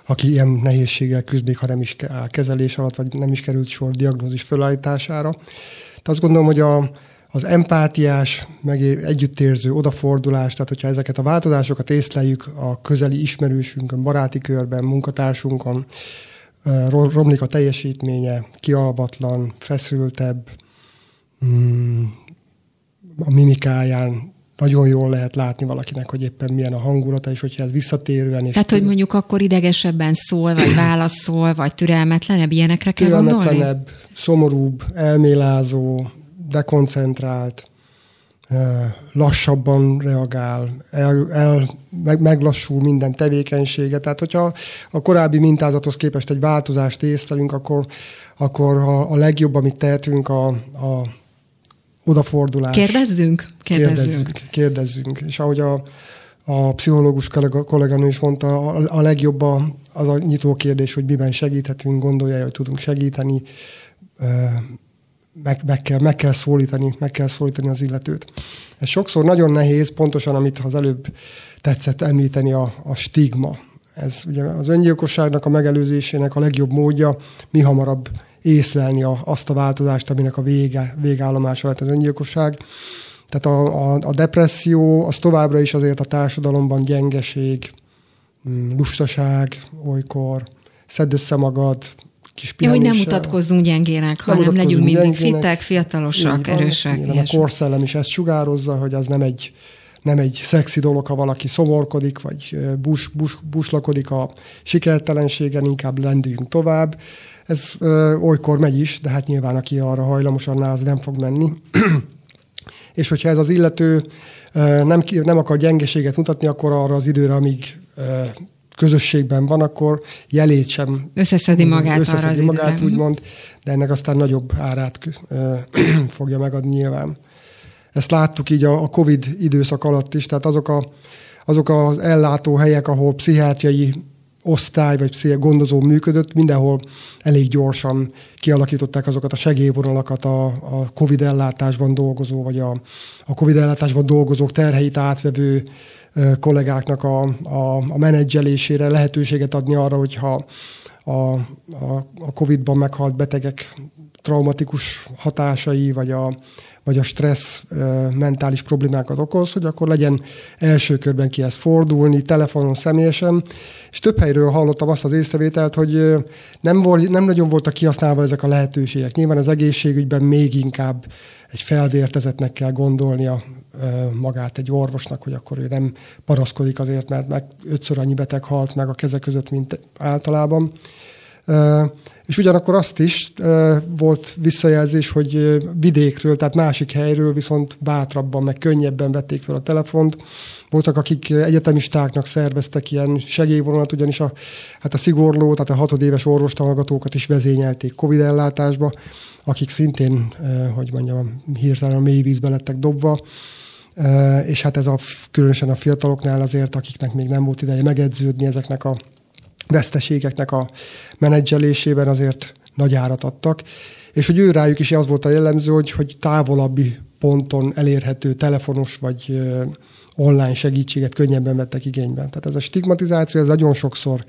aki ilyen nehézséggel küzdik, ha nem is áll kezelés alatt, vagy nem is került sor diagnózis fölállítására. Tehát azt gondolom, hogy a, az empátiás, meg együttérző odafordulás, tehát hogyha ezeket a változásokat észleljük a közeli ismerősünkön, baráti körben, munkatársunkon, romlik a teljesítménye, kialvatlan, feszültebb, mm, a mimikáján nagyon jól lehet látni valakinek, hogy éppen milyen a hangulata, és hogyha ez visszatérően... És Tehát, hogy mondjuk akkor idegesebben szól, vagy válaszol, vagy türelmetlenebb, ilyenekre kell türelmetlenebb, gondolni? szomorúbb, elmélázó, dekoncentrált, lassabban reagál, el, el, meg, meglassul minden tevékenysége. Tehát, hogyha a korábbi mintázathoz képest egy változást észlelünk, akkor, akkor a, a legjobb, amit tehetünk, a, a odafordulás. Kérdezzünk? Kérdezzünk. Kérdezzünk. kérdezzünk. És ahogy a, a pszichológus kolléganő is mondta, a, a legjobb az a nyitó kérdés, hogy miben segíthetünk, gondolja, hogy tudunk segíteni, meg, meg, kell, meg kell szólítani, meg kell szólítani az illetőt. Ez sokszor nagyon nehéz, pontosan amit az előbb tetszett említeni, a, a stigma. Ez ugye az öngyilkosságnak a megelőzésének a legjobb módja, mi hamarabb észlelni a, azt a változást, aminek a vége, végállomása lett az öngyilkosság. Tehát a, a, a depresszió az továbbra is azért a társadalomban gyengeség, mm, lustaság olykor, szedd össze magad, kis ja, hogy nem mutatkozzunk gyengének, hanem nem legyünk mindig gyengének. fitek, fiatalosak, van, erősek. Nyilván a korszellem is ezt sugározza, hogy az nem egy, nem egy szexi dolog, ha valaki szomorkodik, vagy bus, bus, buslakodik a sikertelenségen, inkább lendüljünk tovább. Ez ö, olykor megy is, de hát nyilván aki arra hajlamos, annál az nem fog menni. és hogyha ez az illető ö, nem, nem akar gyengeséget mutatni, akkor arra az időre, amíg ö, közösségben van, akkor jelét sem összeszedi magát, összeszedi arra magát úgymond, de ennek aztán nagyobb árát fogja megadni nyilván. Ezt láttuk így a, a COVID időszak alatt is, tehát azok, a, azok az ellátó helyek, ahol pszichiátriai osztály vagy pszichia gondozó működött, mindenhol elég gyorsan kialakították azokat a segélyvonalakat a, a COVID ellátásban dolgozó, vagy a, a COVID ellátásban dolgozók terheit átvevő kollégáknak a, a, a menedzselésére lehetőséget adni arra, hogyha a, a, a COVID-ban meghalt betegek traumatikus hatásai, vagy a, vagy a stressz mentális problémákat okoz, hogy akkor legyen első körben kihez fordulni, telefonon, személyesen. És több helyről hallottam azt az észrevételt, hogy nem, volt, nem nagyon voltak kihasználva ezek a lehetőségek. Nyilván az egészségügyben még inkább egy felvértezetnek kell gondolnia magát egy orvosnak, hogy akkor ő nem paraszkodik azért, mert meg ötször annyi beteg halt meg a keze között, mint általában. És ugyanakkor azt is volt visszajelzés, hogy vidékről, tehát másik helyről viszont bátrabban, meg könnyebben vették fel a telefont. Voltak, akik egyetemistáknak szerveztek ilyen segélyvonalat, ugyanis a, hát a szigorló, tehát a hatodéves orvostahallgatókat is vezényelték Covid ellátásba, akik szintén, hogy mondjam, hirtelen a mély vízbe lettek dobva és hát ez a, különösen a fiataloknál azért, akiknek még nem volt ideje megedződni ezeknek a veszteségeknek a menedzselésében azért nagy árat adtak, és hogy ő rájuk is az volt a jellemző, hogy, hogy távolabbi ponton elérhető telefonos vagy online segítséget könnyebben vettek igényben. Tehát ez a stigmatizáció, ez nagyon sokszor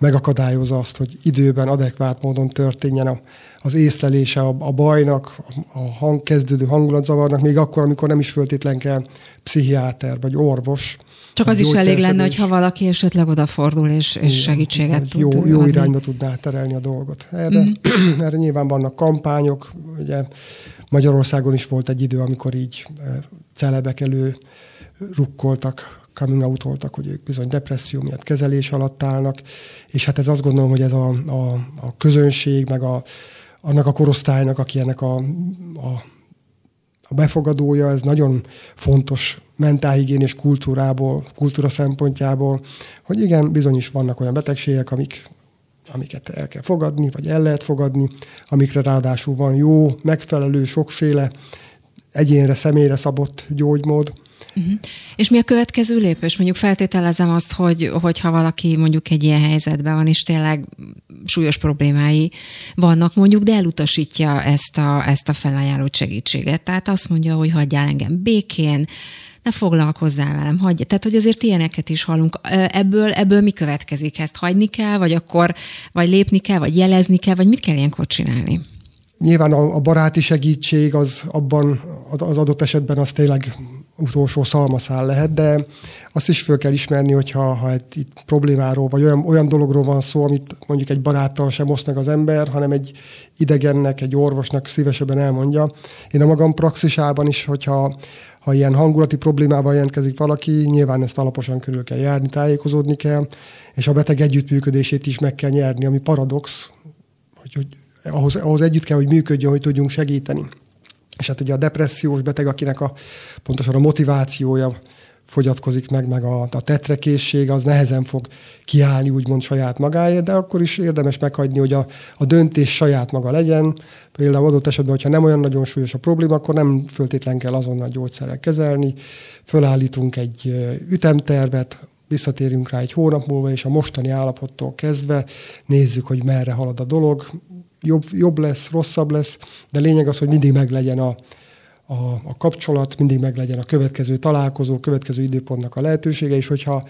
megakadályozza azt, hogy időben, adekvát módon történjen a, az észlelése a, a bajnak, a hang, kezdődő hangulatzavarnak, még akkor, amikor nem is föltétlen kell pszichiáter vagy orvos, csak az is elég lenne, hogyha valaki esetleg odafordul és, és segítséget tud Jó, jó irányba tudná terelni a dolgot. Erre, mm. erre nyilván vannak kampányok, ugye Magyarországon is volt egy idő, amikor így eh, celebek elő rukkoltak, coming out voltak, hogy ők bizony depresszió miatt kezelés alatt állnak, és hát ez azt gondolom, hogy ez a, a, a közönség, meg a, annak a korosztálynak, aki ennek a, a a befogadója, ez nagyon fontos mentálhigiénés kultúrából, kultúra szempontjából, hogy igen, bizony is vannak olyan betegségek, amik, amiket el kell fogadni, vagy el lehet fogadni, amikre ráadásul van jó, megfelelő, sokféle, egyénre, személyre szabott gyógymód, Uh-huh. És mi a következő lépés? Mondjuk feltételezem azt, hogy, hogyha valaki mondjuk egy ilyen helyzetben van, és tényleg súlyos problémái vannak mondjuk, de elutasítja ezt a, ezt a felajánlott segítséget. Tehát azt mondja, hogy hagyjál engem békén, ne foglalkozzál velem, hagyj. Tehát, hogy azért ilyeneket is hallunk. Ebből, ebből mi következik? Ezt hagyni kell, vagy akkor, vagy lépni kell, vagy jelezni kell, vagy mit kell ilyenkor csinálni? Nyilván a, a baráti segítség az abban az adott esetben az tényleg utolsó szalmaszál lehet, de azt is föl kell ismerni, hogyha ha itt problémáról, vagy olyan, olyan dologról van szó, amit mondjuk egy baráttal sem oszt meg az ember, hanem egy idegennek, egy orvosnak szívesebben elmondja. Én a magam praxisában is, hogyha ha ilyen hangulati problémával jelentkezik valaki, nyilván ezt alaposan körül kell járni, tájékozódni kell, és a beteg együttműködését is meg kell nyerni, ami paradox, hogy, hogy ahhoz, ahhoz együtt kell, hogy működjön, hogy tudjunk segíteni. És hát ugye a depressziós beteg, akinek a, pontosan a motivációja fogyatkozik meg, meg a, a tetrekészség, az nehezen fog kiállni úgymond saját magáért, de akkor is érdemes meghagyni, hogy a, a döntés saját maga legyen. Például adott esetben, hogyha nem olyan nagyon súlyos a probléma, akkor nem föltétlen kell azonnal gyógyszerrel kezelni. Fölállítunk egy ütemtervet, visszatérünk rá egy hónap múlva, és a mostani állapottól kezdve nézzük, hogy merre halad a dolog, jobb, jobb lesz, rosszabb lesz, de lényeg az, hogy mindig meglegyen a, a, a kapcsolat, mindig meglegyen a következő találkozó, következő időpontnak a lehetősége, és hogyha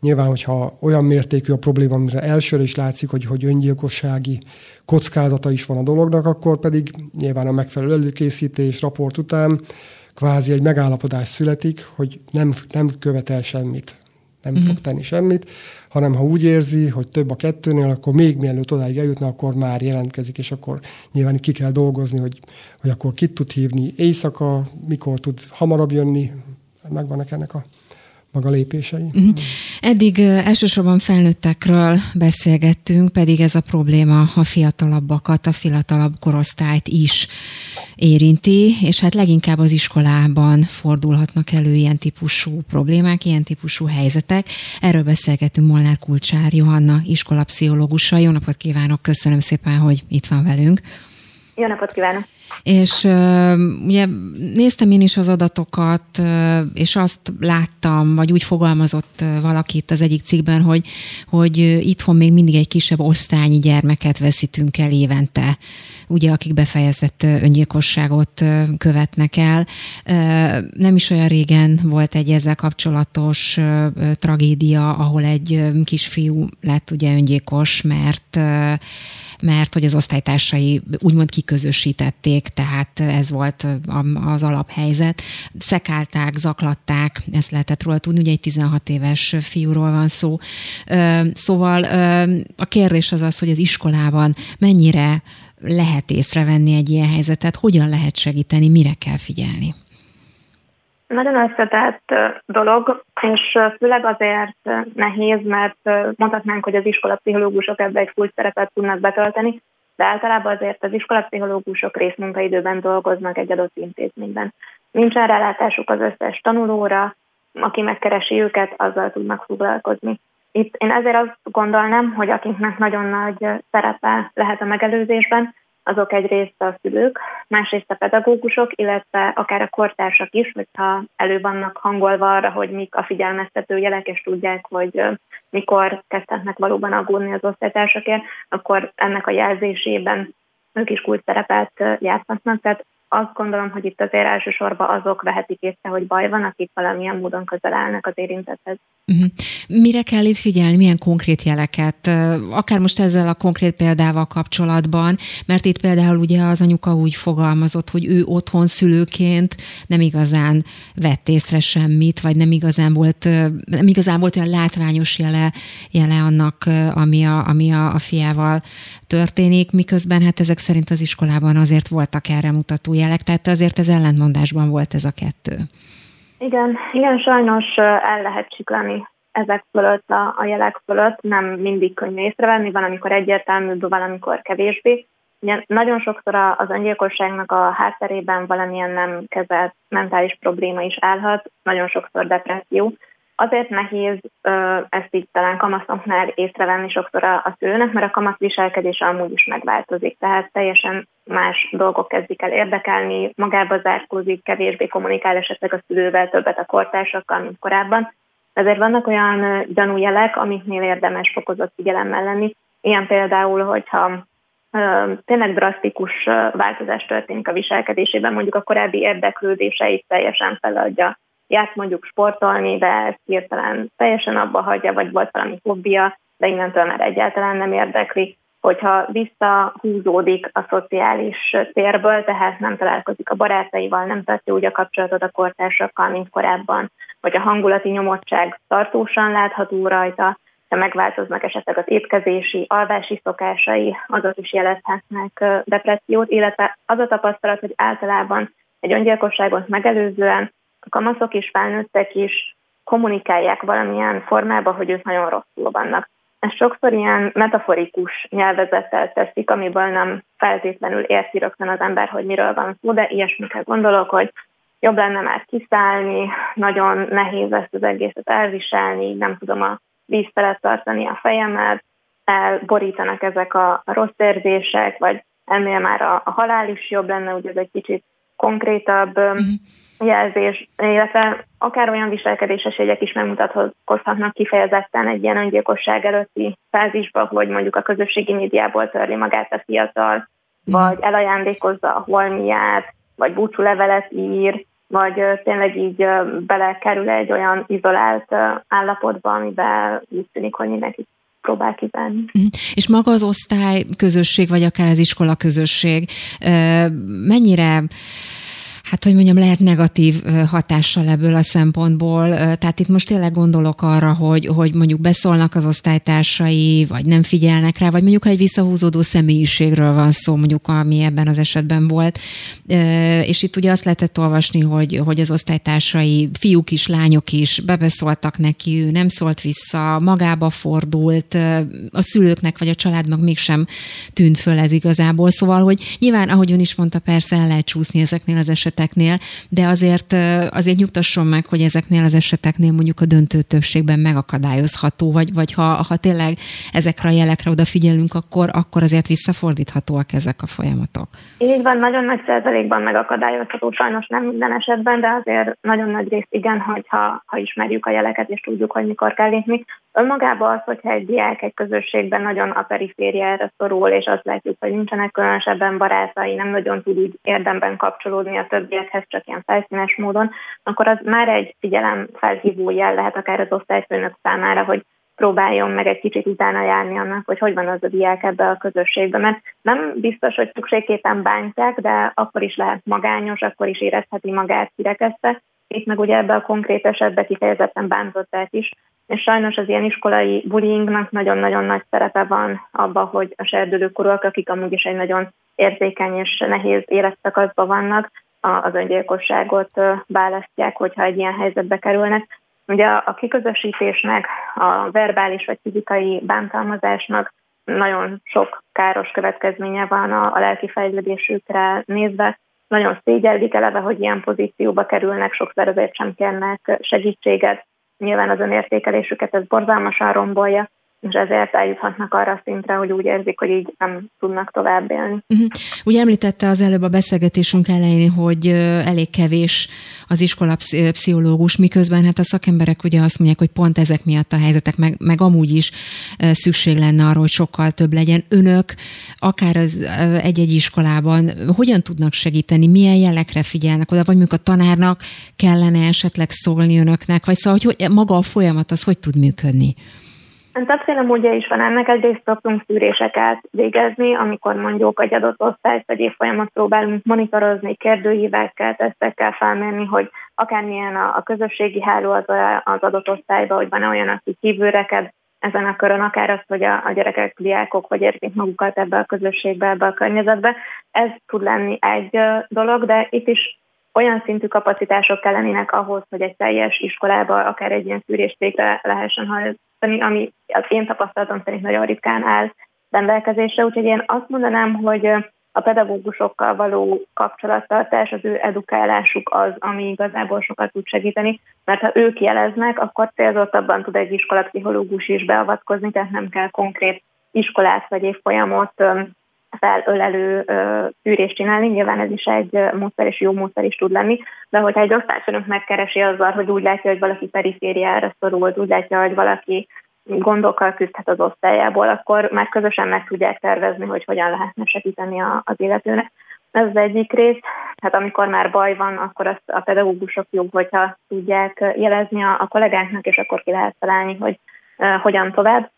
Nyilván, hogyha olyan mértékű a probléma, amire elsőre is látszik, hogy, hogy öngyilkossági kockázata is van a dolognak, akkor pedig nyilván a megfelelő előkészítés, raport után kvázi egy megállapodás születik, hogy nem, nem követel semmit, nem uh-huh. fog tenni semmit, hanem ha úgy érzi, hogy több a kettőnél, akkor még mielőtt odáig eljutna, akkor már jelentkezik, és akkor nyilván ki kell dolgozni, hogy, hogy akkor kit tud hívni éjszaka, mikor tud hamarabb jönni, megvannak ennek a maga lépései. Uh-huh. Eddig elsősorban felnőttekről beszélgettünk, pedig ez a probléma a fiatalabbakat, a fiatalabb korosztályt is érinti, és hát leginkább az iskolában fordulhatnak elő ilyen típusú problémák, ilyen típusú helyzetek. Erről beszélgetünk Molnár Kulcsár Johanna, iskolapszichológussal. Jó napot kívánok, köszönöm szépen, hogy itt van velünk. Jó napot kívánok! És ugye néztem én is az adatokat, és azt láttam, vagy úgy fogalmazott valaki itt az egyik cikkben, hogy, hogy itthon még mindig egy kisebb osztályi gyermeket veszítünk el évente, ugye, akik befejezett öngyilkosságot követnek el. Nem is olyan régen volt egy ezzel kapcsolatos tragédia, ahol egy kisfiú lett ugye öngyilkos, mert mert hogy az osztálytársai úgymond kiközösítették, tehát ez volt az alaphelyzet. Szekálták, zaklatták, ezt lehetett róla tudni, ugye egy 16 éves fiúról van szó. Szóval a kérdés az az, hogy az iskolában mennyire lehet észrevenni egy ilyen helyzetet, hogyan lehet segíteni, mire kell figyelni? Nagyon összetett dolog, és főleg azért nehéz, mert mondhatnánk, hogy az iskolapszichológusok ebbe egy full szerepet tudnak betölteni, de általában azért az iskolapszichológusok részmunkaidőben dolgoznak egy adott intézményben. Nincsen rálátásuk az összes tanulóra, aki megkeresi őket, azzal tudnak foglalkozni. Itt én ezért azt gondolnám, hogy akiknek nagyon nagy szerepe lehet a megelőzésben, azok egyrészt a szülők, másrészt a pedagógusok, illetve akár a kortársak is, hogyha elő vannak hangolva arra, hogy mik a figyelmeztető jelek, és tudják, hogy mikor kezdhetnek valóban aggódni az osztálytársakért, akkor ennek a jelzésében ők is kult szerepet játszhatnak. Tehát azt gondolom, hogy itt azért elsősorban azok vehetik észre, hogy baj van, akik valamilyen módon közel állnak az érintethez. Uh-huh. Mire kell itt figyelni, milyen konkrét jeleket? Akár most ezzel a konkrét példával kapcsolatban, mert itt például ugye az anyuka úgy fogalmazott, hogy ő otthon szülőként nem igazán vett észre semmit, vagy nem igazán volt, nem igazán volt olyan látványos jele, jele annak, ami a, ami a, a fiával történik, miközben hát ezek szerint az iskolában azért voltak erre mutató jelek, tehát azért ez ellentmondásban volt ez a kettő. Igen, igen, sajnos el lehet csiklani ezek fölött, a, a jelek fölött, nem mindig könnyű észrevenni, van, amikor egyértelműbb, van, amikor kevésbé. Ugye nagyon sokszor az öngyilkosságnak a hátterében valamilyen nem kezelt mentális probléma is állhat, nagyon sokszor depresszió, Azért nehéz ö, ezt így talán kamaszoknál észrevenni sokszor a, a szülőnek, mert a kamasz viselkedése amúgy is megváltozik, tehát teljesen más dolgok kezdik el érdekelni, magába zárkózik, kevésbé kommunikál esetleg a szülővel, többet a kortársakkal, mint korábban. Ezért vannak olyan gyanújelek, amiknél érdemes fokozott figyelemmel lenni. Ilyen például, hogyha ö, tényleg drasztikus változás történik a viselkedésében, mondjuk a korábbi érdeklődéseit teljesen feladja járt mondjuk sportolni, de ezt hirtelen teljesen abba hagyja, vagy volt valami hobbija, de innentől már egyáltalán nem érdekli, hogyha visszahúzódik a szociális térből, tehát nem találkozik a barátaival, nem tartja úgy a kapcsolatot a kortársakkal, mint korábban, vagy a hangulati nyomottság tartósan látható rajta, de megváltoznak esetleg az étkezési, alvási szokásai, azok is jelezhetnek depressziót, illetve az a tapasztalat, hogy általában egy öngyilkosságot megelőzően a kamaszok is, felnőttek is kommunikálják valamilyen formában, hogy ők nagyon rosszul vannak. Ez sokszor ilyen metaforikus nyelvezettel teszik, amiből nem feltétlenül érti rögtön az ember, hogy miről van szó, de ilyesmikre gondolok, hogy jobb lenne már kiszállni, nagyon nehéz ezt az egészet elviselni, nem tudom a víz felett tartani a fejemet, elborítanak ezek a rossz érzések, vagy ennél már a, halál is jobb lenne, ugye ez egy kicsit konkrétabb uh-huh jelzés, illetve akár olyan viselkedéses jegyek is megmutatkozhatnak kifejezetten egy ilyen öngyilkosság előtti fázisba, hogy mondjuk a közösségi médiából törli magát a fiatal, vagy elajándékozza a holmiát, vagy búcsúlevelet ír, vagy tényleg így belekerül egy olyan izolált állapotba, amiben úgy tűnik, hogy mindenki próbál kívánni. Mhm. És maga az osztály közösség, vagy akár az iskola közösség mennyire hát hogy mondjam, lehet negatív hatással ebből a szempontból. Tehát itt most tényleg gondolok arra, hogy, hogy mondjuk beszólnak az osztálytársai, vagy nem figyelnek rá, vagy mondjuk ha egy visszahúzódó személyiségről van szó, mondjuk ami ebben az esetben volt. És itt ugye azt lehetett olvasni, hogy, hogy az osztálytársai, fiúk is, lányok is bebeszóltak neki, ő nem szólt vissza, magába fordult, a szülőknek vagy a családnak mégsem tűnt föl ez igazából. Szóval, hogy nyilván, ahogy ön is mondta, persze el lehet csúszni ezeknél az eseteknél, eseteknél, de azért, azért nyugtasson meg, hogy ezeknél az eseteknél mondjuk a döntő többségben megakadályozható, vagy, vagy ha, ha tényleg ezekre a jelekre odafigyelünk, akkor, akkor azért visszafordíthatóak ezek a folyamatok. Így van, nagyon nagy százalékban megakadályozható, sajnos nem minden esetben, de azért nagyon nagy rész igen, hogyha ha ismerjük a jeleket és tudjuk, hogy mikor kell lépni. Önmagában az, hogyha egy diák egy közösségben nagyon a perifériára szorul, és azt látjuk, hogy nincsenek különösebben barátai, nem nagyon tud úgy érdemben kapcsolódni a többiekhez, csak ilyen felszínes módon, akkor az már egy figyelem felhívó jel lehet akár az osztályfőnök számára, hogy próbáljon meg egy kicsit utána járni annak, hogy hogy van az a diák ebbe a közösségbe, mert nem biztos, hogy szükségképpen bántják, de akkor is lehet magányos, akkor is érezheti magát kirekesztve. Itt meg ugye ebbe a konkrét esetben kifejezetten bántották is, és sajnos az ilyen iskolai bullyingnak nagyon-nagyon nagy szerepe van abban, hogy a serdülőkorúak, akik amúgy is egy nagyon érzékeny és nehéz életszakaszban vannak, az öngyilkosságot választják, hogyha egy ilyen helyzetbe kerülnek. Ugye a kiközösítésnek, a verbális vagy fizikai bántalmazásnak nagyon sok káros következménye van a, a lelki fejlődésükre nézve. Nagyon szégyellik eleve, hogy ilyen pozícióba kerülnek, sokszor azért sem kérnek segítséget. Nyilván az önértékelésüket ez borzalmasan rombolja, és ezért eljuthatnak arra a szintre, hogy úgy érzik, hogy így nem tudnak tovább élni. Uh-huh. Ugye említette az előbb a beszélgetésünk elején, hogy elég kevés az iskola pszichológus, miközben hát a szakemberek ugye azt mondják, hogy pont ezek miatt a helyzetek, meg, meg amúgy is szükség lenne arra, hogy sokkal több legyen. Önök akár az egy-egy iskolában hogyan tudnak segíteni, milyen jelekre figyelnek oda, vagy mondjuk a tanárnak kellene esetleg szólni önöknek, vagy szóval, hogy maga a folyamat az hogy tud működni? Többféle módja is van ennek, egyrészt szoktunk szűréseket végezni, amikor mondjuk egy adott osztályt vagy évfolyamot próbálunk monitorozni, kérdőívekkel, tesztekkel felmérni, hogy akármilyen a, a közösségi háló az, az adott osztályban, hogy van olyan, aki kívülreked ezen a körön, akár azt, hogy a, a gyerekek, diákok vagy érzik magukat ebbe a közösségbe, ebbe a környezetbe. Ez tud lenni egy dolog, de itt is olyan szintű kapacitások kellenének ahhoz, hogy egy teljes iskolába akár egy ilyen szűrést végre lehessen hajtani, ami az én tapasztalatom szerint nagyon ritkán áll rendelkezésre. Úgyhogy én azt mondanám, hogy a pedagógusokkal való kapcsolattartás, az ő edukálásuk az, ami igazából sokat tud segíteni, mert ha ők jeleznek, akkor célzottabban tud egy iskolapszichológus is beavatkozni, tehát nem kell konkrét iskolát vagy évfolyamot felölelő tűrést csinálni, nyilván ez is egy módszer és jó módszer is tud lenni, de hogyha egy osztályfőnök megkeresi azzal, hogy úgy látja, hogy valaki perifériára szorul, úgy látja, hogy valaki gondokkal küzdhet az osztályából, akkor már közösen meg tudják tervezni, hogy hogyan lehetne segíteni az illetőnek. Ez az egyik rész. Hát amikor már baj van, akkor azt a pedagógusok jobb, hogyha tudják jelezni a, a kollégáknak, és akkor ki lehet találni, hogy uh, hogyan tovább.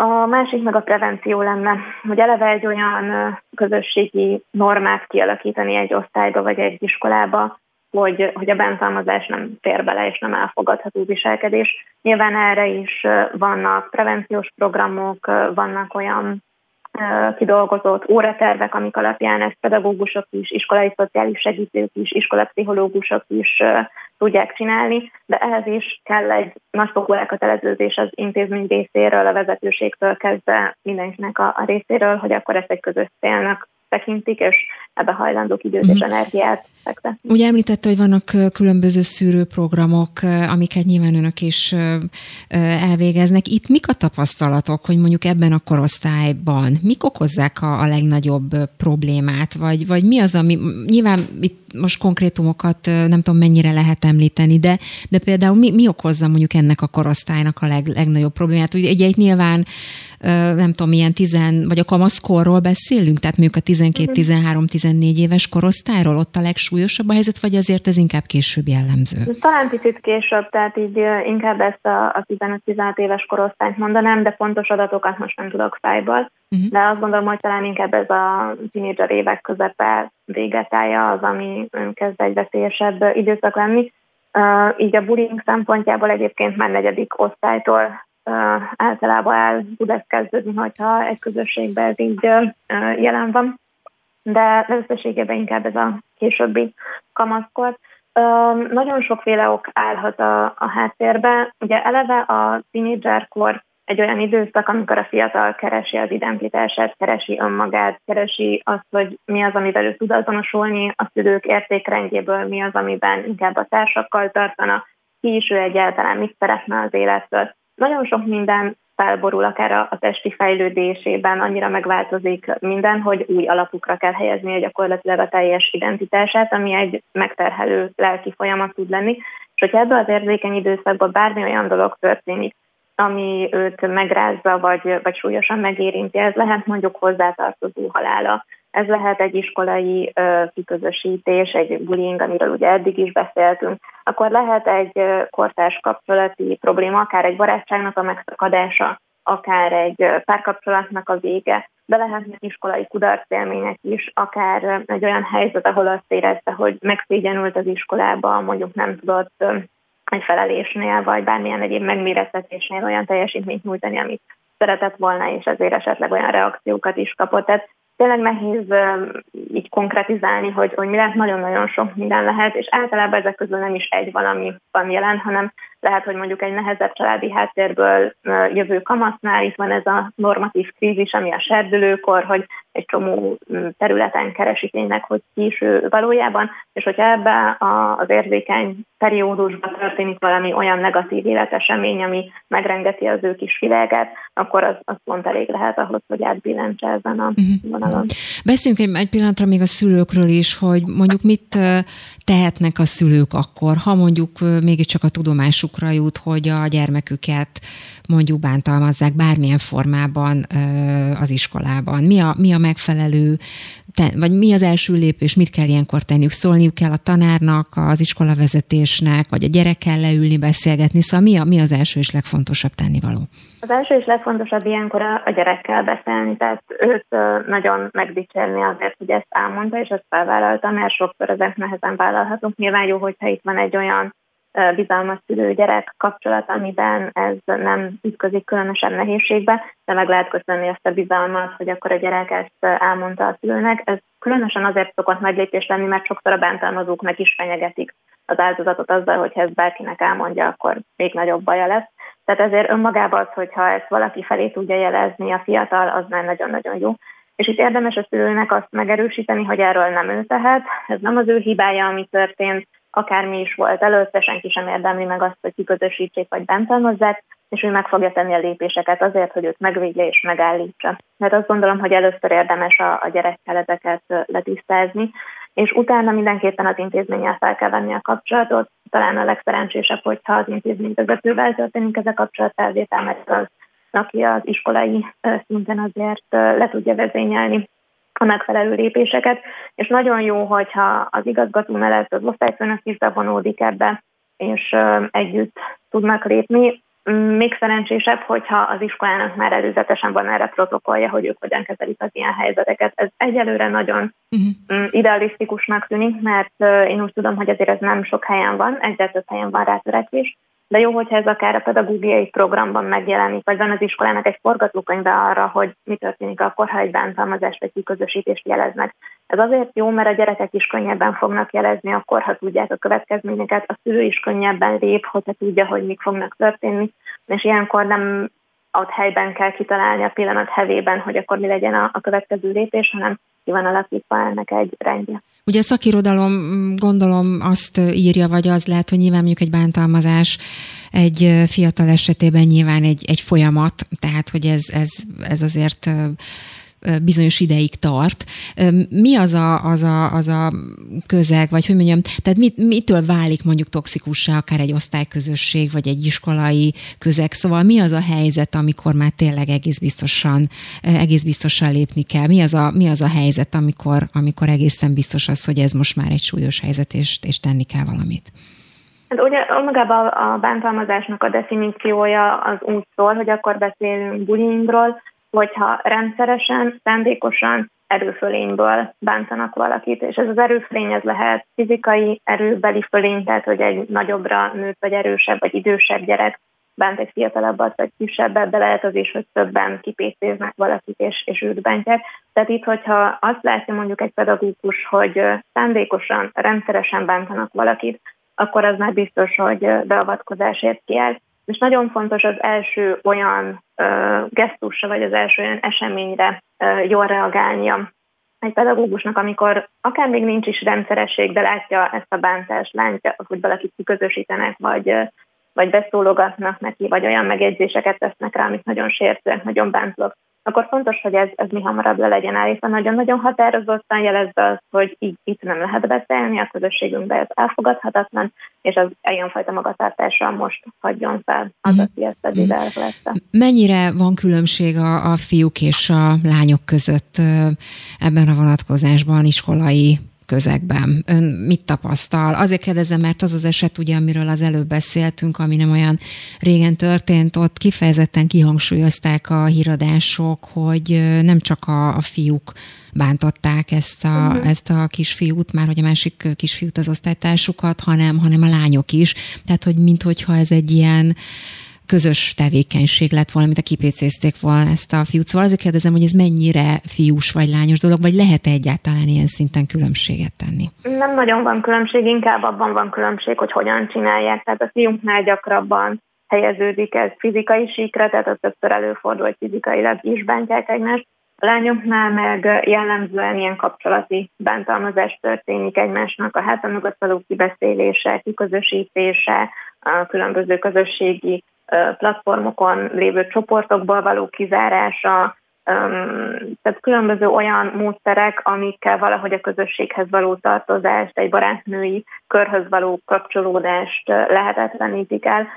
A másik meg a prevenció lenne, hogy eleve egy olyan közösségi normát kialakítani egy osztályba vagy egy iskolába, hogy, hogy a bántalmazás nem fér bele és nem elfogadható viselkedés. Nyilván erre is vannak prevenciós programok, vannak olyan kidolgozott óratervek, amik alapján ezt pedagógusok is, iskolai szociális segítők is, iskolapszichológusok is tudják csinálni, de ehhez is kell egy nagyfokú elköteleződés az intézmény részéről, a vezetőségtől kezdve mindenkinek a, a részéről, hogy akkor ezt egy közös célnak tekintik, és ebbe hajlandók időt és mhm. energiát fektetni. Ugye említette, hogy vannak különböző szűrőprogramok, amiket nyilván önök is elvégeznek. Itt mik a tapasztalatok, hogy mondjuk ebben a korosztályban mik okozzák a, a legnagyobb problémát, vagy, vagy mi az, ami nyilván itt most konkrétumokat nem tudom mennyire lehet említeni, de, de például mi, mi okozza mondjuk ennek a korosztálynak a leg, legnagyobb problémát? Ugye, ugye itt nyilván nem tudom, milyen tizen, vagy a kamaszkorról beszélünk, tehát mondjuk a 12-13-14 éves korosztályról, ott a legsúlyosabb a helyzet, vagy azért ez inkább később jellemző? Talán picit később, tehát így inkább ezt a, a 15-16 éves korosztályt mondanám, de pontos adatokat most nem tudok szájból. Uh-huh. De azt gondolom, hogy talán inkább ez a tínédzser évek közepe végetája az, ami kezd egy veszélyesebb időszak lenni. Uh, így a bullying szempontjából egyébként már negyedik osztálytól általában el tud ez kezdődni, hogyha egy közösségben ez így jelen van. De összességében inkább ez a későbbi kamaszkor. Nagyon sokféle ok állhat a, a háttérbe. Ugye eleve a tínédzserkor egy olyan időszak, amikor a fiatal keresi az identitását, keresi önmagát, keresi azt, hogy mi az, amivel ő tud azonosulni, a szülők értékrendjéből mi az, amiben inkább a társakkal tartana, ki is ő egyáltalán mit szeretne az élettől. Nagyon sok minden felborul, akár a testi fejlődésében annyira megváltozik minden, hogy új alapukra kell helyezni gyakorlatilag a teljes identitását, ami egy megterhelő lelki folyamat tud lenni. És hogyha ebből az érzékeny időszakban bármi olyan dolog történik, ami őt megrázza, vagy, vagy súlyosan megérinti. Ez lehet mondjuk hozzátartozó halála. Ez lehet egy iskolai kiközösítés, egy bullying, amiről ugye eddig is beszéltünk. Akkor lehet egy kortárs kapcsolati probléma, akár egy barátságnak a megszakadása, akár egy párkapcsolatnak a vége, de lehetnek iskolai kudarcélmények is, akár egy olyan helyzet, ahol azt érezte, hogy megszégyenült az iskolába, mondjuk nem tudott egy felelésnél, vagy bármilyen egyéb megmérettetésnél olyan teljesítményt nyújtani, amit szeretett volna, és ezért esetleg olyan reakciókat is kapott. Tehát tényleg nehéz így konkretizálni, hogy, hogy mi lehet, nagyon-nagyon sok minden lehet, és általában ezek közül nem is egy valami van jelen, hanem lehet, hogy mondjuk egy nehezebb családi háttérből jövő kamasznál itt van ez a normatív krízis, ami a serdülőkor, hogy egy csomó területen keresi tényleg, hogy ki is ő valójában, és hogyha ebbe az érzékeny periódusban történik valami olyan negatív életesemény, ami megrengeti az ő kis világát, akkor az, az pont elég lehet ahhoz, hogy átbillentse ezen a uh-huh. vonalon. Beszéljünk egy, egy pillanatra még a szülőkről is, hogy mondjuk mit tehetnek a szülők akkor, ha mondjuk mégiscsak a tudomásukra jut, hogy a gyermeküket mondjuk bántalmazzák bármilyen formában az iskolában. Mi a, mi a megfelelő, vagy mi az első lépés, mit kell ilyenkor tenniük? Szólniuk kell a tanárnak, az iskolavezetésnek, vagy a gyerekkel leülni, beszélgetni, szóval mi, a, mi az első és legfontosabb tennivaló? Az első és legfontosabb ilyenkor a, a gyerekkel beszélni, tehát őt nagyon megdicsérni azért, hogy ezt elmondta, és ezt felvállalta, mert sokszor ezek nehezen vállalhatunk. Nyilván jó, hogyha itt van egy olyan bizalmas szülő-gyerek kapcsolat, amiben ez nem ütközik különösebb nehézségbe, de meg lehet köszönni ezt a bizalmat, hogy akkor a gyerek ezt elmondta a szülőnek. Ez különösen azért szokott nagy lépés lenni, mert sokszor a bántalmazók meg is fenyegetik az áldozatot azzal, hogy ezt bárkinek elmondja, akkor még nagyobb baja lesz. Tehát ezért önmagában az, hogyha ezt valaki felé tudja jelezni a fiatal, az már nagyon-nagyon jó. És itt érdemes a szülőnek azt megerősíteni, hogy erről nem ő tehet, ez nem az ő hibája, ami történt, akármi is volt előtte, senki sem érdemli meg azt, hogy kiközösítsék vagy bántalmazzák, és ő meg fogja tenni a lépéseket azért, hogy őt megvédje és megállítsa. Mert azt gondolom, hogy először érdemes a, a gyerekkel ezeket letisztázni, és utána mindenképpen az intézménnyel fel kell venni a kapcsolatot. Talán a legszerencsésebb, hogyha az intézmény vezetővel történik ez a kapcsolatfelvétel, mert az, aki az iskolai szinten azért le tudja vezényelni a megfelelő lépéseket, és nagyon jó, hogyha az igazgató mellett az osztályfőnök is bevonódik ebbe, és együtt tudnak lépni. Még szerencsésebb, hogyha az iskolának már előzetesen van erre protokollja, hogy ők hogyan kezelik az ilyen helyzeteket. Ez egyelőre nagyon uh-huh. idealisztikusnak tűnik, mert én úgy tudom, hogy azért ez nem sok helyen van, egyre több helyen van rá törekvés, de jó, hogyha ez akár a pedagógiai programban megjelenik, vagy van az iskolának egy forgatókönyve arra, hogy mi történik akkor, ha egy bántalmazást vagy kiközösítést jeleznek. Ez azért jó, mert a gyerekek is könnyebben fognak jelezni akkor, ha tudják a következményeket, a szülő is könnyebben lép, hogyha tudja, hogy mik fognak történni, és ilyenkor nem ott helyben kell kitalálni a pillanat hevében, hogy akkor mi legyen a, a következő lépés, hanem ki van alakítva ennek egy rendje. Ugye a szakirodalom gondolom azt írja, vagy az lehet, hogy nyilván mondjuk egy bántalmazás egy fiatal esetében nyilván egy, egy folyamat, tehát hogy ez, ez, ez azért bizonyos ideig tart. Mi az a, az a, az a közeg, vagy hogy mondjam, tehát mit, mitől válik mondjuk toxikussá akár egy osztályközösség, vagy egy iskolai közeg? Szóval mi az a helyzet, amikor már tényleg egész biztosan, egész biztosan lépni kell? Mi az a, mi az a helyzet, amikor, amikor egészen biztos az, hogy ez most már egy súlyos helyzet, és, és tenni kell valamit? Hát ugye magában a bántalmazásnak a definíciója az úgy szól, hogy akkor beszélünk bullyingról, hogyha rendszeresen, szándékosan erőfölényből bántanak valakit, és ez az erőfölény ez lehet fizikai erőbeli fölény, tehát hogy egy nagyobbra nőtt, vagy erősebb, vagy idősebb gyerek bánt egy fiatalabbat, vagy kisebbet, de lehet az is, hogy többen kipécéznek valakit, és, és őt bántják. Tehát itt, hogyha azt látja mondjuk egy pedagógus, hogy szándékosan, rendszeresen bántanak valakit, akkor az már biztos, hogy beavatkozásért kiáll. És nagyon fontos az első olyan uh, gesztusra, vagy az első olyan eseményre uh, jól reagálnia. Egy pedagógusnak, amikor akár még nincs is rendszeresség, de látja ezt a bántást, látja, hogy valakit kiközösítenek, vagy, vagy beszólogatnak neki, vagy olyan megjegyzéseket tesznek rá, amik nagyon sértőek, nagyon bántóak, akkor fontos, hogy ez, ez mi hamarabb le legyen állítva. Nagyon-nagyon határozottan jelezve az, hogy így itt nem lehet beszélni, a közösségünkben ez elfogadhatatlan, és az ilyenfajta magatartással most hagyjon fel az, mm. aki ezt eddig elfelejte. Mennyire van különbség a, a fiúk és a lányok között ebben a vonatkozásban iskolai közegben? Ön mit tapasztal? Azért kérdezem, mert az az eset, ugye, amiről az előbb beszéltünk, ami nem olyan régen történt, ott kifejezetten kihangsúlyozták a híradások, hogy nem csak a, a fiúk bántották ezt a, uh-huh. ezt a kisfiút, már hogy a másik kisfiút az osztálytársukat, hanem, hanem a lányok is. Tehát, hogy minthogyha ez egy ilyen közös tevékenység lett volna, mint a kipécézték volna ezt a fiút. Szóval azért kérdezem, hogy ez mennyire fiús vagy lányos dolog, vagy lehet -e egyáltalán ilyen szinten különbséget tenni? Nem nagyon van különbség, inkább abban van különbség, hogy hogyan csinálják. Tehát a fiúknál gyakrabban helyeződik ez fizikai síkra, tehát az többször előfordul, hogy fizikailag is bántják egymást. A lányoknál meg jellemzően ilyen kapcsolati bántalmazás történik egymásnak, a hátam mögött való kibeszélése, kiközösítése, a különböző közösségi platformokon lévő csoportokból való kizárása, tehát különböző olyan módszerek, amikkel valahogy a közösséghez való tartozást, egy barátnői körhöz való kapcsolódást lehetetlenítik el,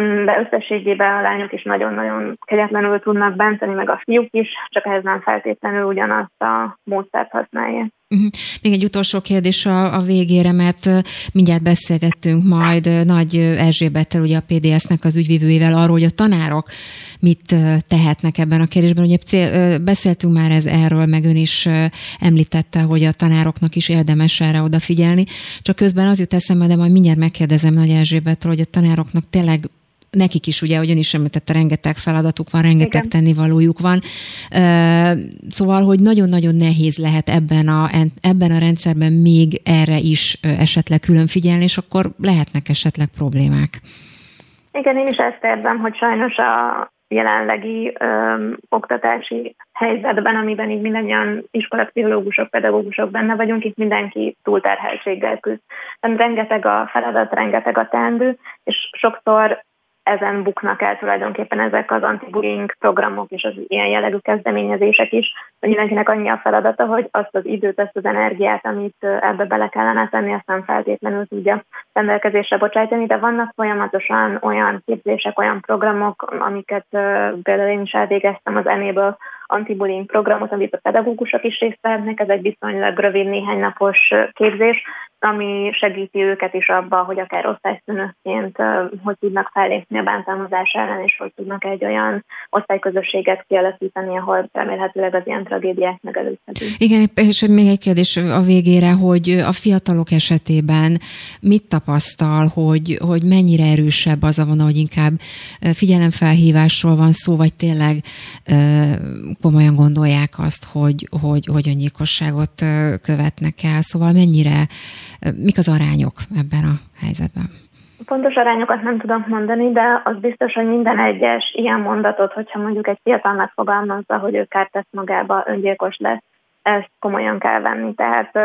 mm, de összességében a lányok is nagyon-nagyon kegyetlenül tudnak bántani, meg a fiúk is, csak ehhez nem feltétlenül ugyanazt a módszert használják. Uh-huh. Még egy utolsó kérdés a, a végére, mert mindjárt beszélgettünk majd Nagy Erzsébettel, ugye a PDS-nek az ügyvívőjével arról, hogy a tanárok mit tehetnek ebben a kérdésben. Ugye cél, beszéltünk már ez erről, meg ön is említette, hogy a tanároknak is érdemes erre odafigyelni. Csak közben az jut eszembe, de majd mindjárt megkérdezem Nagy Erzsébetről, hogy a tanároknak tényleg nekik is ugye, ahogy is említette, rengeteg feladatuk van, rengeteg Igen. tennivalójuk van. Szóval, hogy nagyon-nagyon nehéz lehet ebben a, ebben a rendszerben még erre is esetleg külön figyelni, és akkor lehetnek esetleg problémák. Igen, én is ezt érzem, hogy sajnos a jelenlegi ö, oktatási helyzetben, amiben így mindannyian iskolapszichológusok, pedagógusok benne vagyunk, itt mindenki túlterheltséggel küzd. rengeteg a feladat, rengeteg a teendő, és sokszor ezen buknak el tulajdonképpen ezek az anti-bullying programok és az ilyen jellegű kezdeményezések is, hogy mindenkinek annyi a feladata, hogy azt az időt, azt az energiát, amit ebbe bele kellene tenni, azt nem feltétlenül tudja rendelkezésre bocsájtani, de vannak folyamatosan olyan képzések, olyan programok, amiket például én is elvégeztem az Enable anti-bullying programot, amit a pedagógusok is részt vehetnek, ez egy viszonylag rövid néhány napos képzés, ami segíti őket is abba, hogy akár osztályszünökként hogy tudnak fellépni a bántalmazás ellen, és hogy tudnak egy olyan osztályközösséget kialakítani, ahol remélhetőleg az ilyen tragédiák megelőzhetők. Igen, és még egy kérdés a végére, hogy a fiatalok esetében mit tapasztal, hogy, hogy mennyire erősebb az a vonal, hogy inkább figyelemfelhívásról van szó, vagy tényleg komolyan gondolják azt, hogy, hogy, hogy öngyilkosságot követnek el. Szóval mennyire Mik az arányok ebben a helyzetben? Pontos arányokat nem tudok mondani, de az biztos, hogy minden egyes ilyen mondatot, hogyha mondjuk egy fiatal megfogalmazza, hogy ő kárt tesz magába, öngyilkos lesz, ezt komolyan kell venni. Tehát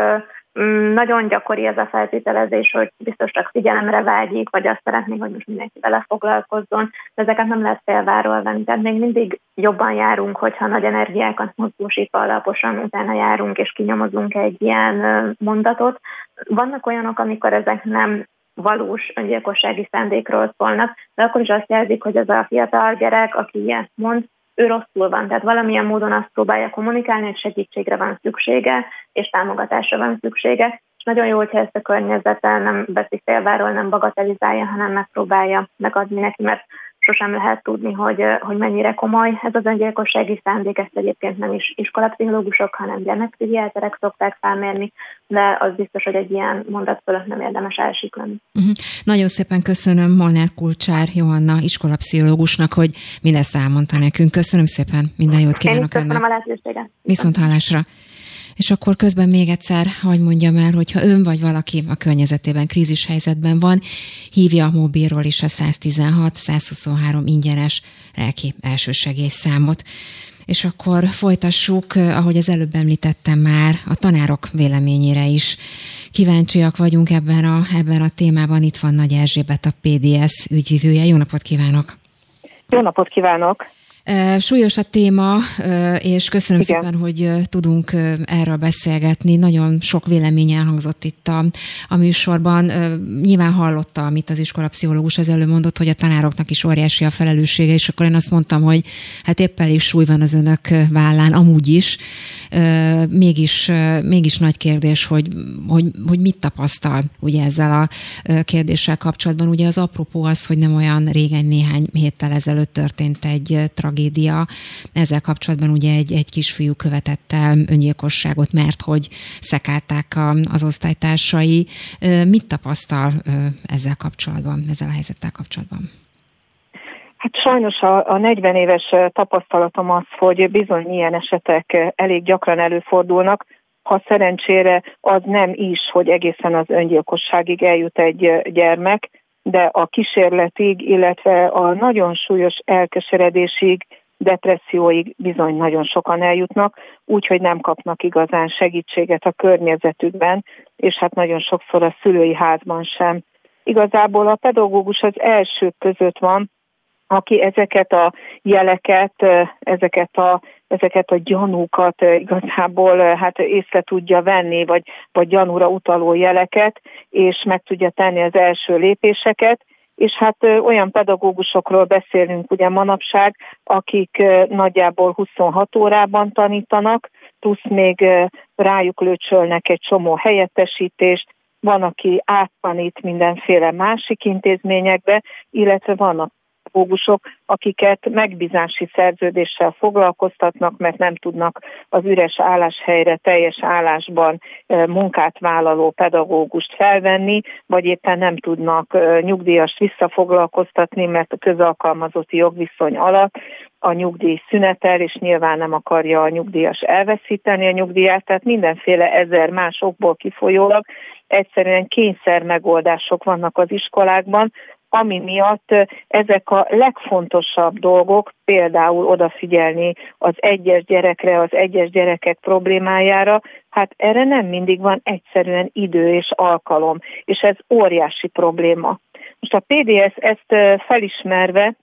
nagyon gyakori ez a feltételezés, hogy biztos csak figyelemre vágyik, vagy azt szeretnék, hogy most mindenki vele foglalkozzon, de ezeket nem lehet félváról venni. Tehát még mindig jobban járunk, hogyha nagy energiákat mozgósítva alaposan utána járunk, és kinyomozunk egy ilyen mondatot. Vannak olyanok, amikor ezek nem valós öngyilkossági szándékról szólnak, de akkor is azt jelzik, hogy ez a fiatal gyerek, aki ilyet mond, ő rosszul van, tehát valamilyen módon azt próbálja kommunikálni, hogy segítségre van szüksége, és támogatásra van szüksége, és nagyon jó, hogyha ezt a környezete nem veszi félváról, nem bagatelizálja, hanem megpróbálja megadni neki, mert sosem lehet tudni, hogy, hogy mennyire komoly ez az öngyilkossági szándék, ezt egyébként nem is iskolapszichológusok, hanem gyermekpszichiáterek szokták felmérni, de az biztos, hogy egy ilyen mondat fölött nem érdemes elsiklani. Uh-huh. Nagyon szépen köszönöm Molnár Kulcsár Johanna iskolapszichológusnak, hogy mindezt elmondta nekünk. Köszönöm szépen, minden jót kívánok Én köszönöm önnek. a lehetőséget. Viszont hallásra. És akkor közben még egyszer, hogy mondjam el, hogyha ön vagy valaki a környezetében krízis helyzetben van, hívja a mobilról is a 116-123 ingyenes lelki elsősegélyszámot. És akkor folytassuk, ahogy az előbb említettem már, a tanárok véleményére is. Kíváncsiak vagyunk ebben a, ebben a témában. Itt van Nagy Erzsébet, a PDS ügyvivője. Jó napot kívánok! Jó napot kívánok! Súlyos a téma, és köszönöm Igen. szépen, hogy tudunk erről beszélgetni. Nagyon sok vélemény elhangzott itt a, a műsorban. Nyilván hallotta, amit az iskolapszichológus az előbb mondott, hogy a tanároknak is óriási a felelőssége, és akkor én azt mondtam, hogy hát épp elég súly van az önök vállán, amúgy is. Mégis, mégis nagy kérdés, hogy, hogy, hogy mit tapasztal ugye ezzel a kérdéssel kapcsolatban. Ugye az apropó az, hogy nem olyan régen, néhány héttel ezelőtt történt egy tragédia, tragédia. Ezzel kapcsolatban ugye egy, egy kisfiú követett el öngyilkosságot, mert hogy szekálták a, az osztálytársai. Mit tapasztal ezzel kapcsolatban, ezzel a helyzettel kapcsolatban? Hát sajnos a, a 40 éves tapasztalatom az, hogy bizony ilyen esetek elég gyakran előfordulnak, ha szerencsére az nem is, hogy egészen az öngyilkosságig eljut egy gyermek, de a kísérletig, illetve a nagyon súlyos elkeseredésig, depresszióig bizony nagyon sokan eljutnak, úgyhogy nem kapnak igazán segítséget a környezetükben, és hát nagyon sokszor a szülői házban sem. Igazából a pedagógus az első között van, aki ezeket a jeleket, ezeket a, ezeket a gyanúkat igazából hát észre tudja venni, vagy, vagy gyanúra utaló jeleket, és meg tudja tenni az első lépéseket, és hát olyan pedagógusokról beszélünk ugye manapság, akik nagyjából 26 órában tanítanak, plusz még rájuk lőcsölnek egy csomó helyettesítést, van, aki áttanít mindenféle másik intézményekbe, illetve vannak pedagógusok, akiket megbízási szerződéssel foglalkoztatnak, mert nem tudnak az üres álláshelyre teljes állásban munkát vállaló pedagógust felvenni, vagy éppen nem tudnak nyugdíjas visszafoglalkoztatni, mert a közalkalmazotti jogviszony alatt a nyugdíj szünetel, és nyilván nem akarja a nyugdíjas elveszíteni a nyugdíját, tehát mindenféle ezer más okból kifolyólag egyszerűen kényszer megoldások vannak az iskolákban, ami miatt ezek a legfontosabb dolgok, például odafigyelni az egyes gyerekre, az egyes gyerekek problémájára, hát erre nem mindig van egyszerűen idő és alkalom, és ez óriási probléma. Most a PDS ezt felismerve,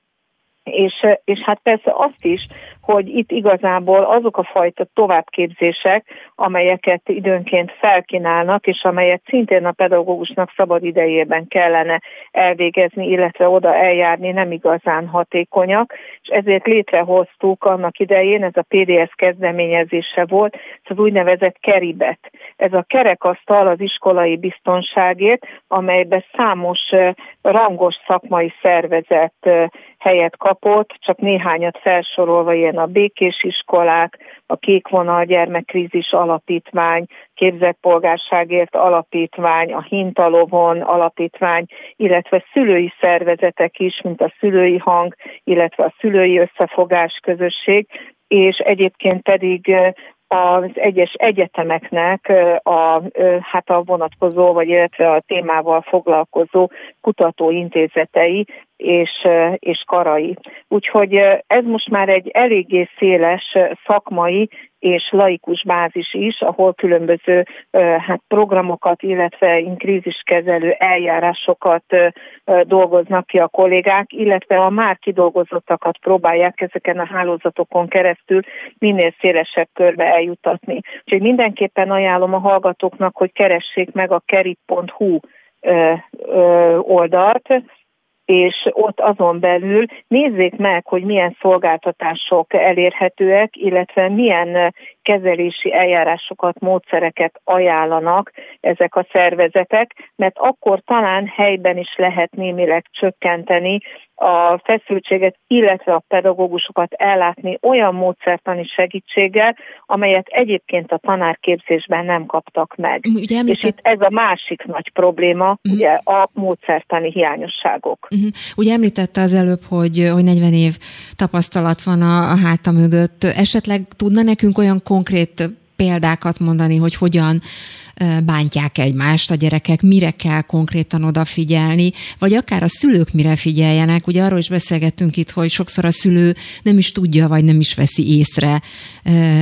és, és hát persze azt is, hogy itt igazából azok a fajta továbbképzések, amelyeket időnként felkínálnak, és amelyet szintén a pedagógusnak szabad idejében kellene elvégezni, illetve oda eljárni, nem igazán hatékonyak, és ezért létrehoztuk annak idején, ez a PDS kezdeményezése volt, ez az úgynevezett keribet. Ez a kerekasztal az iskolai biztonságért, amelyben számos rangos szakmai szervezet helyet kapott, csak néhányat felsorolva ilyen a Békés Iskolák, a Kék Vonal Gyermekkrízis Alapítvány, Képzett Polgárságért Alapítvány, a Hintalovon Alapítvány, illetve szülői szervezetek is, mint a Szülői Hang, illetve a Szülői Összefogás Közösség, és egyébként pedig az egyes egyetemeknek a, hát a vonatkozó, vagy illetve a témával foglalkozó kutatóintézetei és, és karai. Úgyhogy ez most már egy eléggé széles szakmai és laikus bázis is, ahol különböző hát, programokat, illetve kríziskezelő eljárásokat dolgoznak ki a kollégák, illetve a már kidolgozottakat próbálják ezeken a hálózatokon keresztül minél szélesebb körbe eljutatni. Úgyhogy mindenképpen ajánlom a hallgatóknak, hogy keressék meg a kerip.hu oldalt, és ott azon belül nézzék meg, hogy milyen szolgáltatások elérhetőek, illetve milyen kezelési eljárásokat, módszereket ajánlanak ezek a szervezetek, mert akkor talán helyben is lehet némileg csökkenteni a feszültséget, illetve a pedagógusokat ellátni olyan módszertani segítséggel, amelyet egyébként a tanárképzésben nem kaptak meg. Ugye említett... És itt ez a másik nagy probléma, uh-huh. ugye a módszertani hiányosságok. Uh-huh. Ugye említette az előbb, hogy, hogy 40 év tapasztalat van a, a háta mögött. Esetleg tudna nekünk olyan konkrét példákat mondani, hogy hogyan bántják egymást a gyerekek, mire kell konkrétan odafigyelni, vagy akár a szülők mire figyeljenek. Ugye arról is beszélgettünk itt, hogy sokszor a szülő nem is tudja, vagy nem is veszi észre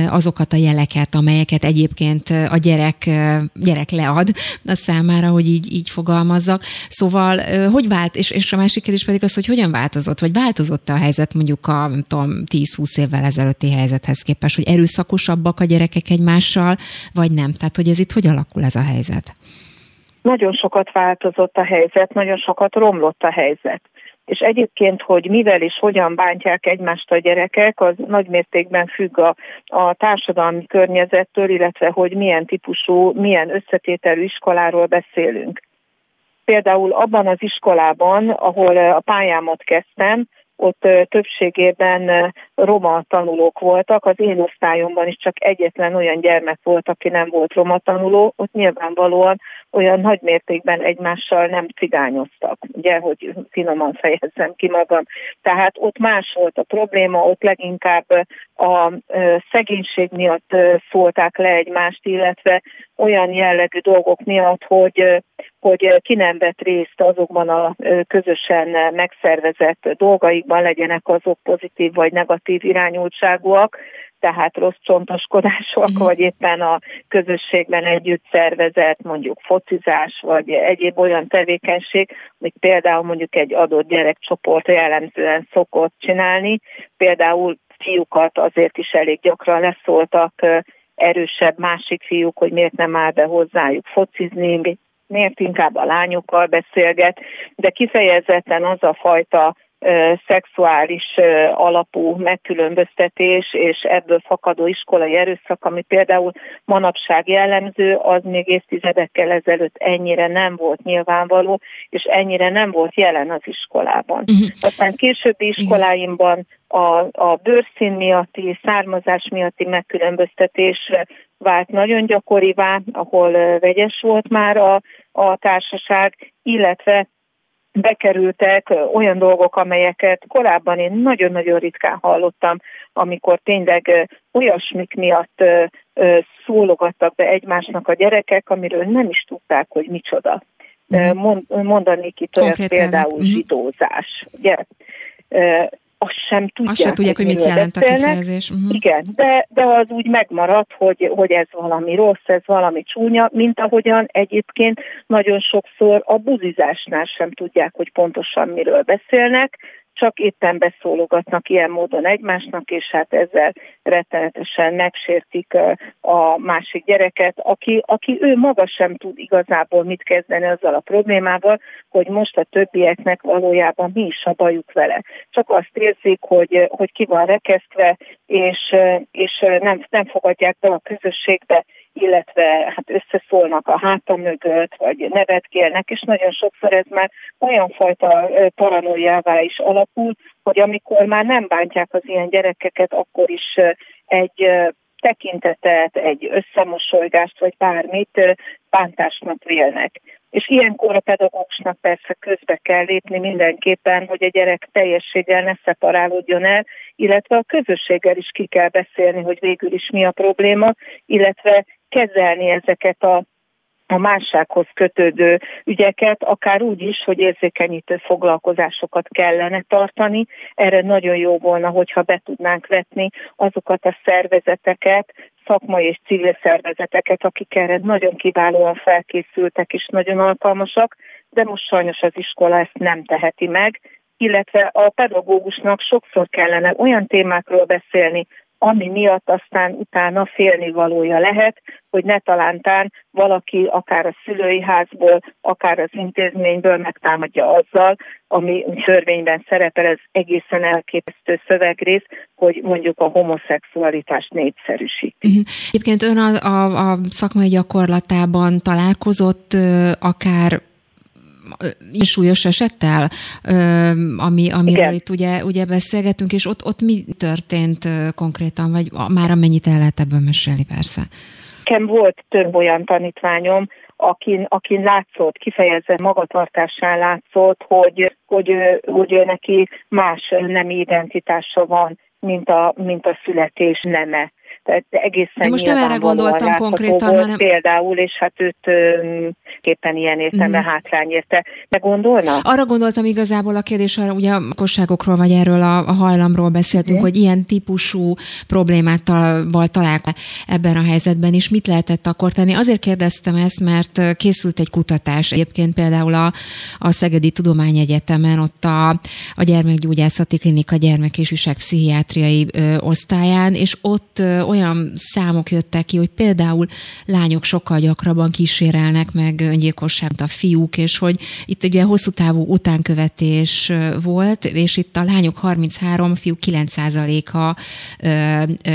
azokat a jeleket, amelyeket egyébként a gyerek, gyerek lead a számára, hogy így, így fogalmazzak. Szóval, hogy vált, és, és a másik kérdés pedig az, hogy hogyan változott, vagy változott a helyzet mondjuk a 10-20 évvel ezelőtti helyzethez képest, hogy erőszakosabbak a gyerekek egymással, vagy nem? Tehát, hogy ez itt hogy alakul? Alakul ez a helyzet? Nagyon sokat változott a helyzet, nagyon sokat romlott a helyzet. És egyébként, hogy mivel és hogyan bántják egymást a gyerekek, az nagy mértékben függ a, a társadalmi környezettől, illetve hogy milyen típusú, milyen összetételű iskoláról beszélünk. Például abban az iskolában, ahol a pályámat kezdtem, ott többségében roma tanulók voltak. Az én osztályomban is csak egyetlen olyan gyermek volt, aki nem volt roma tanuló. Ott nyilvánvalóan olyan nagy mértékben egymással nem cigányoztak, ugye, hogy finoman fejezzem ki magam. Tehát ott más volt a probléma, ott leginkább a szegénység miatt szólták le egymást, illetve olyan jellegű dolgok miatt, hogy, hogy ki nem vett részt azokban a közösen megszervezett dolgaikban, legyenek azok pozitív vagy negatív irányultságúak, tehát rossz csontoskodások, mm. vagy éppen a közösségben együtt szervezett mondjuk focizás, vagy egyéb olyan tevékenység, amit például mondjuk egy adott gyerekcsoport jellemzően szokott csinálni. Például fiúkat azért is elég gyakran leszóltak erősebb másik fiúk, hogy miért nem áll be hozzájuk focizni, miért inkább a lányokkal beszélget, de kifejezetten az a fajta szexuális alapú megkülönböztetés és ebből fakadó iskolai erőszak, ami például manapság jellemző, az még évtizedekkel ezelőtt ennyire nem volt nyilvánvaló, és ennyire nem volt jelen az iskolában. Uh-huh. Aztán későbbi iskoláimban a, a bőrszín miatti, származás miatti megkülönböztetés vált nagyon gyakorivá, ahol vegyes volt már a, a társaság, illetve bekerültek olyan dolgok, amelyeket korábban én nagyon-nagyon ritkán hallottam, amikor tényleg olyasmik miatt szólogattak be egymásnak a gyerekek, amiről nem is tudták, hogy micsoda. Mhm. Mondanék itt olyat például mhm. zsidózás. Ugye? Azt sem tudják, azt sem tudják hogy, hogy mit jelent beszélnek. a kifejezés. Uh-huh. Igen, de, de az úgy megmaradt, hogy, hogy ez valami rossz, ez valami csúnya, mint ahogyan egyébként nagyon sokszor a buzizásnál sem tudják, hogy pontosan miről beszélnek, csak éppen beszólogatnak ilyen módon egymásnak, és hát ezzel rettenetesen megsértik a másik gyereket, aki, aki ő maga sem tud igazából mit kezdeni azzal a problémával, hogy most a többieknek valójában mi is a bajuk vele. Csak azt érzik, hogy, hogy ki van rekesztve, és, és nem, nem fogadják be a közösségbe, illetve hát összeszólnak a háta mögött, vagy nevetkélnek, és nagyon sokszor ez már olyan fajta paranoiává is alakul, hogy amikor már nem bántják az ilyen gyerekeket, akkor is egy tekintetet, egy összemosolygást, vagy bármit bántásnak vélnek. És ilyenkor a pedagógusnak persze közbe kell lépni mindenképpen, hogy a gyerek teljességgel ne szeparálódjon el, illetve a közösséggel is ki kell beszélni, hogy végül is mi a probléma, illetve kezelni ezeket a a mássághoz kötődő ügyeket, akár úgy is, hogy érzékenyítő foglalkozásokat kellene tartani. Erre nagyon jó volna, hogyha be tudnánk vetni azokat a szervezeteket, szakmai és civil szervezeteket, akik erre nagyon kiválóan felkészültek és nagyon alkalmasak, de most sajnos az iskola ezt nem teheti meg, illetve a pedagógusnak sokszor kellene olyan témákról beszélni, ami miatt aztán utána félni valója lehet, hogy ne talántán valaki akár a szülői házból, akár az intézményből megtámadja azzal, ami törvényben szerepel, ez egészen elképesztő szövegrész, hogy mondjuk a homoszexualitást népszerűsíti. Uh-huh. Egyébként ön a, a, a szakmai gyakorlatában találkozott akár súlyos esettel, ami, amiről Igen. itt ugye, ugye beszélgetünk, és ott, ott mi történt konkrétan, vagy már amennyit el lehet ebből mesélni persze. Nekem volt több olyan tanítványom, akin, akin látszott, kifejezve magatartásán látszott, hogy, hogy, hogy ő neki más nem identitása van, mint a, mint a születés neme. Tehát egészen De most nem erre gondoltam konkrétan, volt hanem... Például, és hát őt képpen ilyen értelme mm. hátrány érte. De gondolna? Arra gondoltam igazából a kérdés, arra ugye a kosságokról vagy erről a, a hajlamról beszéltünk, mm. hogy ilyen típusú problémát találkozott ebben a helyzetben is. Mit lehetett akkor tenni? Azért kérdeztem ezt, mert készült egy kutatás. Egyébként például a, a Szegedi Tudományegyetemen ott a, a gyermekgyógyászati klinika gyermek és pszichiátriai ö, osztályán, és ott ö, olyan számok jöttek ki, hogy például lányok sokkal gyakrabban kísérelnek meg öngyilkosságot a fiúk, és hogy itt ugye hosszú távú utánkövetés volt, és itt a lányok 33, a fiúk 9%-a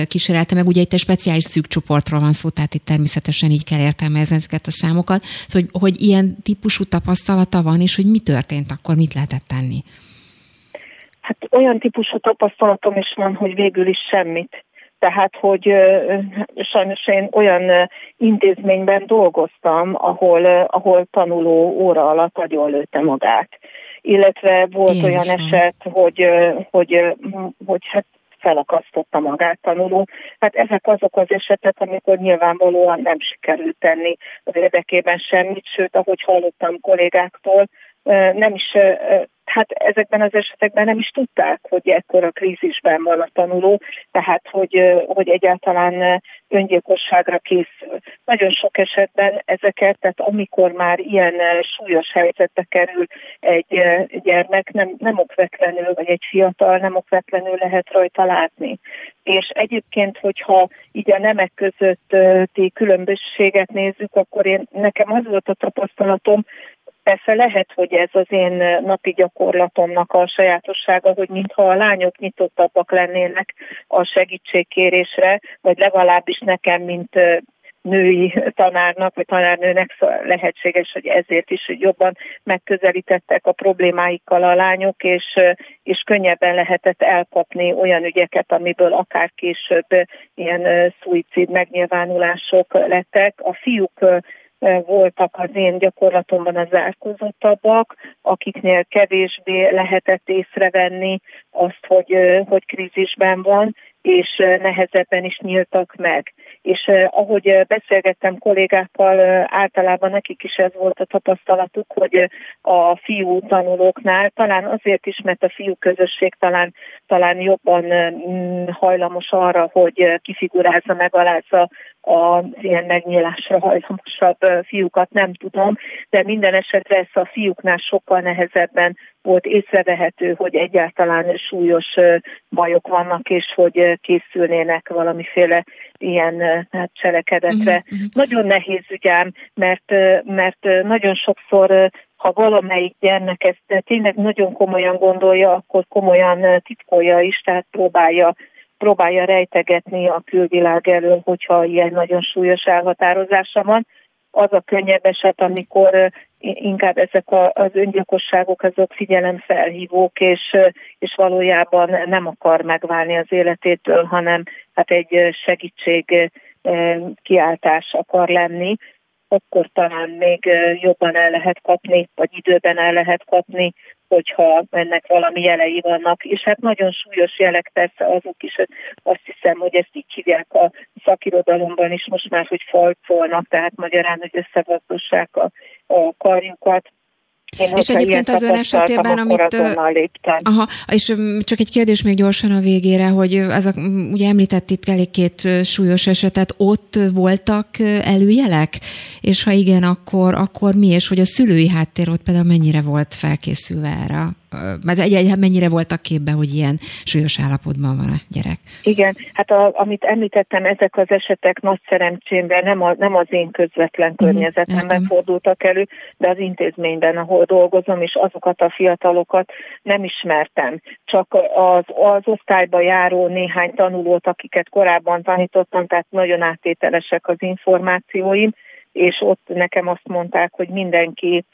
kísérelte meg. Ugye itt egy speciális szűk csoportról van szó, tehát itt természetesen így kell értelmezni ezeket a számokat. Szóval, hogy, hogy ilyen típusú tapasztalata van, és hogy mi történt akkor, mit lehetett tenni? Hát olyan típusú tapasztalatom is van, hogy végül is semmit. Tehát, hogy sajnos én olyan intézményben dolgoztam, ahol, ahol tanuló óra alatt lőtte magát. Illetve volt Jézusom. olyan eset, hogy, hogy, hogy hát felakasztotta magát tanuló. Hát ezek azok az esetek, amikor nyilvánvalóan nem sikerült tenni az érdekében semmit, sőt, ahogy hallottam kollégáktól, nem is hát ezekben az esetekben nem is tudták, hogy ekkora krízisben van a tanuló, tehát hogy, hogy egyáltalán öngyilkosságra készül. Nagyon sok esetben ezeket, tehát amikor már ilyen súlyos helyzetbe kerül egy gyermek, nem, nem okvetlenül, vagy egy fiatal nem okvetlenül lehet rajta látni. És egyébként, hogyha így a nemek közötti különbözséget nézzük, akkor én, nekem az volt a tapasztalatom, Persze lehet, hogy ez az én napi gyakorlatomnak a sajátossága, hogy mintha a lányok nyitottabbak lennének a segítségkérésre, vagy legalábbis nekem, mint női tanárnak, vagy tanárnőnek lehetséges, hogy ezért is hogy jobban megközelítettek a problémáikkal a lányok, és, és könnyebben lehetett elkapni olyan ügyeket, amiből akár később ilyen szuicid megnyilvánulások lettek. A fiúk voltak az én gyakorlatomban az zárkózottabbak, akiknél kevésbé lehetett észrevenni azt, hogy, hogy krízisben van, és nehezebben is nyíltak meg. És ahogy beszélgettem kollégákkal, általában nekik is ez volt a tapasztalatuk, hogy a fiú tanulóknál, talán azért is, mert a fiú közösség talán, talán jobban hajlamos arra, hogy kifigurázza, megalázza az ilyen megnyílásra hajlamosabb fiúkat, nem tudom, de minden esetre ez a fiúknál sokkal nehezebben volt észrevehető, hogy egyáltalán súlyos bajok vannak, és hogy készülnének valamiféle ilyen hát, cselekedetre. Uh-huh. Nagyon nehéz ügyám, mert, mert nagyon sokszor ha valamelyik gyermek ezt tényleg nagyon komolyan gondolja, akkor komolyan titkolja is, tehát próbálja próbálja rejtegetni a külvilág elől, hogyha ilyen nagyon súlyos elhatározása van. Az a könnyebb eset, amikor inkább ezek az öngyilkosságok azok figyelemfelhívók, és, és valójában nem akar megválni az életétől, hanem hát egy segítség kiáltás akar lenni, akkor talán még jobban el lehet kapni, vagy időben el lehet kapni hogyha ennek valami jelei vannak. És hát nagyon súlyos jelek persze azok is, azt hiszem, hogy ezt így hívják a szakirodalomban is most már, hogy falcolnak, tehát magyarán, hogy összevazdossák a, a karjukat én és egyébként az ön esetében, amit... Aha, és csak egy kérdés még gyorsan a végére, hogy az a, ugye említett itt elég két súlyos esetet, ott voltak előjelek? És ha igen, akkor, akkor mi, és hogy a szülői háttér ott például mennyire volt felkészülve erre? Mert egy, egy, mennyire voltak képben, hogy ilyen súlyos állapotban van a gyerek? Igen, hát a, amit említettem, ezek az esetek nagy szerencsémben nem, a, nem az én közvetlen mhm, környezetemben uh fordultak elő, de az intézményben, ahol dolgozom, és azokat a fiatalokat nem ismertem. Csak az, az osztályba járó néhány tanulót, akiket korábban tanítottam, tehát nagyon áttételesek az információim, és ott nekem azt mondták, hogy mindenki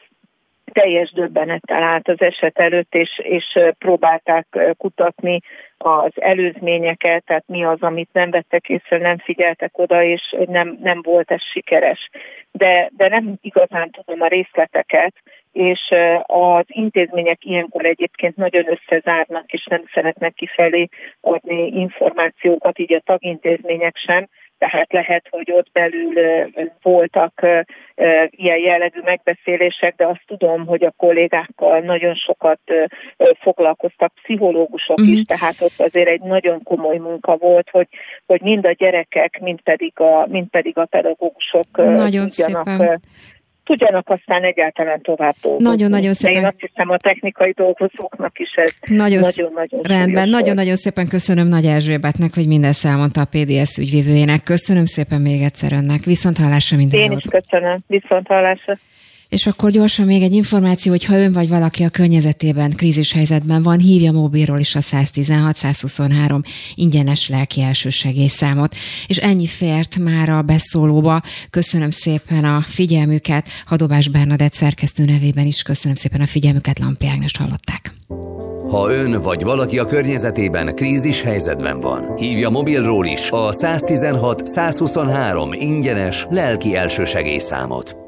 teljes döbbenettel állt az eset előtt, és, és próbálták kutatni az előzményeket, tehát mi az, amit nem vettek észre, nem figyeltek oda, és nem, nem volt ez sikeres. De, de nem igazán tudom a részleteket, és az intézmények ilyenkor egyébként nagyon összezárnak, és nem szeretnek kifelé adni információkat, így a tagintézmények sem, tehát lehet, hogy ott belül voltak ilyen jellegű megbeszélések, de azt tudom, hogy a kollégákkal nagyon sokat foglalkoztak pszichológusok is, mm. tehát ott azért egy nagyon komoly munka volt, hogy, hogy mind a gyerekek, mind pedig a, mind pedig a pedagógusok nagyon tudjanak szépen tudjanak aztán egyáltalán tovább dolgozni. Nagyon-nagyon szépen. De én azt hiszem a technikai dolgozóknak is ez nagyon-nagyon Rendben, nagyon-nagyon szépen köszönöm Nagy Erzsébetnek, hogy mindezt elmondta a PDS ügyvívőjének. Köszönöm szépen még egyszer önnek. Viszont hallásra minden Én is köszönöm. Viszont hallásra. És akkor gyorsan még egy információ, hogy ha ön vagy valaki a környezetében krízis helyzetben van, hívja mobilról is a 116-123 ingyenes lelki elsősegélyszámot. És ennyi fért már a beszólóba. Köszönöm szépen a figyelmüket. Hadobás Bernadett szerkesztő nevében is köszönöm szépen a figyelmüket. Lampi Ágnest hallották. Ha ön vagy valaki a környezetében krízis helyzetben van, hívja mobilról is a 116 123 ingyenes lelki elsősegélyszámot.